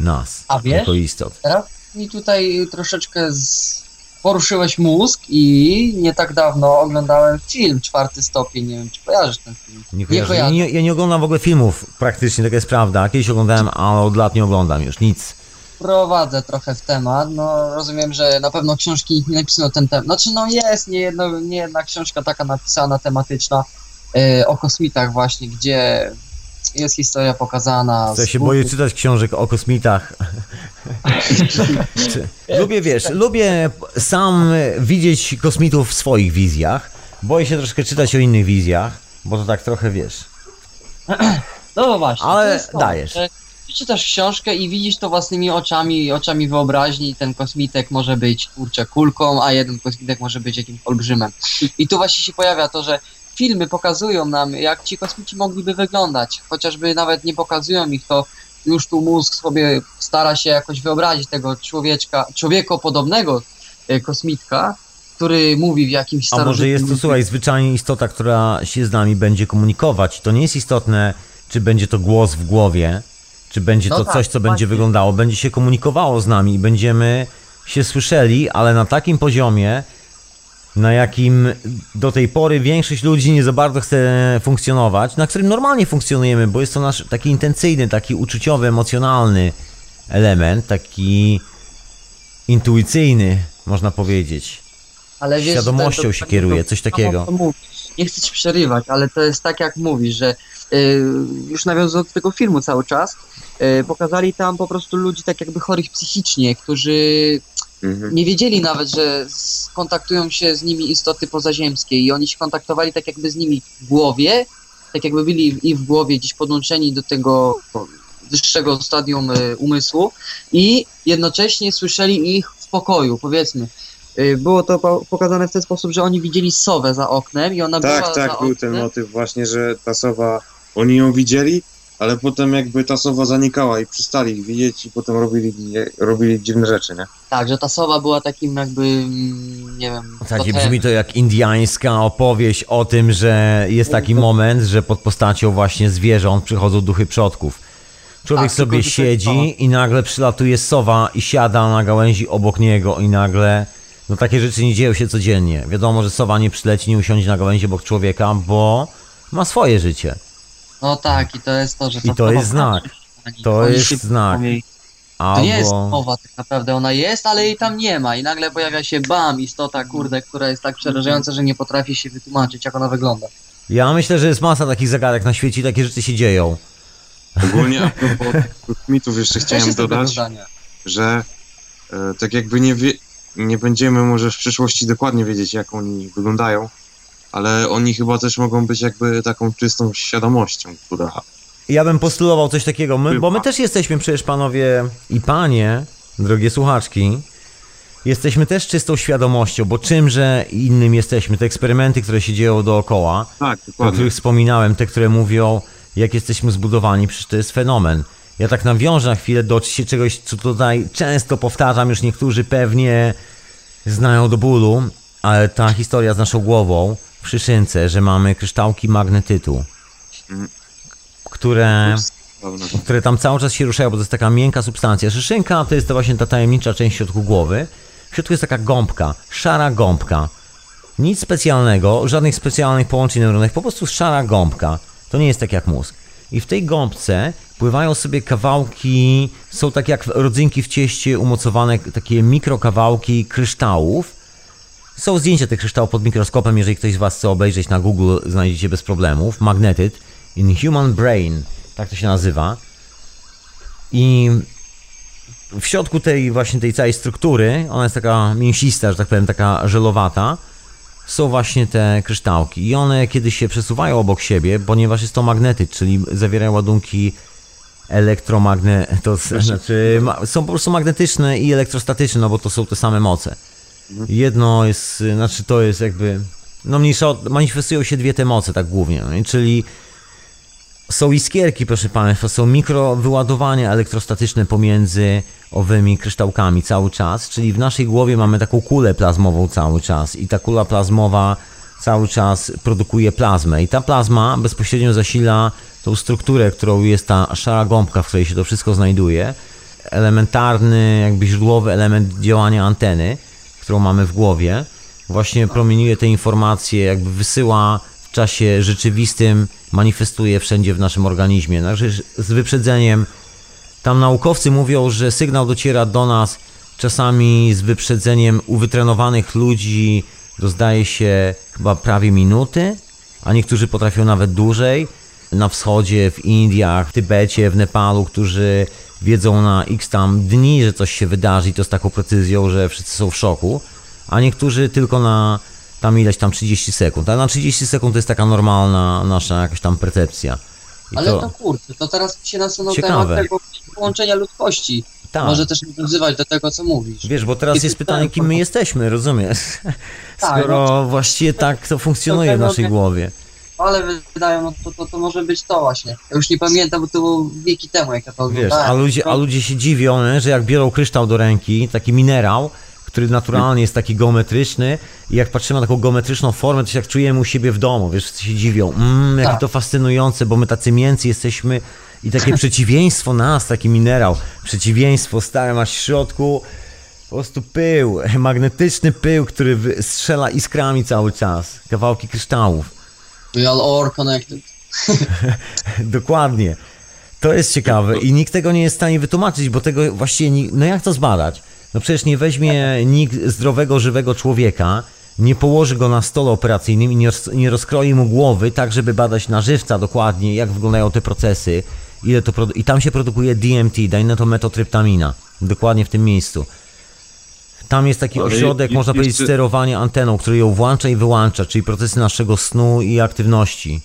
nas, A wiesz? jako istot. Teraz mi tutaj troszeczkę z... poruszyłeś mózg i nie tak dawno oglądałem film Czwarty Stopień, nie wiem czy kojarzysz ten film. Nie kojarzę. kojarzę. Nie, ja nie oglądam w ogóle filmów praktycznie, taka jest prawda. Kiedyś oglądałem, ale od lat nie oglądam już, nic. Prowadzę trochę w temat, no rozumiem, że na pewno książki nikt nie napisano na ten temat. Znaczy no jest nie, jedno, nie jedna książka taka napisana, tematyczna e, o kosmitach właśnie, gdzie jest historia pokazana. Ja się boję czytać książek o kosmitach. Lubię, wiesz, lubię sam widzieć kosmitów w swoich wizjach. Boję się troszkę czytać o innych wizjach, bo to tak trochę, wiesz... No właśnie. Ale to dajesz. czytasz książkę i widzisz to własnymi oczami, oczami wyobraźni, ten kosmitek może być, kurczę, kulką, a jeden kosmitek może być jakimś olbrzymem. I tu właśnie się pojawia to, że filmy pokazują nam, jak ci kosmici mogliby wyglądać. Chociażby nawet nie pokazują ich, to już tu mózg sobie stara się jakoś wyobrazić tego człowieczka, człowiekopodobnego e, kosmitka, który mówi w jakimś A może starożytnym jest to, słuchaj, zwyczajnie istota, która się z nami będzie komunikować. To nie jest istotne, czy będzie to głos w głowie, czy będzie No to tak, coś, co będzie właśnie. wyglądało. Będzie się komunikowało z nami i będziemy się słyszeli, ale na takim poziomie, na jakim do tej pory większość ludzi nie za bardzo chce funkcjonować, na którym normalnie funkcjonujemy, bo jest to nasz taki intencyjny, taki uczuciowy, emocjonalny element, taki intuicyjny, można powiedzieć. Ale wiesz, świadomością to- to- się kieruje, coś takiego. Nie chcę ci przerywać, ale to jest tak jak mówisz, że y, już nawiązując do tego filmu cały czas, y, pokazali tam po prostu ludzi tak jakby chorych psychicznie, którzy Mhm. nie wiedzieli nawet, że skontaktują się z nimi istoty pozaziemskie i oni się kontaktowali tak jakby z nimi w głowie, tak jakby byli i w głowie gdzieś podłączeni do tego wyższego stadium y, umysłu i jednocześnie słyszeli ich w pokoju, powiedzmy. Y, Było to po- pokazane w ten sposób, że oni widzieli sowę za oknem i ona była Tak, tak, był oknem. ten motyw właśnie, że ta sowa, oni ją widzieli, ale potem jakby ta sowa zanikała i przestali ich widzieć i potem robili, robili dziwne rzeczy, nie? Tak, że ta sowa była takim jakby, mm, nie wiem... Takie totemem. brzmi to jak indiańska opowieść o tym, że jest taki moment, że pod postacią właśnie zwierząt przychodzą duchy przodków. Człowiek Tak, sobie siedzi i nagle przylatuje sowa i siada na gałęzi obok niego i nagle... No takie rzeczy nie dzieją się codziennie. Wiadomo, że sowa nie przyleci, nie usiądzie na gałęzi obok człowieka, bo ma swoje życie. No tak, i to jest to, że I ta to sowa jest znak. To jest znak. jej. To nie jest Albo... mowa tak naprawdę, ona jest, ale jej tam nie ma i nagle pojawia się bam, istota kurde, która jest tak przerażająca, że nie potrafi się wytłumaczyć jak ona wygląda. Ja myślę, że jest masa takich zagadek na świecie i takie rzeczy się dzieją. Ogólnie a propos mitów jeszcze chciałem dodać, że e, tak jakby nie, wie, nie będziemy może w przyszłości dokładnie wiedzieć, jak oni wyglądają, ale oni chyba też mogą być jakby taką czystą świadomością, która... Ja bym postulował coś takiego, my, bo my też jesteśmy przecież panowie i panie, drogie słuchaczki, jesteśmy też czystą świadomością, bo czymże innym jesteśmy, te eksperymenty, które się dzieją dookoła, Tak, o których wspominałem, te, które mówią, jak jesteśmy zbudowani, przecież to jest fenomen. Ja tak nawiążę na chwilę do czegoś, co tutaj często powtarzam, już niektórzy pewnie znają do bólu, ale ta historia z naszą głową w Szyszynce, że mamy kryształki magnetytu, które które tam cały czas się ruszają, bo to jest taka miękka substancja. Szyszynka to jest to właśnie ta tajemnicza część w środku głowy. W środku jest taka gąbka, szara gąbka. Nic specjalnego, żadnych specjalnych połączeń neuronnych, po prostu szara gąbka. To nie jest tak jak mózg. I w tej gąbce pływają sobie kawałki, są tak jak rodzynki w cieście umocowane, takie mikrokawałki kryształów. Są zdjęcia tych kryształów pod mikroskopem, jeżeli ktoś z Was chce obejrzeć na Google, znajdziecie bez problemów. Magnetyt in Human Brain, tak to się nazywa. I w środku tej właśnie tej całej struktury, ona jest taka mięsista, że tak powiem, taka żelowata, są właśnie te kryształki. I one kiedy się przesuwają obok siebie, ponieważ jest to magnetyt, czyli zawierają ładunki elektromagne... to znaczy są po prostu magnetyczne i elektrostatyczne, no bo to są te same moce. Jedno jest, znaczy to jest jakby, no mniejsza, manifestują się dwie te moce tak głównie, no, czyli są iskierki, proszę Państwa, są mikrowyładowania elektrostatyczne pomiędzy owymi kryształkami cały czas, czyli w naszej głowie mamy taką kulę plazmową cały czas i ta kula plazmowa cały czas produkuje plazmę i ta plazma bezpośrednio zasila tą strukturę, którą jest ta szara gąbka, w której się to wszystko znajduje. Elementarny, jakby źródłowy element działania anteny, którą mamy w głowie, właśnie promieniuje te informacje, jakby wysyła w czasie rzeczywistym, manifestuje wszędzie w naszym organizmie. Także z wyprzedzeniem tam naukowcy mówią, że sygnał dociera do nas czasami z wyprzedzeniem u wytrenowanych ludzi do zdaje się chyba prawie minuty, a niektórzy potrafią nawet dłużej. Na wschodzie, w Indiach, w Tybecie, w Nepalu, którzy wiedzą na x tam dni, że coś się wydarzy i to z taką precyzją, że wszyscy są w szoku, a niektórzy tylko na tam ileś tam 30 sekund. Ale na 30 sekund to jest taka normalna nasza jakaś tam percepcja. I Ale to, kurczę, to teraz się nasunął Ciekawe. temat tego połączenia ludzkości. Tak. Może też nawiązywać do tego, co mówisz. Wiesz, bo teraz I jest pytanie, kim my jesteśmy, rozumiesz? Tak, Skoro no. właściwie tak to funkcjonuje w tego naszej wie- głowie. Ale wydają, no to, to, to może być to właśnie. Ja już nie pamiętam, bo to było wieki temu, jak ja to Wiesz, a ludzie, a ludzie się dziwią, że jak biorą kryształ do ręki, taki minerał, który naturalnie jest taki geometryczny i jak patrzymy na taką geometryczną formę, to się jak czujemy u siebie w domu, wiesz, wszyscy się dziwią. Mmm, jakie Tak. to fascynujące, bo my tacy mięcy jesteśmy i takie przeciwieństwo nas, taki minerał, przeciwieństwo stare masz w środku po prostu pył, magnetyczny pył, który strzela iskrami cały czas, kawałki kryształów. We all are connected. Dokładnie. To jest ciekawe i nikt tego nie jest w stanie wytłumaczyć, bo tego właściwie, ni- no jak to zbadać? No przecież nie weźmie nikt zdrowego, żywego człowieka, nie położy go na stole operacyjnym i nie, nie rozkroi mu głowy, tak żeby badać na żywca dokładnie, jak wyglądają te procesy, ile to produ- i tam się produkuje DMT, dinetometotryptamina, dokładnie w tym miejscu. Tam jest taki ośrodek, je- można powiedzieć, jeszcze- sterowania anteną, który ją włącza i wyłącza, czyli procesy naszego snu i aktywności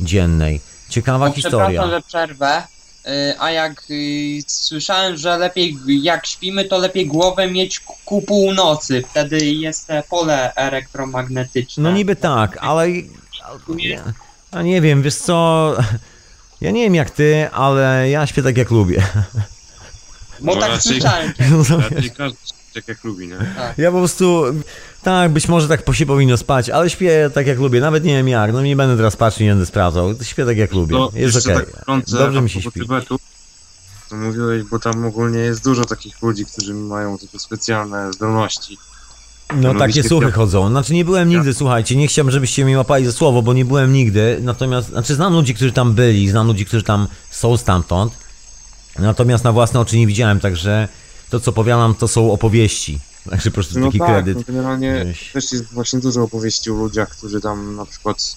dziennej. Ciekawa No, historia. Przepraszam, że przerwę. y, A jak y, słyszałem, że lepiej jak śpimy, to lepiej głowę mieć ku- północy. Wtedy jest te pole elektromagnetyczne. No niby tak, ale... Ja, a nie wiem, wiesz co... Ja nie wiem jak ty, ale ja śpię tak jak lubię. Bo No tak raczej- słyszałem. Raczej każdy tak jak lubi, nie? Ja po prostu... Tak, być może tak po się powinno spać, ale śpię tak jak lubię. Nawet nie wiem jak, no nie będę teraz patrzył, nie będę sprawdzał. Śpię tak jak lubię. To Jest okej. tak wtrącę Dobrze mi się śpi. Tybetu, to mówiłeś, bo tam ogólnie jest dużo takich ludzi, którzy mają takie specjalne zdolności. No takie słuchy chodzą. Znaczy nie byłem nigdy, słuchajcie, nie chciałbym, żebyście mnie łapali za słowo, bo nie byłem nigdy. Natomiast, znaczy znam ludzi, którzy tam byli, znam ludzi, którzy tam są stamtąd. Natomiast na własne oczy nie widziałem, także to co powiadam to są opowieści. Także po prostu No taki tak, kredyt. no generalnie też jest właśnie dużo opowieści o ludziach, którzy tam na przykład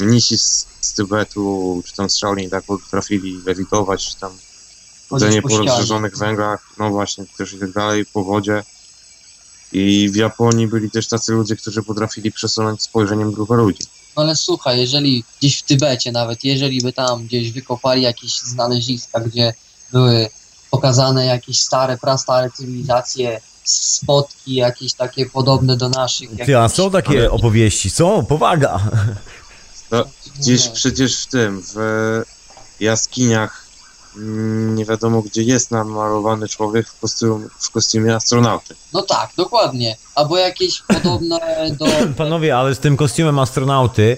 mnisi z, z Tybetu, czy tam z Shaolin tak potrafili lewitować, czy tam chodzenie po po rozżarzonych węglach, no właśnie, też i tak dalej, po wodzie. I w Japonii byli też tacy ludzie, którzy potrafili przesunąć spojrzeniem grupę ludzi. No ale słuchaj, jeżeli gdzieś w Tybecie nawet, jeżeli by tam gdzieś wykopali jakieś znaleziska, gdzie były pokazane jakieś stare, prastare cywilizacje, spotki jakieś takie podobne do naszych. Ty, a jakieś- są takie Ale- opowieści, są, powaga. No, gdzieś Nie. przecież w tym, w jaskiniach, mm, nie wiadomo gdzie jest namalowany człowiek w, kostium, w kostiumie astronauty. No tak, dokładnie. Albo jakieś podobne do... Panowie, ale z tym kostiumem astronauty,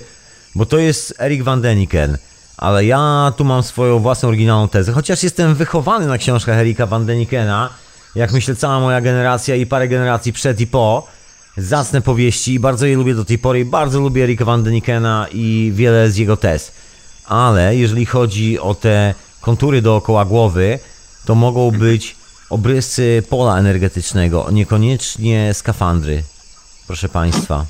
bo to jest Erik van Deniken, ale ja tu mam swoją własną oryginalną tezę, chociaż jestem wychowany na książkach Erika van Denikena, jak myślę cała moja generacja i parę generacji przed i po, zacne powieści i bardzo je lubię do tej pory. Bardzo lubię Erika van Denikena i wiele z jego tez. Ale jeżeli chodzi o te kontury dookoła głowy, to mogą być obrysy pola energetycznego, niekoniecznie skafandry, proszę Państwa.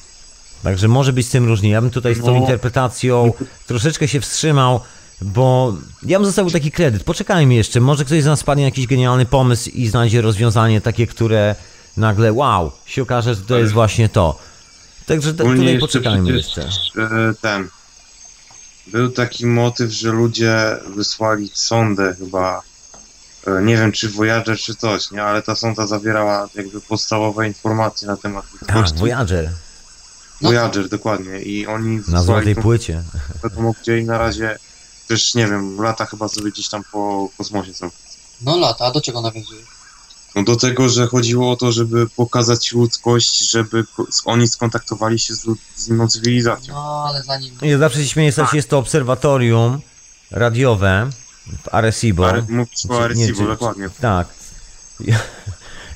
Także może być z tym różnie. Ja bym tutaj z tą No. interpretacją troszeczkę się wstrzymał, bo ja bym zostawił taki kredyt. Poczekajmy jeszcze, może ktoś z nas spadnie jakiś genialny pomysł i znajdzie rozwiązanie takie, które nagle wow, się okaże, że to jest właśnie to. Także tutaj poczekajmy jeszcze. e, Ten. Był taki motyw, że ludzie wysłali sondę chyba, e, nie wiem czy Voyager czy coś, nie? Ale ta sonda zawierała jakby podstawowe informacje na temat Tak, ludzkości. Voyager, Voyager, dokładnie. I oni na złotej tą płycie. wiadomo gdzie i na razie też nie wiem, lata chyba sobie gdzieś tam po kosmosie są. No lata, a do czego nawiązuje? No do tego, że chodziło o to, żeby pokazać ludzkość, żeby oni skontaktowali się z, z inną cywilizacją. No ale zanim... Ja zawsze się śmieję, że jest to obserwatorium radiowe w Arecibo. Ale mówisz o Znaczy, nie, Arecibo, czy- dokładnie. Tak.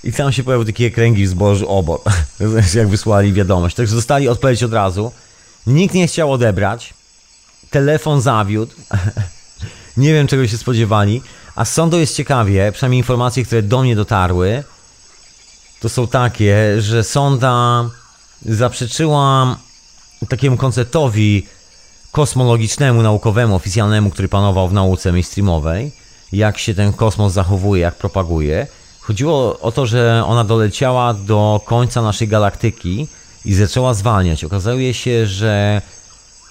I tam się pojawiły takie kręgi w zbożu obok, jak wysłali wiadomość. Także dostali odpowiedź od razu. Nikt nie chciał odebrać. Telefon zawiódł. nie wiem, czego się spodziewali. A z sądu jest ciekawie, przynajmniej informacje, które do mnie dotarły, to są takie, że sonda zaprzeczyła takiemu konceptowi kosmologicznemu, naukowemu, oficjalnemu, który panował w nauce mainstreamowej, jak się ten kosmos zachowuje, jak propaguje. Chodziło o to, że ona doleciała do końca naszej galaktyki i zaczęła zwalniać. Okazuje się, że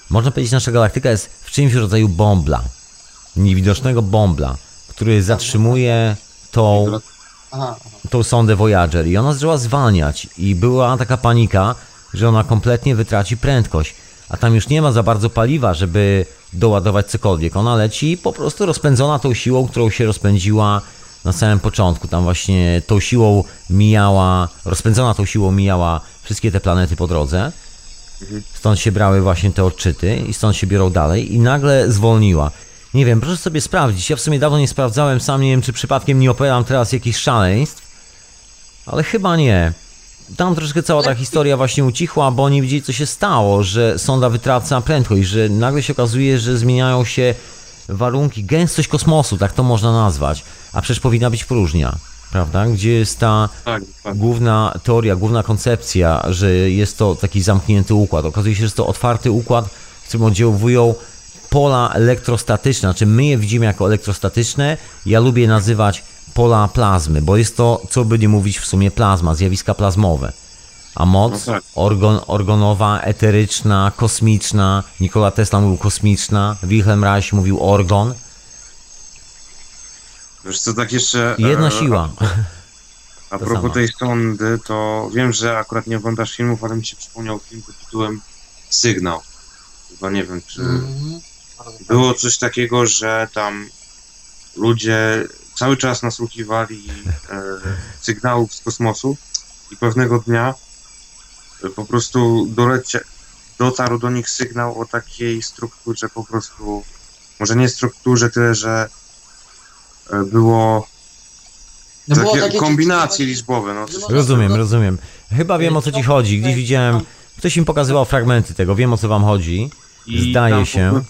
można powiedzieć, nasza galaktyka jest w czymś w rodzaju bombla. Niewidocznego bombla, który zatrzymuje tą tą sondę Voyager i ona zaczęła zwalniać i była taka panika, że ona kompletnie wytraci prędkość, a tam już nie ma za bardzo paliwa, żeby doładować cokolwiek. Ona leci po prostu rozpędzona tą siłą, którą się rozpędziła na samym początku. Tam właśnie tą siłą mijała, rozpędzona tą siłą mijała wszystkie te planety po drodze. Stąd się brały właśnie te odczyty i stąd się biorą dalej i nagle zwolniła. Nie wiem, proszę sobie sprawdzić. Ja w sumie dawno nie sprawdzałem, sam nie wiem, czy przypadkiem nie opowiadam teraz jakichś szaleństw, ale chyba nie. Tam troszkę cała ta historia właśnie ucichła, bo oni widzieli, co się stało, że sonda wytraca prędkość, że nagle się okazuje, że zmieniają się warunki, gęstość kosmosu, tak to można nazwać. A przecież powinna być próżnia. prawda? Gdzie jest ta Tak, tak. główna teoria, główna koncepcja, że jest to taki zamknięty układ. Okazuje się, że jest to otwarty układ, w którym oddziałują pola elektrostatyczne, znaczy my je widzimy jako elektrostatyczne, ja lubię nazywać pola plazmy, bo jest to, co by nie mówić w sumie plazma, zjawiska plazmowe. A moc No tak. orgon, organowa, eteryczna, kosmiczna, Nikola Tesla mówił kosmiczna, Wilhelm Reich mówił orgon, Wiesz co, tak jeszcze... jedna e, siła. A propos samo. tej sondy, to wiem, że akurat nie oglądasz filmów, ale mi się przypomniał film pod tytułem Sygnał. Chyba nie wiem, czy Mhm. było coś takiego, że tam ludzie cały czas nasłuchiwali e, sygnałów z kosmosu i pewnego dnia e, po prostu dolecie, dotarł do nich sygnał o takiej strukturze po prostu, może nie strukturze, tyle, że było No takie takie kombinacje liczbowe, no coś Rozumiem, rozumiem. Chyba wiem o co ci chodzi. Gdzieś widziałem, ktoś im pokazywał fragmenty tego, wiem o co wam chodzi. I Zdaje tam się.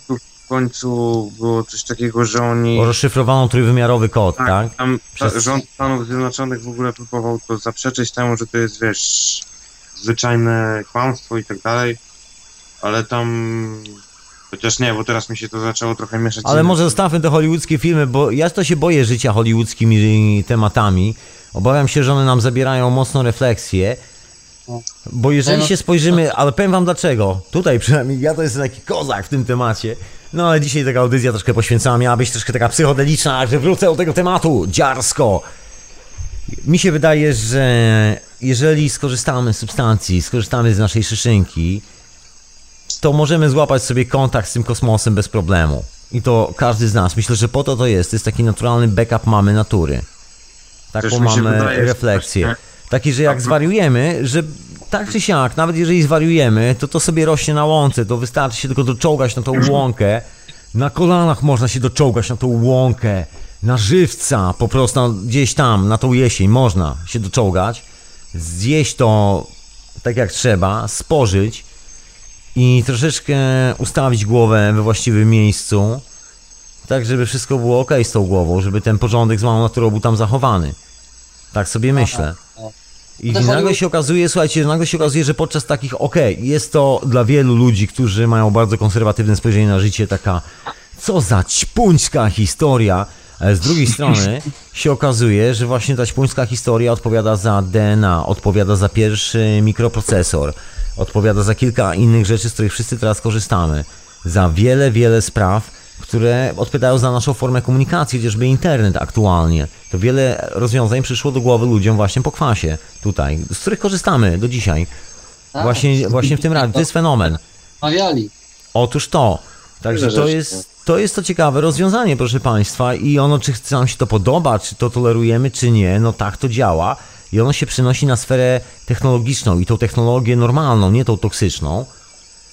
W końcu było coś takiego, że oni. O rozszyfrowaną trójwymiarowy kod, tak? Tam Przez- rząd Stanów Zjednoczonych w ogóle próbował to zaprzeczyć temu, że to jest, wiesz, zwyczajne kłamstwo i tak dalej, ale tam. Chociaż nie, bo teraz mi się to zaczęło trochę mieszać. Ale może zostawmy te hollywoodzkie filmy, bo ja to się boję życia hollywoodzkimi tematami. Obawiam się, że one nam zabierają mocno refleksję. Bo jeżeli No. się spojrzymy, ale powiem wam dlaczego. Tutaj przynajmniej ja to jestem taki kozak w tym temacie. No ale dzisiaj taka audycja troszkę poświęcona miała być troszkę taka psychodeliczna, że wrócę do tego tematu, dziarsko. Mi się wydaje, że jeżeli skorzystamy z substancji, skorzystamy z naszej szyszynki, to możemy złapać sobie kontakt z tym kosmosem bez problemu. I to każdy z nas. Myślę, że po to to jest. To jest taki naturalny backup mamy natury. Taką Też mamy wydaje, że refleksję. właśnie- Taki, że jak zwariujemy, że tak czy siak, nawet jeżeli zwariujemy, to to sobie rośnie na łące. To wystarczy się tylko doczołgać na tą łąkę. Na kolanach można się doczołgać na tą łąkę. Na żywca, po prostu na- gdzieś tam, na tą jesień można się doczołgać. Zjeść to tak jak trzeba, spożyć i troszeczkę ustawić głowę we właściwym miejscu, tak żeby wszystko było ok z tą głową, żeby ten porządek z małą naturą był tam zachowany. Tak sobie myślę. I To nagle się okazuje, słuchajcie, nagle się okazuje, że podczas takich, okej, jest to dla wielu ludzi, którzy mają bardzo konserwatywne spojrzenie na życie, taka co za ćpuńska historia, ale z drugiej strony się okazuje, że właśnie ta ćpuńska historia odpowiada za DNA, odpowiada za pierwszy mikroprocesor, odpowiada za kilka innych rzeczy, z których wszyscy teraz korzystamy, za wiele, wiele spraw, które odpowiadają za naszą formę komunikacji, chociażby internet aktualnie. To wiele rozwiązań przyszło do głowy ludziom właśnie po kwasie tutaj, z których korzystamy do dzisiaj. Tak. Właśnie, właśnie w tym radiu. To jest fenomen. Mawiali. Otóż to. Także to jest, to jest to ciekawe rozwiązanie, proszę Państwa. I ono, czy nam się to podoba, czy to tolerujemy, czy nie, no tak to działa. I ono się przenosi na sferę technologiczną i tą technologię normalną, nie tą toksyczną.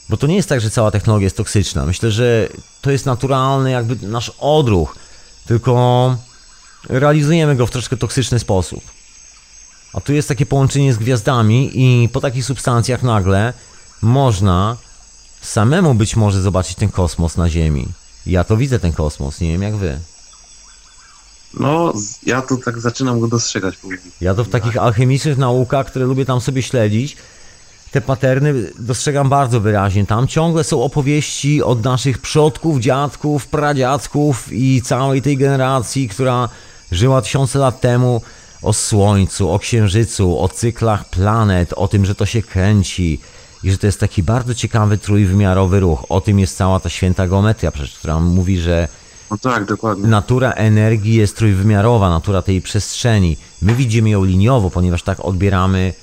Bo to nie jest tak, że cała technologia jest toksyczna. Myślę, że to jest naturalny jakby nasz odruch, tylko realizujemy go w troszkę toksyczny sposób. A tu jest takie połączenie z gwiazdami i po takich substancjach nagle można samemu być może zobaczyć ten kosmos na Ziemi. Ja to widzę ten kosmos, nie wiem jak wy. No, ja to tak zaczynam go dostrzegać. Ja to w takich alchemicznych naukach, które lubię tam sobie śledzić, te paterny dostrzegam bardzo wyraźnie. Tam ciągle są opowieści od naszych przodków, dziadków, pradziadków i całej tej generacji, która żyła tysiące lat temu o Słońcu, o Księżycu, o cyklach planet, o tym, że to się kręci i że to jest taki bardzo ciekawy trójwymiarowy ruch. O tym jest cała ta święta geometria, przecież, która mówi, że No tak, dokładnie. natura energii jest trójwymiarowa, natura tej przestrzeni. My widzimy ją liniowo, ponieważ tak odbieramy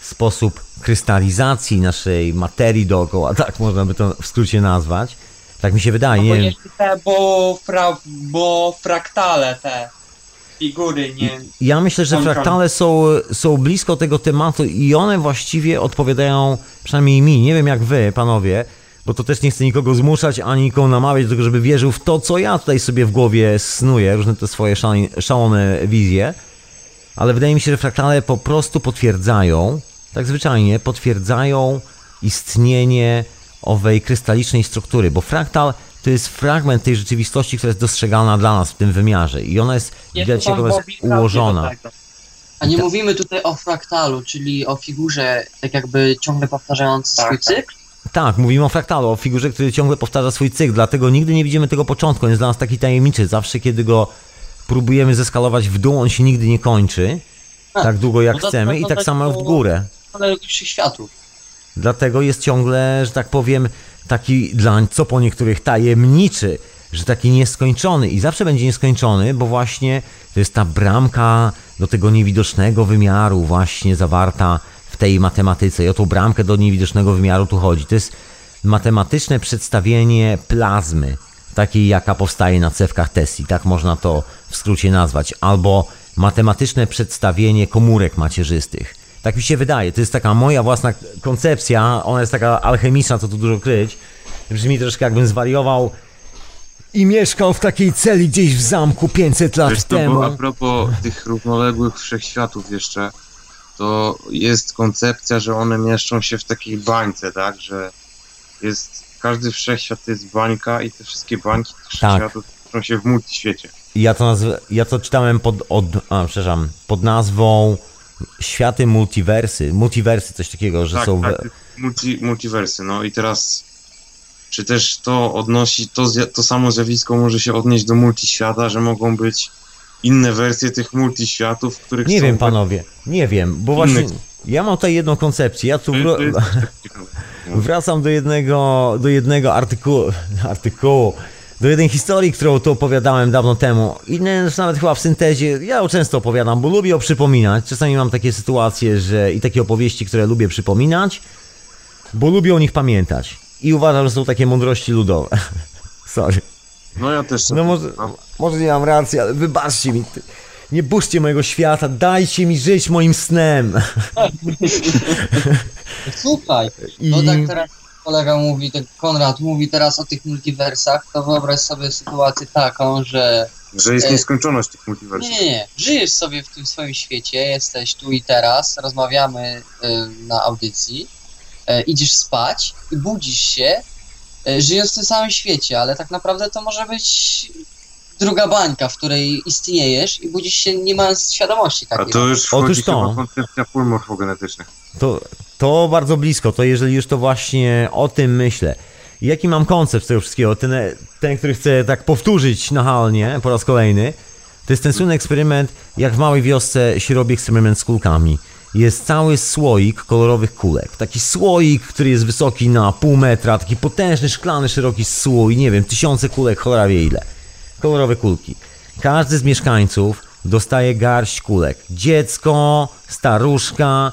sposób krystalizacji naszej materii dookoła, tak można by to w skrócie nazwać. Tak mi się wydaje, No bo nie te, bo, fra, bo fraktale te figury, nie? Ja myślę, że fraktale są, są blisko tego tematu i one właściwie odpowiadają, przynajmniej mi, nie wiem jak wy, panowie, bo to też nie chcę nikogo zmuszać, ani nikogo namawiać do tego, żeby wierzył w to, co ja tutaj sobie w głowie snuję, różne te swoje szalone, wizje, ale wydaje mi się, że fraktale po prostu potwierdzają, tak zwyczajnie, potwierdzają istnienie owej krystalicznej struktury, bo fraktal to jest fragment tej rzeczywistości, która jest dostrzegalna dla nas w tym wymiarze i ona jest, Jest widać jak ona jest ułożona. A nie mówimy tutaj o fraktalu, czyli o figurze tak jakby ciągle powtarzający swój cykl? Tak, mówimy o fraktalu, o figurze, który ciągle powtarza swój cykl, dlatego nigdy nie widzimy tego początku, on jest dla nas taki tajemniczy. Zawsze, kiedy go próbujemy zeskalować w dół, on się nigdy nie kończy, A, tak długo jak no chcemy i tak tak samo w górę. Ale światów. Dlatego jest ciągle, że tak powiem, taki dla co po niektórych tajemniczy, że taki nieskończony i zawsze będzie nieskończony, bo właśnie to jest ta bramka do tego niewidocznego wymiaru właśnie zawarta w tej matematyce. I o tą bramkę do niewidocznego wymiaru tu chodzi. To jest matematyczne przedstawienie plazmy, takiej jaka powstaje na cewkach Tesli, tak można to w skrócie nazwać, albo matematyczne przedstawienie komórek macierzystych. Tak mi się wydaje, to jest taka moja własna koncepcja, ona jest taka alchemiczna, co tu dużo kryć. Brzmi troszkę jakbym zwariował i mieszkał w takiej celi gdzieś w zamku 500 lat Wiesz co, temu. bo a propos tych równoległych wszechświatów jeszcze, to jest koncepcja, że one mieszczą się w takiej bańce, tak, że jest, każdy wszechświat to jest bańka i te wszystkie bańki wszechświatów mieszczą się w multiświecie. Ja to, nazw- ja to czytałem pod, od, a, przepraszam, pod nazwą Światy Multiversy. Multiversy, coś takiego, że tak, są. tak, multi, multiwersy, no i teraz czy też to odnosi, to, zja- to samo zjawisko może się odnieść do multiświata, że mogą być inne wersje tych multiświatów, których Nie wiem, panowie, nie wiem, bo właśnie Innych. ja mam tutaj jedną koncepcję. Ja tu tak wracam do jednego, do jednego artykułu, artykułu, do jednej historii, którą tu opowiadałem dawno temu. I nawet chyba w syntezie, ja ją często opowiadam, bo lubię ją przypominać. Czasami mam takie sytuacje, że i takie opowieści, które lubię przypominać, bo lubię o nich pamiętać. I uważam, że są takie mądrości ludowe. Sorry. No ja też. No może, może nie mam racji, ale wybaczcie mi. ty- Nie burzcie mojego świata, dajcie mi żyć moim snem. Słuchaj, I- no tak teraz kolega mówi, tak Konrad mówi teraz o tych multiversach, to wyobraź sobie sytuację taką, że Że jest e, nieskończoność tych multiversów. Nie, nie, nie. Żyjesz sobie w tym swoim świecie, jesteś tu i teraz, rozmawiamy y, na audycji, y, idziesz spać i budzisz się, żyjąc w tym samym świecie, ale tak naprawdę to może być druga bańka, w której istniejesz i budzisz się nie mając świadomości A takiej. to już Otóż wchodzi to. chyba koncepcja pól morfogenetycznych. To, to bardzo blisko, to jeżeli już to właśnie o tym myślę. Jaki mam koncept tego wszystkiego? Ten, ten, który chcę tak powtórzyć nachalnie po raz kolejny, to jest ten słynny eksperyment, jak w małej wiosce się robi eksperyment z kulkami. Jest cały słoik kolorowych kulek. Taki słoik, który jest wysoki na pół metra, taki potężny, szklany, szeroki słój, nie wiem, tysiące kulek, cholera wie ile. Kolorowe kulki. Każdy z mieszkańców dostaje garść kulek. Dziecko, staruszka,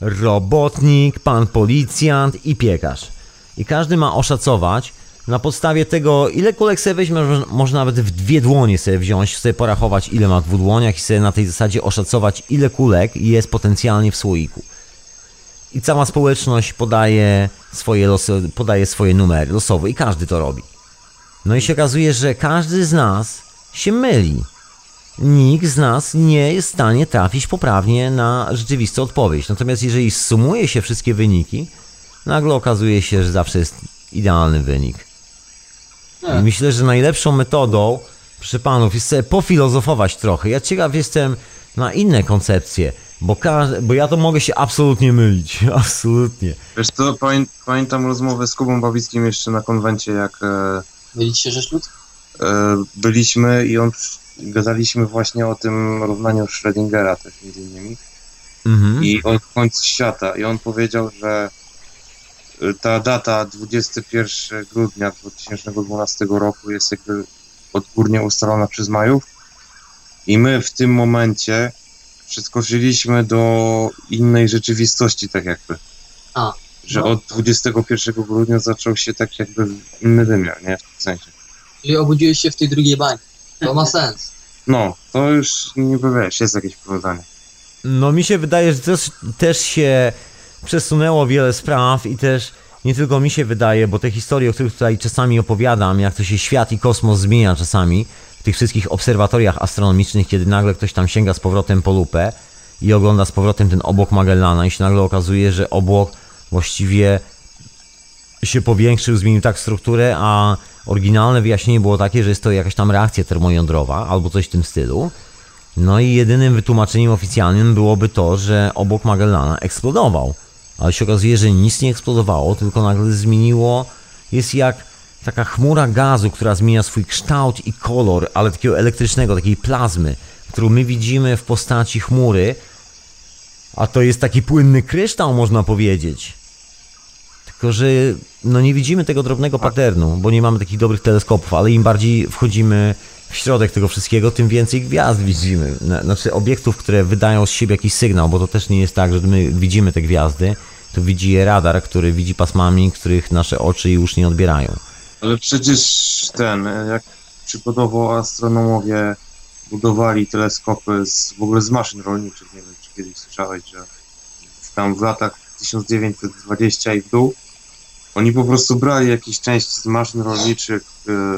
robotnik, pan policjant i piekarz. I każdy ma oszacować na podstawie tego, ile kulek sobie weźmie, może- może nawet w dwie dłonie sobie wziąć, sobie porachować, ile ma w dłoniach i sobie na tej zasadzie oszacować, ile kulek jest potencjalnie w słoiku. I cała społeczność podaje swoje, losy, podaje swoje numery losowe i każdy to robi. No i się okazuje, że każdy z nas się myli. Nikt z nas nie jest w stanie trafić poprawnie na rzeczywistą odpowiedź. Natomiast jeżeli sumuje się wszystkie wyniki, nagle okazuje się, że zawsze jest idealny wynik. I myślę, że najlepszą metodą, proszę panów, jest sobie pofilozofować trochę. Ja ciekaw jestem na inne koncepcje, bo, każ- bo ja to mogę się absolutnie mylić. Absolutnie. Wiesz co, pamię pamiętam rozmowę z Kubą Bawickim jeszcze na konwencie, jak e, Mylicie rzecz ludzka? e, byliśmy i on gadaliśmy właśnie o tym równaniu Schrödingera też między innymi Mhm. i o końcu świata i on powiedział, że e, ta data 21 grudnia 2012 roku jest jakby odgórnie ustalona przez Majów i my w tym momencie przeskoczyliśmy do innej rzeczywistości tak jakby. A, Że no. od 21 grudnia zaczął się tak jakby inny wymiar, nie? W tym sensie. Czyli obudziłeś się w tej drugiej bańce. To ma sens. No, to już niby wiesz, jest jakieś powiązanie. No mi się wydaje, że też, też się przesunęło wiele spraw i też nie tylko mi się wydaje, bo te historie, o których tutaj czasami opowiadam, jak to się świat i kosmos zmienia czasami w tych wszystkich obserwatoriach astronomicznych, kiedy nagle ktoś tam sięga z powrotem po lupę i ogląda z powrotem ten obłok Magellana i się nagle okazuje, że obłok właściwie się powiększył, zmienił tak strukturę, a oryginalne wyjaśnienie było takie, że jest to jakaś tam reakcja termojądrowa albo coś w tym stylu. No i jedynym wytłumaczeniem oficjalnym byłoby to, że obok Magellana eksplodował. Ale się okazuje, że nic nie eksplodowało, tylko nagle zmieniło. Jest jak taka chmura gazu, która zmienia swój kształt i kolor, ale takiego elektrycznego, takiej plazmy, którą my widzimy w postaci chmury. A to jest taki płynny kryształ, można powiedzieć. Tylko, że no nie widzimy tego drobnego paternu, bo nie mamy takich dobrych teleskopów, ale im bardziej wchodzimy w środek tego wszystkiego, tym więcej gwiazd widzimy. Na- Znaczy obiektów, które wydają z siebie jakiś sygnał, bo to też nie jest tak, że my widzimy te gwiazdy, to widzi je radar, który widzi pasmami, których nasze oczy już nie odbierają. Ale przecież ten, jak przykładowo astronomowie budowali teleskopy z, w ogóle z maszyn rolniczych, nie wiem czy kiedyś słyszałeś, że tam w latach 1920 i w dół, oni po prostu brali jakieś części z maszyn rolniczych,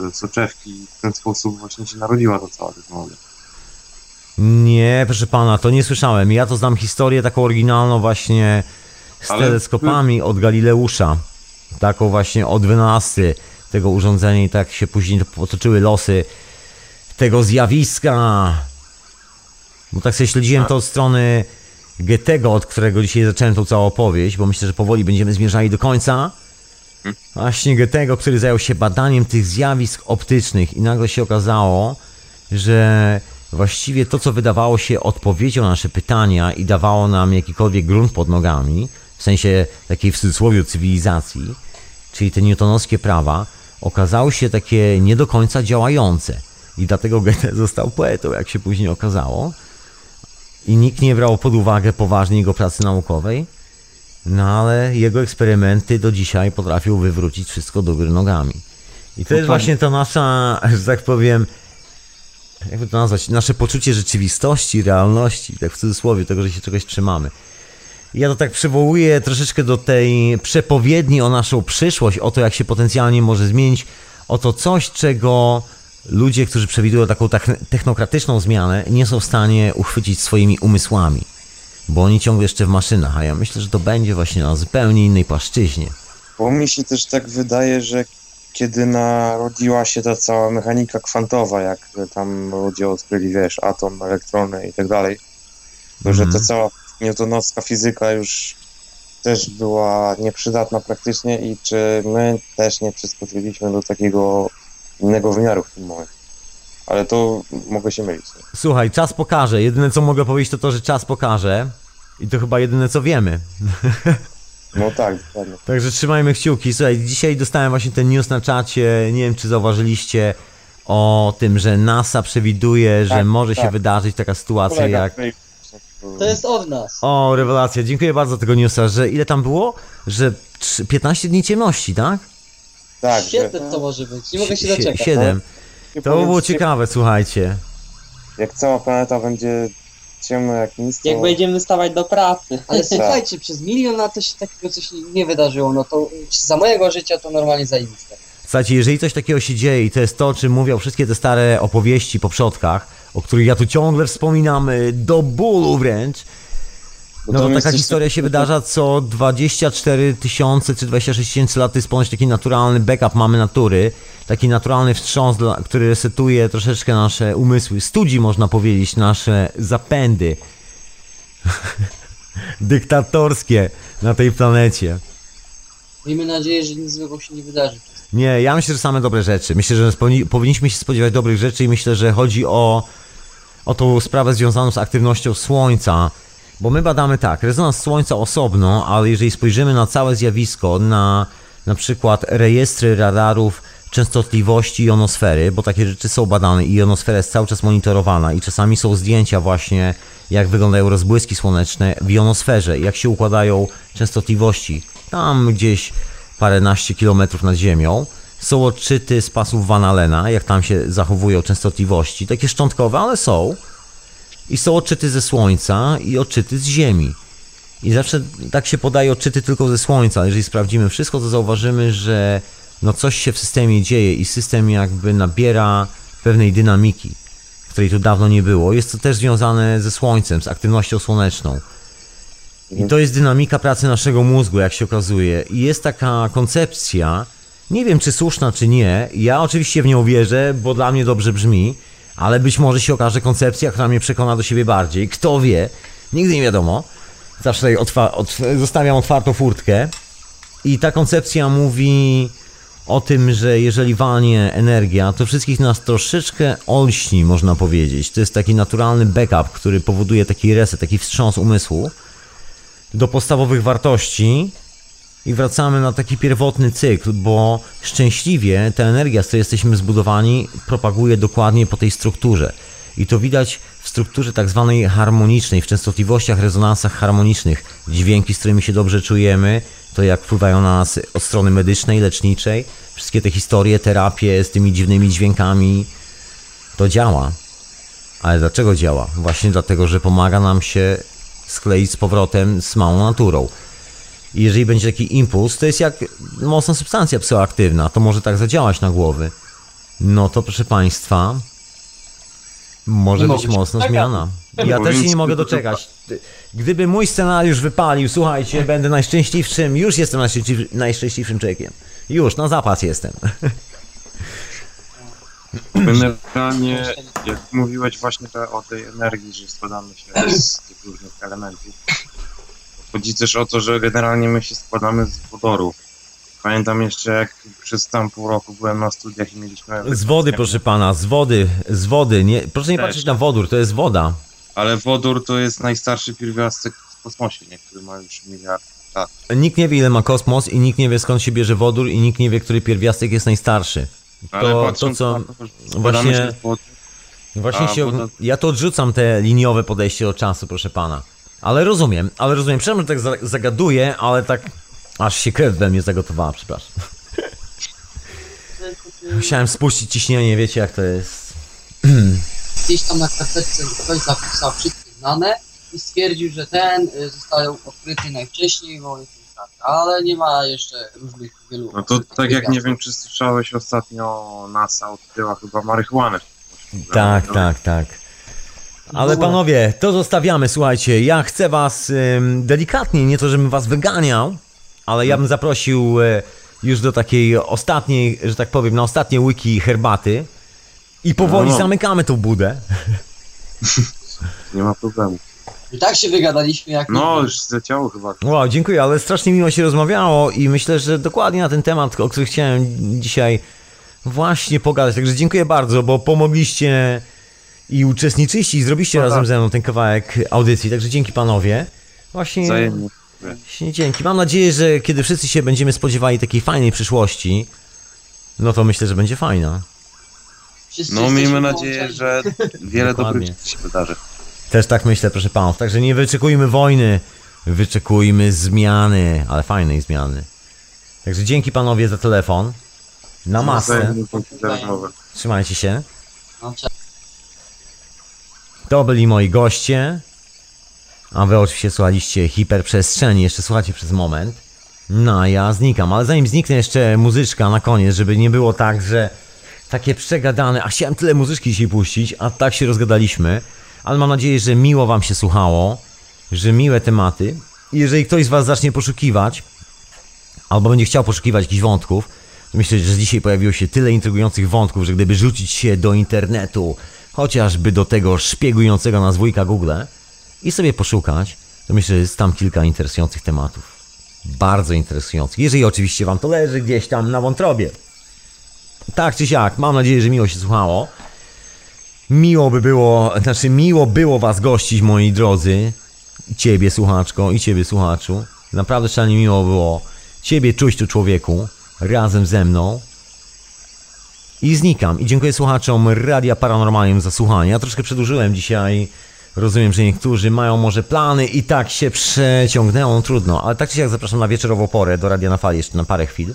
e, soczewki i w ten sposób właśnie się narodziła ta cała technologia. Nie, proszę pana, to nie słyszałem. Ja to znam historię taką oryginalną właśnie z Ale- teleskopami od Galileusza. Taką właśnie od wynalazcy tego urządzenia i tak się później potoczyły losy tego zjawiska. Bo tak sobie śledziłem to od strony Goethego, od którego dzisiaj zacząłem tą całą opowieść, bo myślę, że powoli będziemy zmierzali do końca. Właśnie Goethego, który zajął się badaniem tych zjawisk optycznych i nagle się okazało, że właściwie to, co wydawało się odpowiedzią na nasze pytania i dawało nam jakikolwiek grunt pod nogami, w sensie takiej w cudzysłowie cywilizacji, czyli te newtonowskie prawa, okazało się takie nie do końca działające. I dlatego Goethe został poetą, jak się później okazało. I nikt nie brał pod uwagę poważnie jego pracy naukowej, no ale jego eksperymenty do dzisiaj potrafią wywrócić wszystko do góry nogami. I to jest właśnie ta nasza, że tak powiem, jakby to nazwać, nasze poczucie rzeczywistości, realności, tak w cudzysłowie, tego, że się czegoś trzymamy. Ja to tak przywołuję troszeczkę do tej przepowiedni o naszą przyszłość, o to, jak się potencjalnie może zmienić, o to coś, czego ludzie, którzy przewidują taką techn- technokratyczną zmianę, nie są w stanie uchwycić swoimi umysłami, bo oni ciągle jeszcze w maszynach, a ja myślę, że to będzie właśnie na zupełnie innej płaszczyźnie. Bo mi się też tak wydaje, że kiedy narodziła się ta cała mechanika kwantowa, jak tam ludzie odkryli, wiesz, atom, elektrony i tak dalej, to że ta cała newtonowska fizyka już też była nieprzydatna praktycznie i czy my też nie przeskoczyliśmy do takiego innego wymiaru w tym momencie. Ale to mogę się mylić. Słuchaj, czas pokaże. Jedyne co mogę powiedzieć to to, że czas pokaże. I to chyba jedyne co wiemy. No tak, dokładnie. Także trzymajmy kciuki. Słuchaj, dzisiaj dostałem właśnie ten news na czacie. Nie wiem, czy zauważyliście o tym, że NASA przewiduje, że Tak, może się tak. wydarzyć taka sytuacja Kolega jak. tutaj- To jest od nas. O, rewelacja. Dziękuję bardzo za tego newsa, że ile tam było? Że trzy- 15 dni ciemności, tak? Tak, Świetne to może być. Nie mogę się Sie- doczekać. Siedem. Nie To powiem było ci, ciekawe, słuchajcie. Jak cała planeta będzie ciemna jak nic, to... Jak będziemy stawać do pracy. Ale Tak. słuchajcie, przez milion lat to się takiego coś nie wydarzyło. No to za mojego życia to normalnie zajebiste. Słuchajcie, jeżeli coś takiego się dzieje i to jest to, o czym mówią wszystkie te stare opowieści po przodkach, o których ja tu ciągle wspominam y, do bólu wręcz, Bo no to taka historia się takiego- wydarza co 24 tysiące czy 26 tysięcy lat, to jest ponoć taki naturalny backup mamy natury, taki naturalny wstrząs, który resetuje troszeczkę nasze umysły, studzi można powiedzieć, nasze zapędy dyktatorskie na tej planecie. Miejmy nadzieję, że nic złego się nie wydarzy. Nie, ja myślę, że same dobre rzeczy. Myślę, że powinniśmy się spodziewać dobrych rzeczy i myślę, że chodzi o, o tą sprawę związaną z aktywnością Słońca. Bo my badamy tak, rezonans Słońca osobno, ale jeżeli spojrzymy na całe zjawisko, na na przykład rejestry radarów częstotliwości jonosfery, bo takie rzeczy są badane i jonosfera jest cały czas monitorowana i czasami są zdjęcia właśnie jak wyglądają rozbłyski słoneczne w jonosferze, jak się układają częstotliwości tam gdzieś paręnaście kilometrów nad ziemią. Są odczyty z pasów Van Allena, jak tam się zachowują częstotliwości, takie szczątkowe, ale są. I są odczyty ze Słońca i odczyty z Ziemi. I zawsze tak się podaje odczyty tylko ze Słońca. Jeżeli sprawdzimy wszystko, to zauważymy, że no coś się w systemie dzieje i system jakby nabiera pewnej dynamiki, której tu dawno nie było. Jest to też związane ze Słońcem, z aktywnością słoneczną. I to jest dynamika pracy naszego mózgu, jak się okazuje. I jest taka koncepcja, nie wiem czy słuszna, czy nie. Ja oczywiście w nią wierzę, bo dla mnie dobrze brzmi, ale być może się okaże koncepcja, która mnie przekona do siebie bardziej. Kto wie? Nigdy nie wiadomo. Zawsze otwa- otw- zostawiam otwartą furtkę. I ta koncepcja mówi o tym, że jeżeli walnie energia, to wszystkich nas troszeczkę olśni, można powiedzieć. To jest taki naturalny backup, który powoduje taki reset, taki wstrząs umysłu do podstawowych wartości i wracamy na taki pierwotny cykl, bo szczęśliwie ta energia, z której jesteśmy zbudowani, propaguje dokładnie po tej strukturze. I to widać w strukturze tak zwanej harmonicznej, w częstotliwościach, rezonansach harmonicznych. Dźwięki, z którymi się dobrze czujemy, to jak wpływają na nas od strony medycznej, leczniczej, wszystkie te historie, terapie z tymi dziwnymi dźwiękami, to działa. Ale dlaczego działa? Właśnie dlatego, że pomaga nam się skleić z powrotem z małą naturą. I jeżeli będzie taki impuls, to jest jak mocna substancja psychoaktywna, to może tak zadziałać na głowy. No to proszę Państwa, może być mocna doczekać. zmiana. Ja też się nie mogę doczekać. Gdyby mój scenariusz wypalił, słuchajcie, będę najszczęśliwszym, już jestem najszczęśliwszym, najszczęśliwszym człowiekiem. Już, na zapas jestem. Generalnie, jak mówiłeś właśnie o tej energii, że składamy się z tych różnych elementów, chodzi też o to, że generalnie my się składamy z wodoru. Pamiętam jeszcze, jak przez tam pół roku byłem na studiach i mieliśmy... Z wody, proszę pana, z wody, z wody. Nie, proszę nie Też. patrzeć na wodór, to jest woda. Ale wodór to jest najstarszy pierwiastek w kosmosie, nie? który ma już miliard lat. Nikt nie wie, ile ma kosmos i nikt nie wie, skąd się bierze wodór i nikt nie wie, który pierwiastek jest najstarszy. Ale To, to patrząc co... to, Właśnie, się wody, właśnie się... woda- Ja to odrzucam, te liniowe podejście do czasu, proszę pana. Ale rozumiem, ale rozumiem. Przepraszam, że tak za- zagaduję, ale tak... Aż się krew we mnie zagotowała, przepraszam. Musiałem spuścić ciśnienie, wiecie jak to jest. Gdzieś tam na karteczce ktoś zapisał wszystkie znane i stwierdził, że ten y, został odkryty najwcześniej, bo jest tak. Ale nie ma jeszcze różnych wielu. No to tak jak nie wiem, czy słyszałeś ostatnio NASA odkryła chyba marihuanę. Tak, tak, tak. Ale panowie, to zostawiamy, słuchajcie, ja chcę was ym, delikatnie, nie to żebym was wyganiał, ale ja bym zaprosił e, już do takiej ostatniej, że tak powiem, na ostatnie łyki herbaty i powoli No. zamykamy tą budę. Nie ma problemu. I tak się wygadaliśmy jak No, nigdy. już zleciało chyba. Wow, dziękuję, ale strasznie miło się rozmawiało i myślę, że dokładnie na ten temat, o którym chciałem dzisiaj właśnie pogadać. Także dziękuję bardzo, bo pomogliście i uczestniczyliście i zrobiliście No razem tak. ze mną ten kawałek audycji. Także dzięki panowie. Właśnie. Wzajemnie. Właśnie dzięki. Mam nadzieję, że kiedy wszyscy się będziemy spodziewali takiej fajnej przyszłości, no to myślę, że będzie fajna. Wszyscy No, miejmy nadzieję, połączeni. że wiele Dokładnie. dobrych rzeczy się wydarzy. Też tak myślę, proszę panów. Także nie wyczekujmy wojny, wyczekujmy zmiany, ale fajnej zmiany. Także dzięki panowie za telefon. Na masę. Trzymajcie się. To byli moi goście. A wy oczywiście słuchaliście hiperprzestrzeni. Jeszcze słuchacie przez moment. No, ja znikam. Ale zanim zniknę jeszcze muzyczka na koniec, żeby nie było tak, że takie przegadane. A chciałem tyle muzyczki dzisiaj puścić, a tak się rozgadaliśmy. Ale mam nadzieję, że miło wam się słuchało, że miłe tematy. Jeżeli ktoś z was zacznie poszukiwać, albo będzie chciał poszukiwać jakichś wątków, to myślę, że dzisiaj pojawiło się tyle intrygujących wątków, że gdyby rzucić się do internetu, chociażby do tego szpiegującego nas wujka Google i sobie poszukać, to myślę, że jest tam kilka interesujących tematów. Bardzo interesujących. Jeżeli oczywiście wam to leży gdzieś tam na wątrobie. Tak czy siak, mam nadzieję, że miło się słuchało. Miło by było, znaczy miło było was gościć, moi drodzy. Ciebie, słuchaczko, i ciebie, słuchaczu. Naprawdę szalenie miło było ciebie czuć tu, człowieku, razem ze mną. I znikam. I dziękuję słuchaczom Radia Paranormalium za słuchanie. Ja troszkę przedłużyłem dzisiaj. Rozumiem, że niektórzy mają może plany i tak się przeciągnęło, no trudno. Ale tak czy siak zapraszam na wieczorową porę do Radia na Fali jeszcze na parę chwil.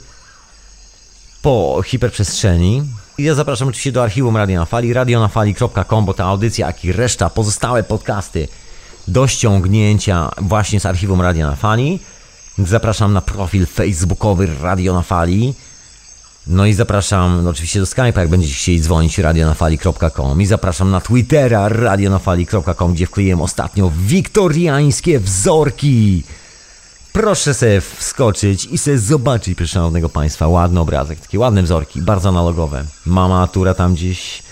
Po hiperprzestrzeni. I ja zapraszam oczywiście do archiwum Radia na Fali, radionafali.com, bo ta audycja, jak i reszta, pozostałe podcasty do ściągnięcia właśnie z archiwum Radia na Fali. Zapraszam na profil facebookowy Radio na Fali. No i zapraszam no oczywiście do Skype'a, jak będziecie chcieli dzwonić, radionafali.com i zapraszam na Twittera, radionafali.com, gdzie wkleiłem ostatnio wiktoriańskie wzorki. Proszę sobie wskoczyć i sobie zobaczyć, proszę szanownego Państwa, ładny obrazek, takie ładne wzorki, bardzo analogowe. Mama Tura tam gdzieś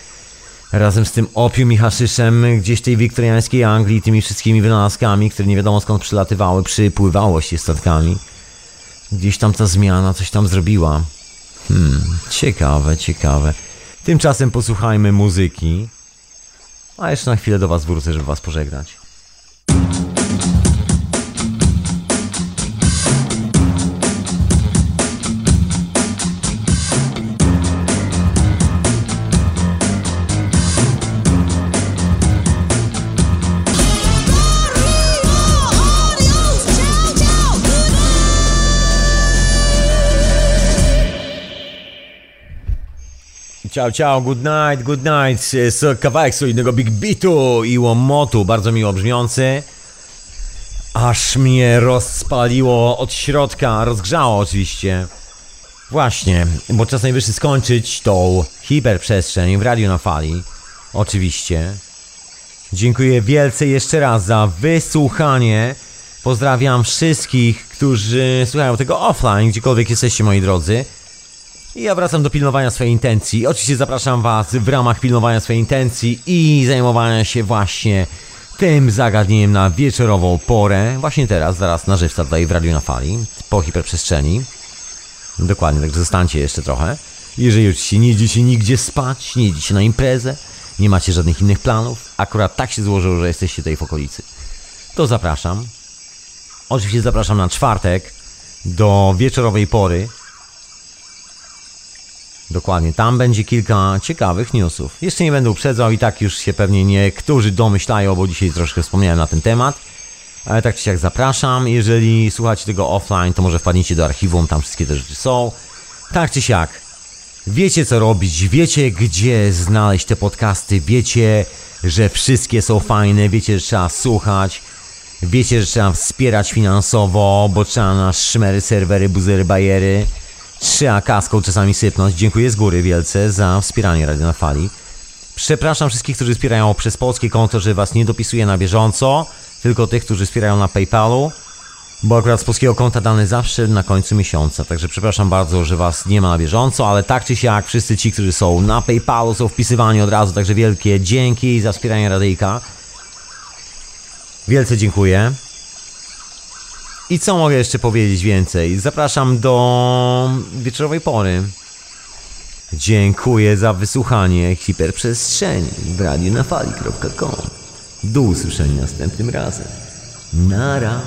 razem z tym opium i haszyszem gdzieś tej wiktoriańskiej Anglii, tymi wszystkimi wynalazkami, które nie wiadomo skąd przylatywały, przypływało się statkami. Gdzieś tam ta zmiana coś tam zrobiła. Hmm, ciekawe, ciekawe. Tymczasem posłuchajmy muzyki. A jeszcze na chwilę do Was wrócę, żeby Was pożegnać. Ciao, ciao, good night, good night. Jest kawałek solidnego Big Beatu i łomotu, bardzo miło brzmiący. Aż mnie rozpaliło od środka, rozgrzało oczywiście. Właśnie, bo czas najwyższy skończyć tą hiperprzestrzeń w radiu na fali. Oczywiście. Dziękuję wielce jeszcze raz za wysłuchanie. Pozdrawiam wszystkich, którzy słuchają tego offline, gdziekolwiek jesteście moi drodzy. I ja wracam do pilnowania swojej intencji. Oczywiście zapraszam Was w ramach pilnowania swojej intencji i zajmowania się właśnie tym zagadnieniem na wieczorową porę. Właśnie teraz, zaraz na żywca tutaj w Radiu na Fali, po hiperprzestrzeni. Dokładnie, także zostańcie jeszcze trochę. Jeżeli oczywiście nie idziecie nigdzie spać, nie idziecie na imprezę, nie macie żadnych innych planów, akurat tak się złożyło, że jesteście tutaj w okolicy, to zapraszam. Oczywiście zapraszam na czwartek do wieczorowej pory. Dokładnie, tam będzie kilka ciekawych newsów. Jeszcze nie będę uprzedzał i tak już się pewnie niektórzy domyślają, bo dzisiaj troszkę wspomniałem na ten temat. Ale tak czy siak zapraszam. Jeżeli słuchacie tego offline, to może wpadnijcie do archiwum, tam wszystkie te rzeczy są. Tak czy siak, wiecie co robić, wiecie gdzie znaleźć te podcasty, wiecie, że wszystkie są fajne, wiecie, że trzeba słuchać, wiecie, że trzeba wspierać finansowo, bo trzeba na szmery, serwery, buzery, bajery. Trzeba kaską czasami sypnąć. Dziękuję z góry wielce za wspieranie Radio na Fali. Przepraszam wszystkich, którzy wspierają przez polskie konto, że was nie dopisuję na bieżąco, tylko tych, którzy wspierają na PayPalu, bo akurat z polskiego konta dane zawsze na końcu miesiąca. Także przepraszam bardzo, że was nie ma na bieżąco, ale tak czy siak wszyscy ci, którzy są na PayPalu są wpisywani od razu, także wielkie dzięki za wspieranie Radyjka. Wielce dziękuję. I co mogę jeszcze powiedzieć więcej? Zapraszam do wieczorowej pory. Dziękuję za wysłuchanie hiperprzestrzeni w radiu na. Do usłyszenia następnym razem. Nara.